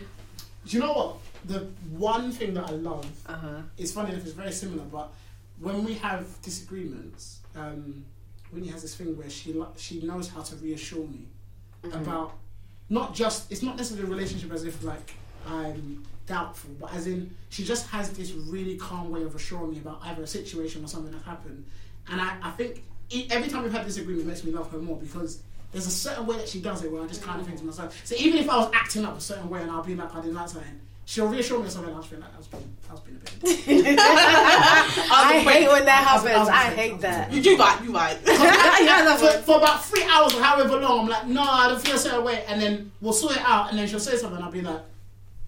Do you know what? The one thing that I love, uh-huh. it's funny enough, it's very similar, but when we have disagreements, um, Winnie has this thing where she lo- she knows how to reassure me about not just it's not necessarily a relationship as if like I'm doubtful, but as in she just has this really calm way of assuring me about either a situation or something that happened, and I, I think e- every time we've had this agreement, it makes me love her more because. There's a certain way that she does it where I just kind of think to myself. So even if I was acting up a certain way and I'll be like I didn't like something, she'll reassure me of something. I'll just be like, "That's been, that's been a bit." I hate when that I was- I happens. was- I hate that. You, you right, you right. yeah, for, for about three hours or however long, I'm like, no, I don't feel a certain way, and then we'll sort it out, and then she'll say something, I'll be like,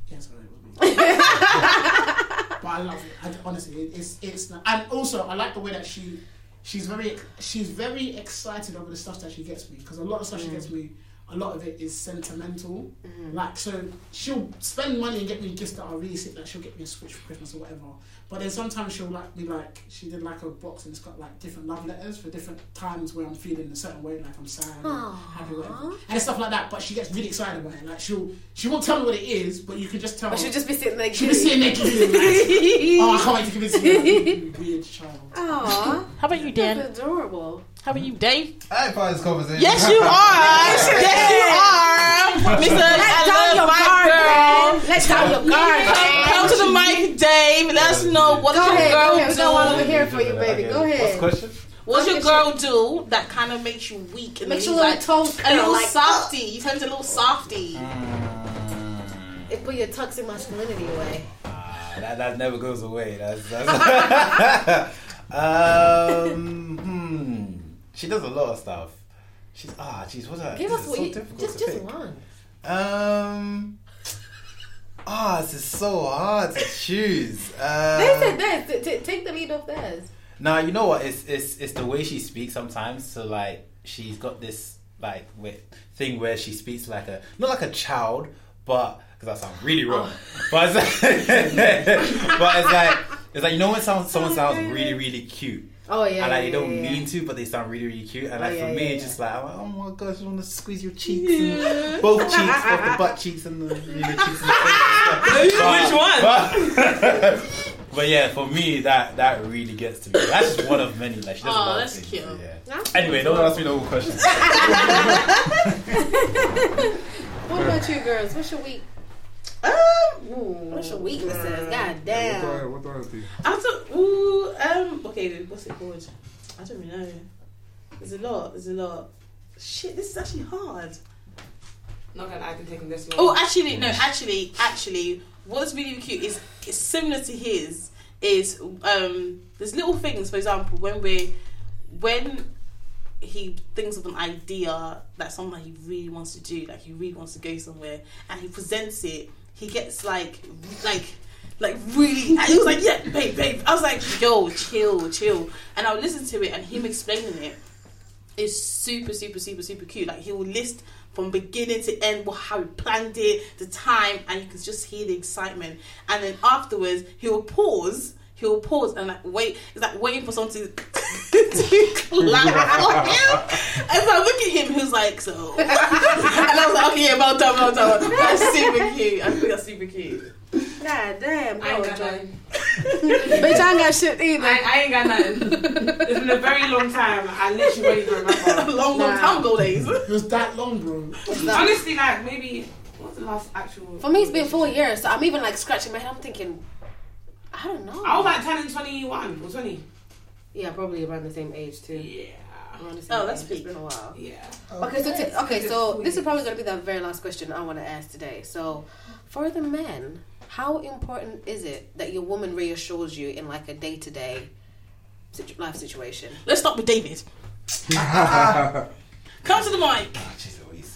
yes, yeah, sorry, it was me. but I love it. I, honestly, it, it's it's, and also I like the way that she, she's very she's very excited over the stuff that she gets me because a lot of stuff she gets mm. me. A lot of it is sentimental, mm-hmm. like so. She'll spend money and get me gifts that are really sick. Like she'll get me a switch for Christmas or whatever. But then sometimes she'll like be like, she did like a box and it's got like different love letters for different times where I'm feeling a certain way, like I'm sad, or happy, whatever, and stuff like that. But she gets really excited about it. Like she'll she won't tell me what it is, but you can just tell. I should just be sitting there. she'll be sitting there giving like, oh, I can't wait to give it to you. You Weird child. Aww, How about you, Dan? that's adorable. How about you, Dave? I ain't part of this conversation. Yes, you are. yes, you are. Mister, Let down your guard, man. Let down your guard, Come, come to the mic, Dave. Let us know what Go your ahead, girl go ahead. We got one over do. here for you, baby. Go ahead. What's the question? What's your What girl do that kind of makes you weak and Makes then your you little toes a curl little like softy? You turn into a little softy. Mm, It put your toxic masculinity away. ah, that, that never goes away. That's, that's um, hmm. She does a lot of stuff. She's ah, jeez, what's that? Give This us what so you difficult just to just pick. one. Um, Ah, this is so hard to choose. Uh, They said theirs. T- t- take the lead off theirs. Now you know what? It's it's it's the way she speaks sometimes. So like she's got this like wi- thing where she speaks like a not like a child, but because that sounds really wrong. But it's like, but it's like it's like you know when someone someone sounds really really cute. Oh yeah. and like they don't yeah, yeah. mean to, but they sound really, really cute. And oh, like Oh, yeah, for me, yeah, it's just like, I'm like, oh my gosh, I want to squeeze your cheeks, and both cheeks, both the butt cheeks and the you know, cheeks and the face. Which one? But, but yeah, for me, that that really gets to me. That's just one of many. Like she does a Oh, that's things, cute. so, yeah. That's Anyway, don't ask me no more questions. What about you girls? What's your week? Um, What's your weaknesses? God damn. I, what do I do? I don't. Ooh, um. Okay, what's it called? I don't really know. There's a lot. There's a lot. Shit, this is actually hard. Not gonna lie, I've been taking this long. Oh, actually, no. Actually, actually, what's really cute is it's similar to his. Is um, there's little things. For example, when we, when he thinks of an idea that something he really wants to do, like he really wants to go somewhere, and he presents it, he gets like, like. Like really, and he was like, "Yeah, babe, babe." I was like, "Yo, chill, chill." And i'll listen to it, and him explaining it is super, super, super, super cute. Like he will list from beginning to end how he planned it, the time, and you can just hear the excitement. And then afterwards, he will pause. He will pause and like wait. It's like waiting for someone to, to clap for him. And so I look at him. He was like, so. and I was like, okay, yeah, well done, well done. That's super cute. I think that's super cute. God damn. I ain't Go, got Joy. nothing. Bitch, I ain't got shit either. I, I ain't got nothing. It's been a very long time. I literally won't even remember. long, long Nah. time ago days. It was that long, bro. Honestly, like maybe what's the last actual? For me, it's been four years, so I'm even like scratching my head. I'm thinking, I don't know. I was like turning twenty one or twenty. yeah, probably around the same age too. Yeah. Around the same Oh, that's age. peak. It's been a while. Yeah. Okay, so t- okay, so this is probably going to be the very last question I want to ask today. So, for the men, how important is it that your woman reassures you in like a day to day life situation? Let's start with David. Come to the mic. Oh,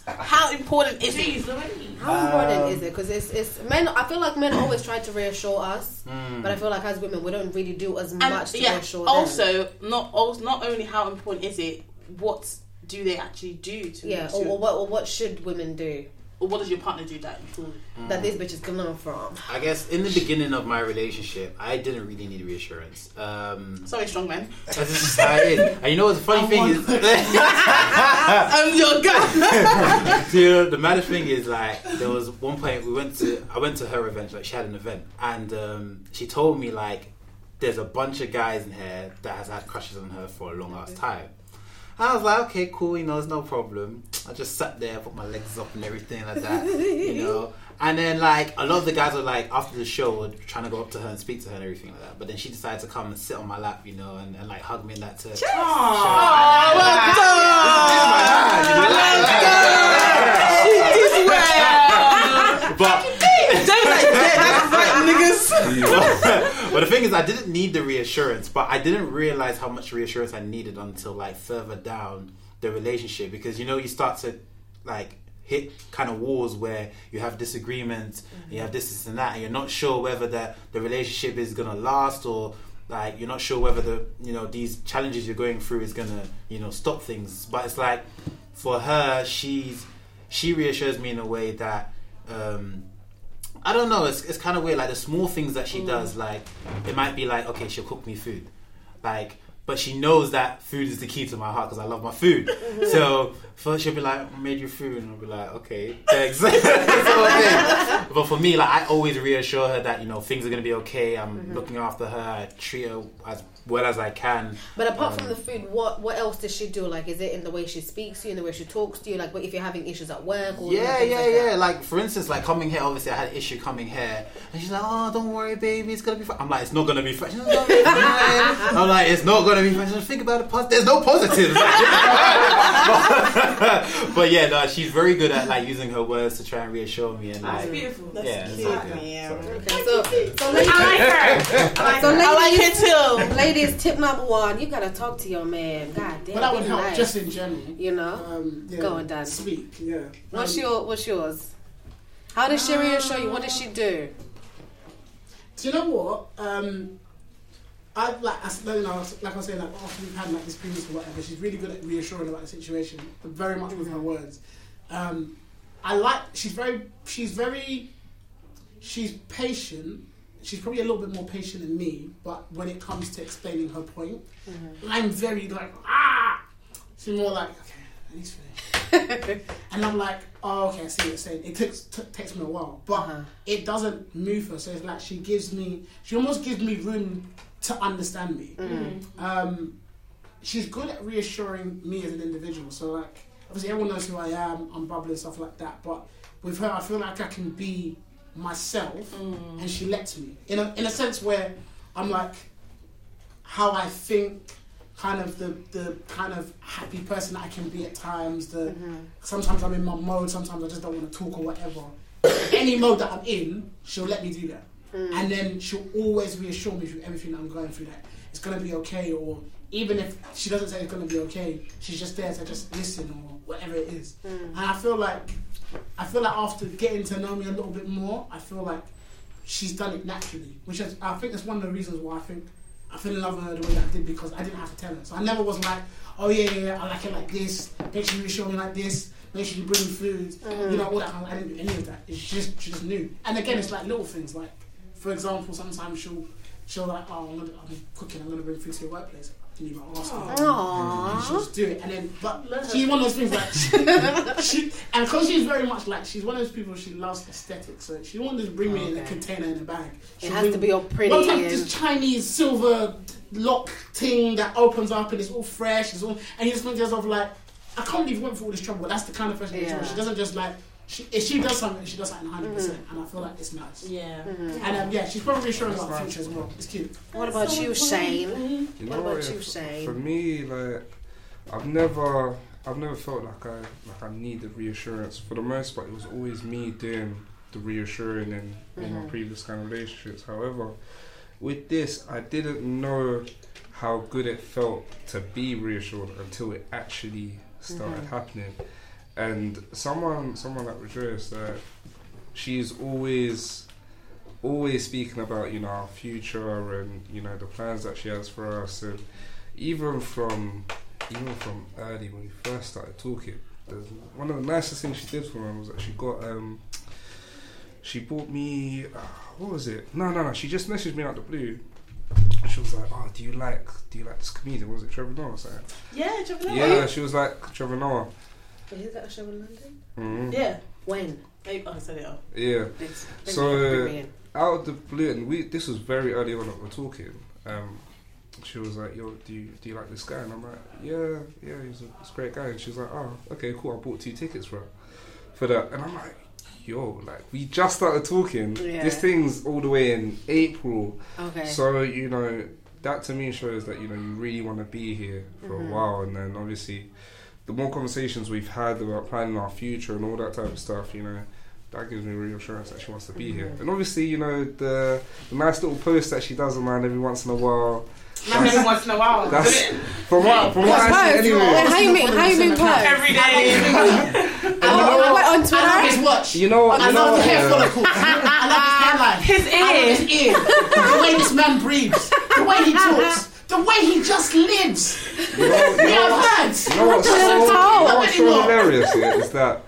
Jeez Louise. How important is it? Jeez, Lorraine. How important Um, is it? Because it's it's men. I feel like men always try to reassure us, Hmm. but I feel like as women we don't really do as And much to yeah, reassure them. also not also, not only how important is it, what do they actually do to yeah, or, or what or what should women do or what does your partner do that you feel that these bitches can learn from? I guess in the beginning of my relationship, I didn't really need reassurance. Um, sorry strong man that's just how it is. And you know what the funny thing is? I'm your guy you know, the maddest thing is like there was one point we went to I went to her event like she had an event and um, she told me like there's a bunch of guys in here that has had crushes on her for a long ass time. I was like, okay, cool, you know, it's no problem. I just sat there, put my legs up and everything like that, you know. And then like a lot of the guys were like after the show were trying to go up to her and speak to her and everything like that. But then she decided to come and sit on my lap, you know, and, and like hug me and that to Aww. but don't like that that's but the thing is, I didn't need the reassurance, but I didn't realize how much reassurance I needed until like further down the relationship because you know you start to like hit kind of walls where you have disagreements, and you have this, this, and that, and you're not sure whether that the relationship is gonna last or like you're not sure whether the you know these challenges you're going through is gonna you know stop things. But it's like for her, she's she reassures me in a way that. um I don't know. It's, it's kind of weird. Like the small things that she mm. does, like it might be like, okay, she'll cook me food, like, but she knows that food is the key to my heart because I love my food. Mm-hmm. so first she'll be like, I made you food, and I'll be like, okay, thanks. Okay. But for me, like I always reassure her that you know things are gonna be okay. I'm mm-hmm. looking after her. I treat her as well as I can. But apart from Um, the food, what what else does she do? Like, is it in the way she speaks to you, in the way she talks to you? Like, what if you're having issues at work? Or Yeah, yeah, like yeah. that? Like for instance, like coming here. Obviously, I had an issue coming here, and she's like, "Oh, don't worry, baby, it's gonna be fine." I'm like, "It's not gonna be fine." She's like, "It's not gonna be fine." I'm like, "It's not gonna be fine." She's like, "Think about it. Pos- There's no positives." but, but yeah, no, she's very good at like using her words to try and reassure me and That's like. beautiful. That's Yeah, cute, all good. man. So- Okay, so so ladies, I like her. I like so her. I like ladies, it too ladies, tip number one: you gotta talk to your man. God damn, But that would help nice. just in general. you know. Um, yeah, Go on, Dan. Speak, yeah. What's Um, your What's yours? How does she reassure you? What does she do? Do you know what? Um, I like I, you know, like I was saying, like after we've had like experience or whatever, she's really good at reassuring about the situation, very much with her words. Um, I like she's very she's very she's patient. She's probably a little bit more patient than me, but when it comes to explaining her point, I'm very like ah. She's more like okay, I need to finish. and I'm like, oh, okay, I see what you're saying. It takes t- takes me a while, but Uh-huh. it doesn't move her. So it's like she gives me, she almost gives me room to understand me. Um, she's good at reassuring me as an individual. So like, obviously everyone knows who I am. I'm bubbly and stuff like that. But with her, I feel like I can be myself, mm. and she lets me in a in a sense where I'm like how I think. Kind of the, the kind of happy person I can be at times. The mm-hmm. sometimes I'm in my mode. Sometimes I just don't want to talk or whatever. Any mode that I'm in, she'll let me do that, mm. and then she'll always reassure me through everything that I'm going through that it's gonna be okay. Or even if she doesn't say it's gonna be okay, she's just there to just listen or whatever it is. Mm. And I feel like I feel like after getting to know me a little bit more, I feel like she's done it naturally, which is, I think is one of the reasons why I think I fell in love with her the way that I did because I didn't have to tell her. So I never was like, oh yeah, yeah, yeah I like it like this. Make sure you show me like this. Make sure you bring me food. Mm. You know all that. I didn't do any of that. It's just she just knew. And again, it's like little things. Like for example, sometimes she'll she'll like, oh, I'm, gonna, I'm cooking. I'm gonna bring food to your workplace. Can you like, ask? Aww. And she'll just it. And then, but she's one of those things like, she, and because she's very much like, she's one of those people, she loves aesthetics. So she won't just bring me in a container in a bag. She'll has bring- to be all pretty. One time, and- this Chinese silver lock thing that opens up and it's all fresh. It's all, and you just think to yourself, like, I can't believe we went through all this trouble. That's the kind of person Yeah. she is. She doesn't just like, she, if she does something, she does something 100%. percent And I feel like it's nice. Yeah. And um, yeah, she's probably reassuring about the future as well. It's cute. What about you, Shane? You What know about you, Shane? For me, like I've never, I've never felt like I like I needed reassurance. For the most part, it was always me doing the reassuring in in my Mhm. previous kind of relationships. However, with this, I didn't know how good it felt to be reassured until it actually started Mhm. happening. And someone, someone like Rejoice, that she's always always speaking about you know our future and you know the plans that she has for us. And even from even from early when we first started talking there's one of the nicest things she did for me was that she got um she bought me uh, what was it? No no no she just messaged me out the blue. She was like oh do you like do you like this comedian? Was it Trevor Noah? I was like, Yeah, Trevor Noah. yeah she was like Trevor Noah Is that a show in London? mm Yeah. When? Hey, oh, I said it. Oh. yeah This- So, in. out of the blue, and we this was very early on that we're talking. Um, she was like, "Yo, do you do you like this guy?" And I'm like, "Yeah, yeah, he's a, he's a great guy." And she's like, "Oh, okay, cool. I bought two tickets for for that." And I'm like, "Yo, like we just started talking. Yeah. This thing's all the way in April, Okay. so you know that to me shows that you know you really want to be here for Mhm. a while, and then obviously." The more conversations we've had about planning our future and all that type of stuff, you know, that gives me reassurance that she wants to be here. Mhm. And obviously, you know, the, the nice little post that she does online every once in a while. Not every once in a while. That's from what from what I see Wait, anyway. how you mean? How you mean close? Every day. Oh, wait, on I love Twitter? his watch. You know, what? I you know love the what, hair follicles. I love his hairline. His I ear. his ear. The way this man breathes. The way he talks. The way he just lives. You know, you We know, have heard. you know what's so, Little you know what's so hilarious is that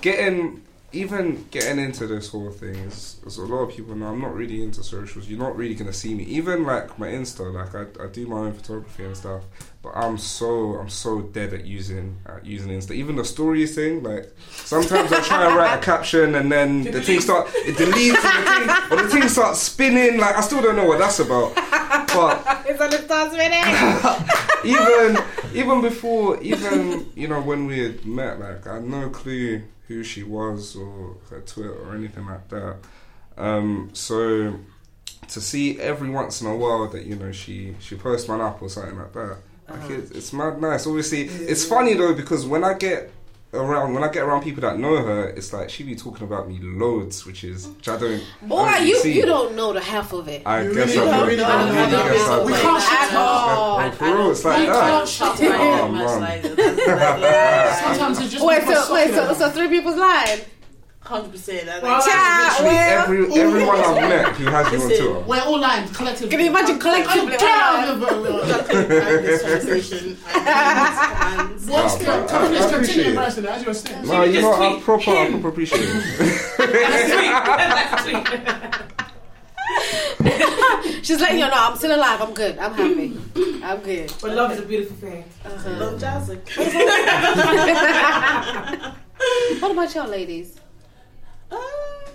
getting even getting into this whole thing is, as a lot of people know, I'm not really into socials. You're not really gonna see me. Even like my Insta, like I, I do my own photography and stuff, but I'm so I'm so dead at using at using Insta. Even the stories thing, like sometimes I try and write a caption and then the thing start it deletes and the thing or the thing starts spinning. Like I still don't know what that's about, but It's on the minute. even even before even you know when we had met like i had no clue who she was or her twitter or anything like that. Um so to see every once in a while that you know she she posts one up or something like that like it's, it's mad nice. Obviously it's funny though because when i get around when i get around people that know her it's like she be talking about me loads which is which i don't I Boy, don't you see. you don't know the half of it. I You guess really I don't do. know I the really half of guess it. We can't shut At all. Oh, for real, it's like We that. can't shut Yeah, up. Oh, much man. like that. That's like, yeah. Sometimes it's just Wait, so wait, so so three people's lying. Hundred percent. Well, Chat, Literally well. every, everyone I've met who has you on Listen. Twitter. We're all lying collectively. Can you imagine collectively? Damn, bro. this conversation. I need commands. What's the man, I- continue, I continue appreciate it. embarrassing as you were saying. No, you just know, I tweet proper, I proper appreciate it. Let's tweet. Let's tweet. She's letting you know I'm still alive. I'm good. I'm happy. I'm good. But love is a beautiful thing. Uh-huh. Love jazz. What about y'all, ladies? Um,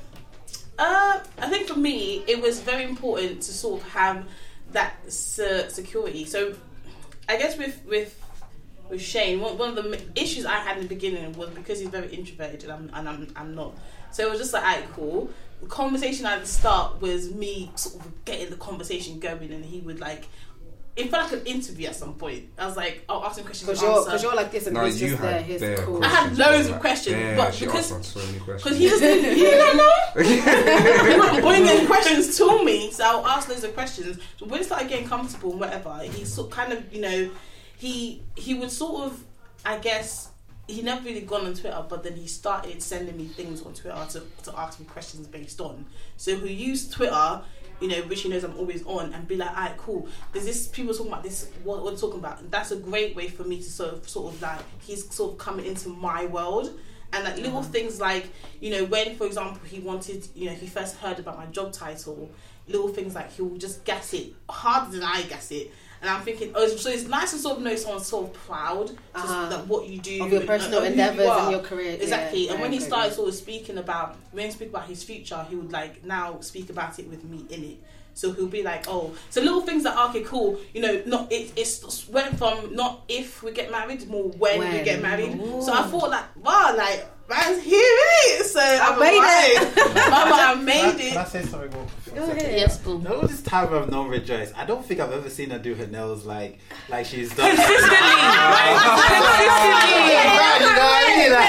uh, I think for me, it was very important to sort of have that se- security. So, I guess with with with Shane, one, one of the issues I had in the beginning was because he's very introverted and I'm and I'm, I'm not. So it was just like, alright, cool. The conversation at the start was me sort of getting the conversation going, and he would like. It felt like an interview at some point. I was like, I'll ask him questions. Because you're, cause you're like this and No, he's you just there. had He's cool. I had loads of questions, bare, but she because- so. Because he just didn't, he didn't know. He wasn't bringing questions to me, so I'll ask loads of questions. So when it started getting comfortable and whatever, he sort kind of, you know, he he would sort of, I guess, he never really gone on Twitter, but then he started sending me things on Twitter to, to ask me questions based on. So he used Twitter, you know, which he knows I'm always on, and be like, alright, cool. There's this people talking about this. What we're talking about. And that's a great way for me to sort of, sort of like he's sort of coming into my world. And like little mm-hmm. things like, you know, when for example he wanted, you know, he first heard about my job title, little things like he'll just guess it harder than I guess it. And I'm thinking, oh, so it's nice to sort of know someone's sort of proud Uh-huh. that what you do Of your personal and you endeavors are. and your career. Exactly. Yeah, and when he started sort of speaking about when he speak about his future, he would like now speak about it with me in it. So he'll be like, oh, so little things that okay, cool. You know, not it, it's went from not if we get married, more when, we get married. Ooh. So I thought like, wow, like man's here it. So I made it, Mama, I made Can I it. say something more? Go ahead. Yes, boo. No, this time I've known Rejoice. I don't think I've ever seen her do her nails like like she's done. Right, you know what I mean? Like-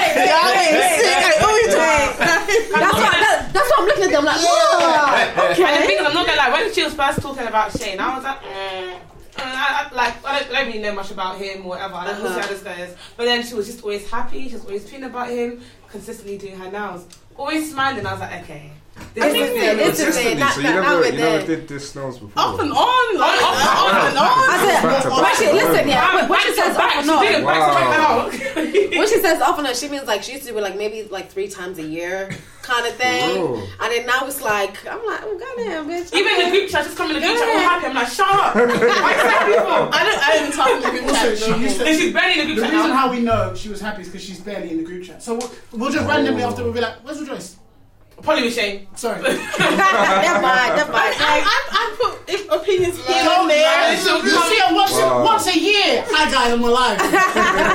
That's why, that, that's why I'm looking at them like, yeah. okay. And the Okay. thing is, I'm not gonna lie. When she was first talking about Shane, I was like, mm, uh, I, I, like I don't, I don't really know much about him or whatever. I don't know Uh-huh. how this goes. But then she was just always happy. She was always tweeting about him, consistently doing her nails, always smiling. I was like, okay. This I is think it. that it's- Consistently, so you not- never, you never there. did this snails before. Off and on, like off, off and on. I said, says back, off and she did it back to back Wow. now. when she says off and on, she means like she used to do it like maybe like three times a year kind of thing. Bro. And then now it's like, I'm like, oh, goddamn, bitch. Even in the group chat, just come in the group chat, all happy. I'm like, shut up. Why is that people? I don't, I don't even talk in the group Also, chat. she used to- And she's barely in the The group chat The reason now. how we know she was happy is because she's barely in the group chat. So we'll, we'll just oh. randomly after we'll be like, "Where's Rejoice?" Probably with Shane. Sorry. never mind, never mind. I, I, I put if opinions here Don't and there. So You see her once, Wow. once a year. Hi guys, I'm alive.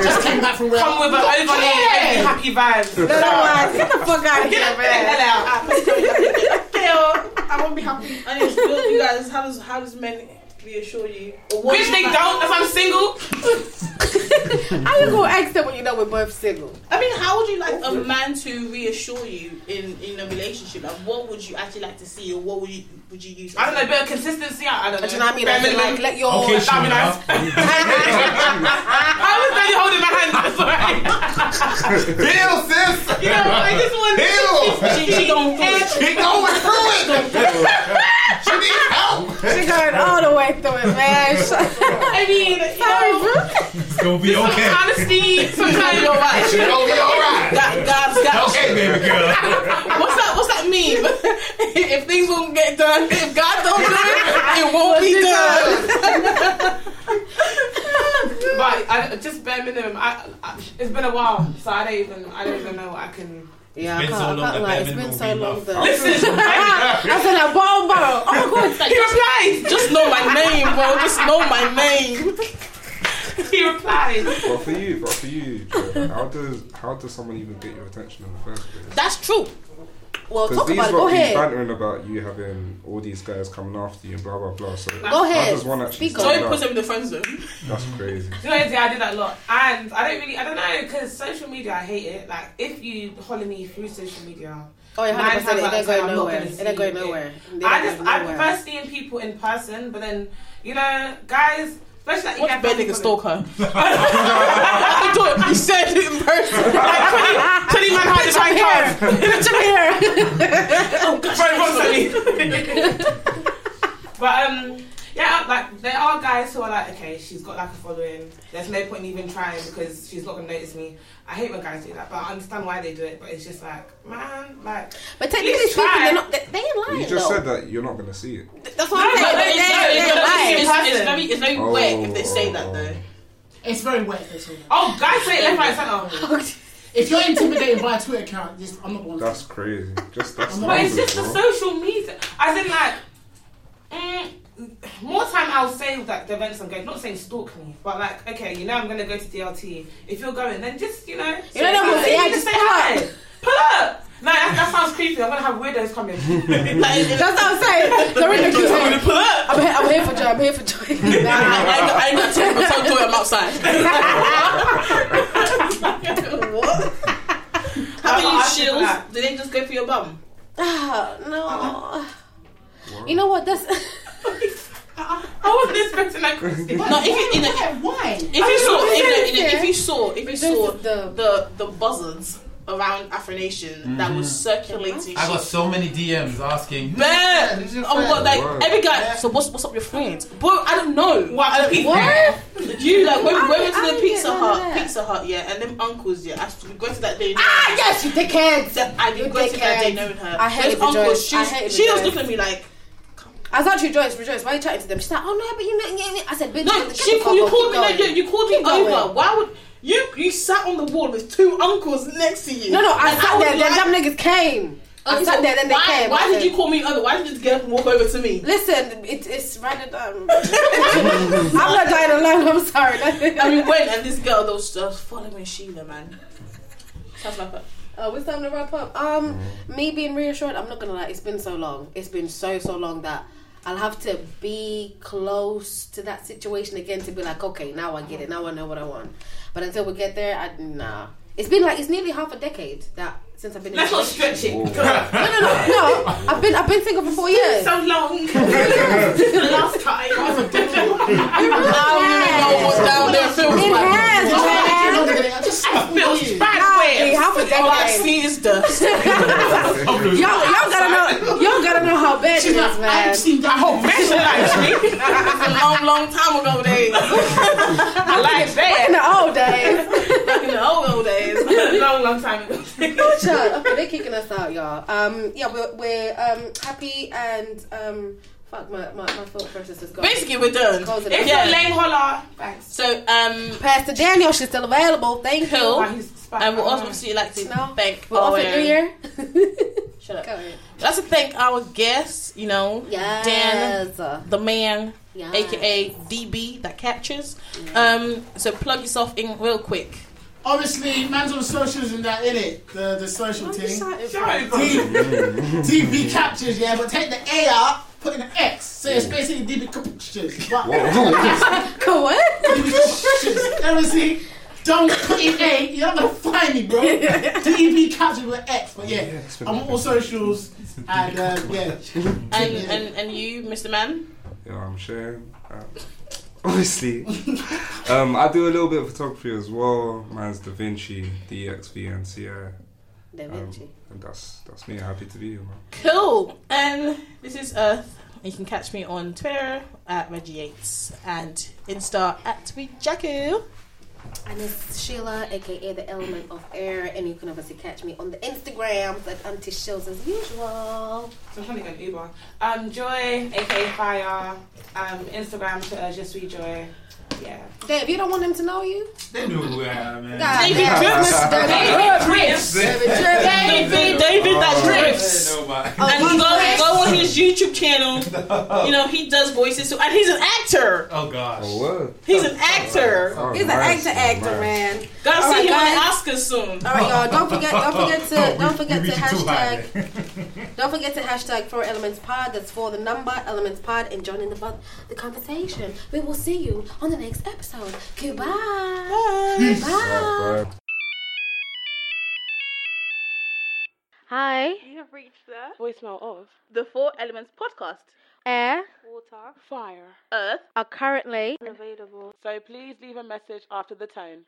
just came back from where Come with an overly Yeah. happy vibes. No, no, man. Get the fuck out of here, Get the man. hell out. Phil, I won't be happy. Anyways, Phil, you guys, how does how does men reassure you? Or what Which they don't. If I'm single, How you gonna ask them when you know we're both single? I mean, how would you like a man to reassure you in in a relationship? Like, what would you actually like to see, or what would you would you use? I don't know, a bit of consistency. I I don't know. Do you know what I mean? Bare As like, let your Okay, That'd be nice. I was barely holding my hand. Sorry. Heal, sis! You know, I just want Heal! she, she going through it. She going through it! she needs help! She going all the way through it, man. I mean, you know, It's gonna be okay. honesty. Sometimes you're right. She gonna be alright! God, God's got Okay, baby girl. What's that? What's that mean? if things won't get done, if God don't do it, it won't be done. But I, just bare minimum. I, I, it's been a while, so I don't even. I don't even know what I can. Yeah, It's I been so can't, long I can't that lie. It's been so be long rough. though. Listen, I said like bomb barrel. Oh my god. he replied. Just know my name, bro. Just know my name. He replied. But for you, but for you, Joe, how does how does someone even get your attention in the first place? That's true. Well, Because talk these about it. Go ahead. bantering about you having all these guys coming after you, blah blah blah. So Go how ahead. does one actually Speak stand on Joy out? puts him in the friend zone. That's crazy. You know, yeah, I did that a lot, and I don't really, I don't know, because social media, I hate it. Like, if you holler me through social media, Oh, yeah, Nine 100%. It out ain't of going I'm not nowhere. gonna It ain't going see nowhere. I just, I nowhere. prefer seeing people in person, but then, you know, guys, Especially like, you What's get bad nigga family stalk her? I thought you said it in person. Like 20, 20 man hide behind cars. oh gosh, But um, yeah, like there are guys who are like, okay, she's got like a following. There's no point in even trying because she's not gonna notice me. I hate when guys do that, but I understand why they do it. But it's just like, man, like. But technically please speaking, try. they're not. They, they ain't lying You just though. said that you're not going to see it. That's what I'm No, saying. but They, it's- they, it's- they lying. it's- It's, it's very, it's very wet if they say that Oh. though. It's very wet. if they say that. Oh, guys say it left, right, centre. If you're intimidated by a Twitter account, just, I'm not going to. That's crazy. Just that's But But it's numbers, just the social media. I in, like, mm, more time I'll say that the events I'm going. Not saying stalk me, but like, okay, you know I'm gonna go to DLT. If you're going, then just you know, You know them yeah, just just say hi. up. Pull up. No, that, that sounds creepy. I'm gonna have weirdos coming. That's what I'm saying. They're in the queue. I'm here, I'm here for joy. I'm here for joy. I, I, ain't got- I ain't got time to tell Joy I'm outside. what? How I- many I think shills? that- Do they just go for your bum? Ah, no. You know what? That's I wasn't expecting that question. No, if you, in the, Why? if you saw, if, the, yeah. if you saw, if you saw the- the the buzzards around Afro Nation that was circulating. I got so many DMs asking. Bad. Oh my god, like Word. every guy. So what's what's up your friends? Bro, I don't know. What? I what? You like when we went to the didn't Pizza get none of Hut. Pizza Hut, yeah, and them uncles, yeah. I, we go to that day. Ah, yes, you dickheads. That I You didn't go to that day knowing her. I hated Those uncles, she was, she was looking at me like, I was actually Joyce, Rejoice. Why are you chatting to them? She's like, oh no, but you know, yeah, yeah. I said, bitch, no, she you called me, no, you, you called me Keep going. over. Why would you? You sat on the wall with two uncles next to you. No, no, I And sat was there. Then like- them niggas came. I sat so there, then they why, came. Why I did said, you call me over? Why did you just get up and walk over to me? Listen, it, it's random. Um, I'm not dying alone. I'm sorry. And we went, and this girl that was just following Sheila, man. Sounds like Oh, it's time to wrap up. Um, me being reassured, I'm not gonna lie. It's been so long. It's been so so long that I'll have to be close to that situation again to be like, okay, now I get it. Now I know what I want. But until we get there, I nah. It's been like it's nearly half a decade that since I've been. in Let's not stretch it. No, no, no, no. I've been I've been single for four years. So long. the last time. Now you know what's down there feels It has, man. I just I feel you. bad Hey, All I see is dust. Y'all, y'all gotta know. Y'all gotta know how bad it She's like, is, I've man. seen that whole It's a long, long time ago days. I like In the old days. Back in the old, old days. long, long time ago. Shut up. Okay, they're kicking us out, y'all. Um, yeah, we're, we're um, happy and um, fuck my, my, my thought process is gone. Basically, we're done. Close it If. Yeah. you're lame, holla. Thanks. So, um, Pastor Daniel, she's still available. Thank Cool. you. He's spot and we'll on. also obviously like to No. thank We're off our at New Year. Shut up. Go ahead. Let's thank our guests. You know, Dan, Yes. the man, Yes. aka DB that captures. Um, so plug yourself in real quick. Obviously, man's on socials and that in it. The the social I'm thing. excited. Sorry, DB captures, yeah, but take the A out, put in an X. So it's basically DB captures. But What? DB captures. Obviously, don't put in A. You're not gonna find me, bro. DB captures with X. But yeah, I'm on all socials and uh, yeah. And and and you, Mr. Man. Yeah, I'm Shane. Um, obviously, um, I do a little bit of photography as well. Mine's Da Vinci, DXVNCI, Da um, and that's that's me. Happy to be here, man. Cool. And this is Earth. You can catch me on Twitter at Reggie Yates and Insta at TweetJaku. And it's Sheila, aka the Element of Air, and you can obviously catch me on the Instagrams at Auntie Shows as usual. So I'm trying to get an Uber. Um, Joy, aka Fire. Um, Instagram, Twitter, Just We Joy. Yeah. Dave, you don't want them to know you? They knew who I am, man. God David damn. Drips. David Chris. David Drips. David, David, oh, that They drips. know about it. Oh, And he go, go on his YouTube channel. You know, he does voices too. And he's an actor. Oh gosh. Oh, word. He's an actor. Oh, He's an nice, actor, actor, man. Gotta All see right, him on the. Oscars soon. All right, y'all. Don't forget. Don't forget to. Oh, don't forget we to reaching too high hashtag. Don't forget to hashtag Four Elements Pod. That's for the number Elements Pod and join in the the conversation. We will see you on the next episode. Goodbye. Bye. Right, bye. Hi. You have reached the Voicemail of the Four Elements podcast. Air Water, fire. earth are currently unavailable. So please leave a message after the tone.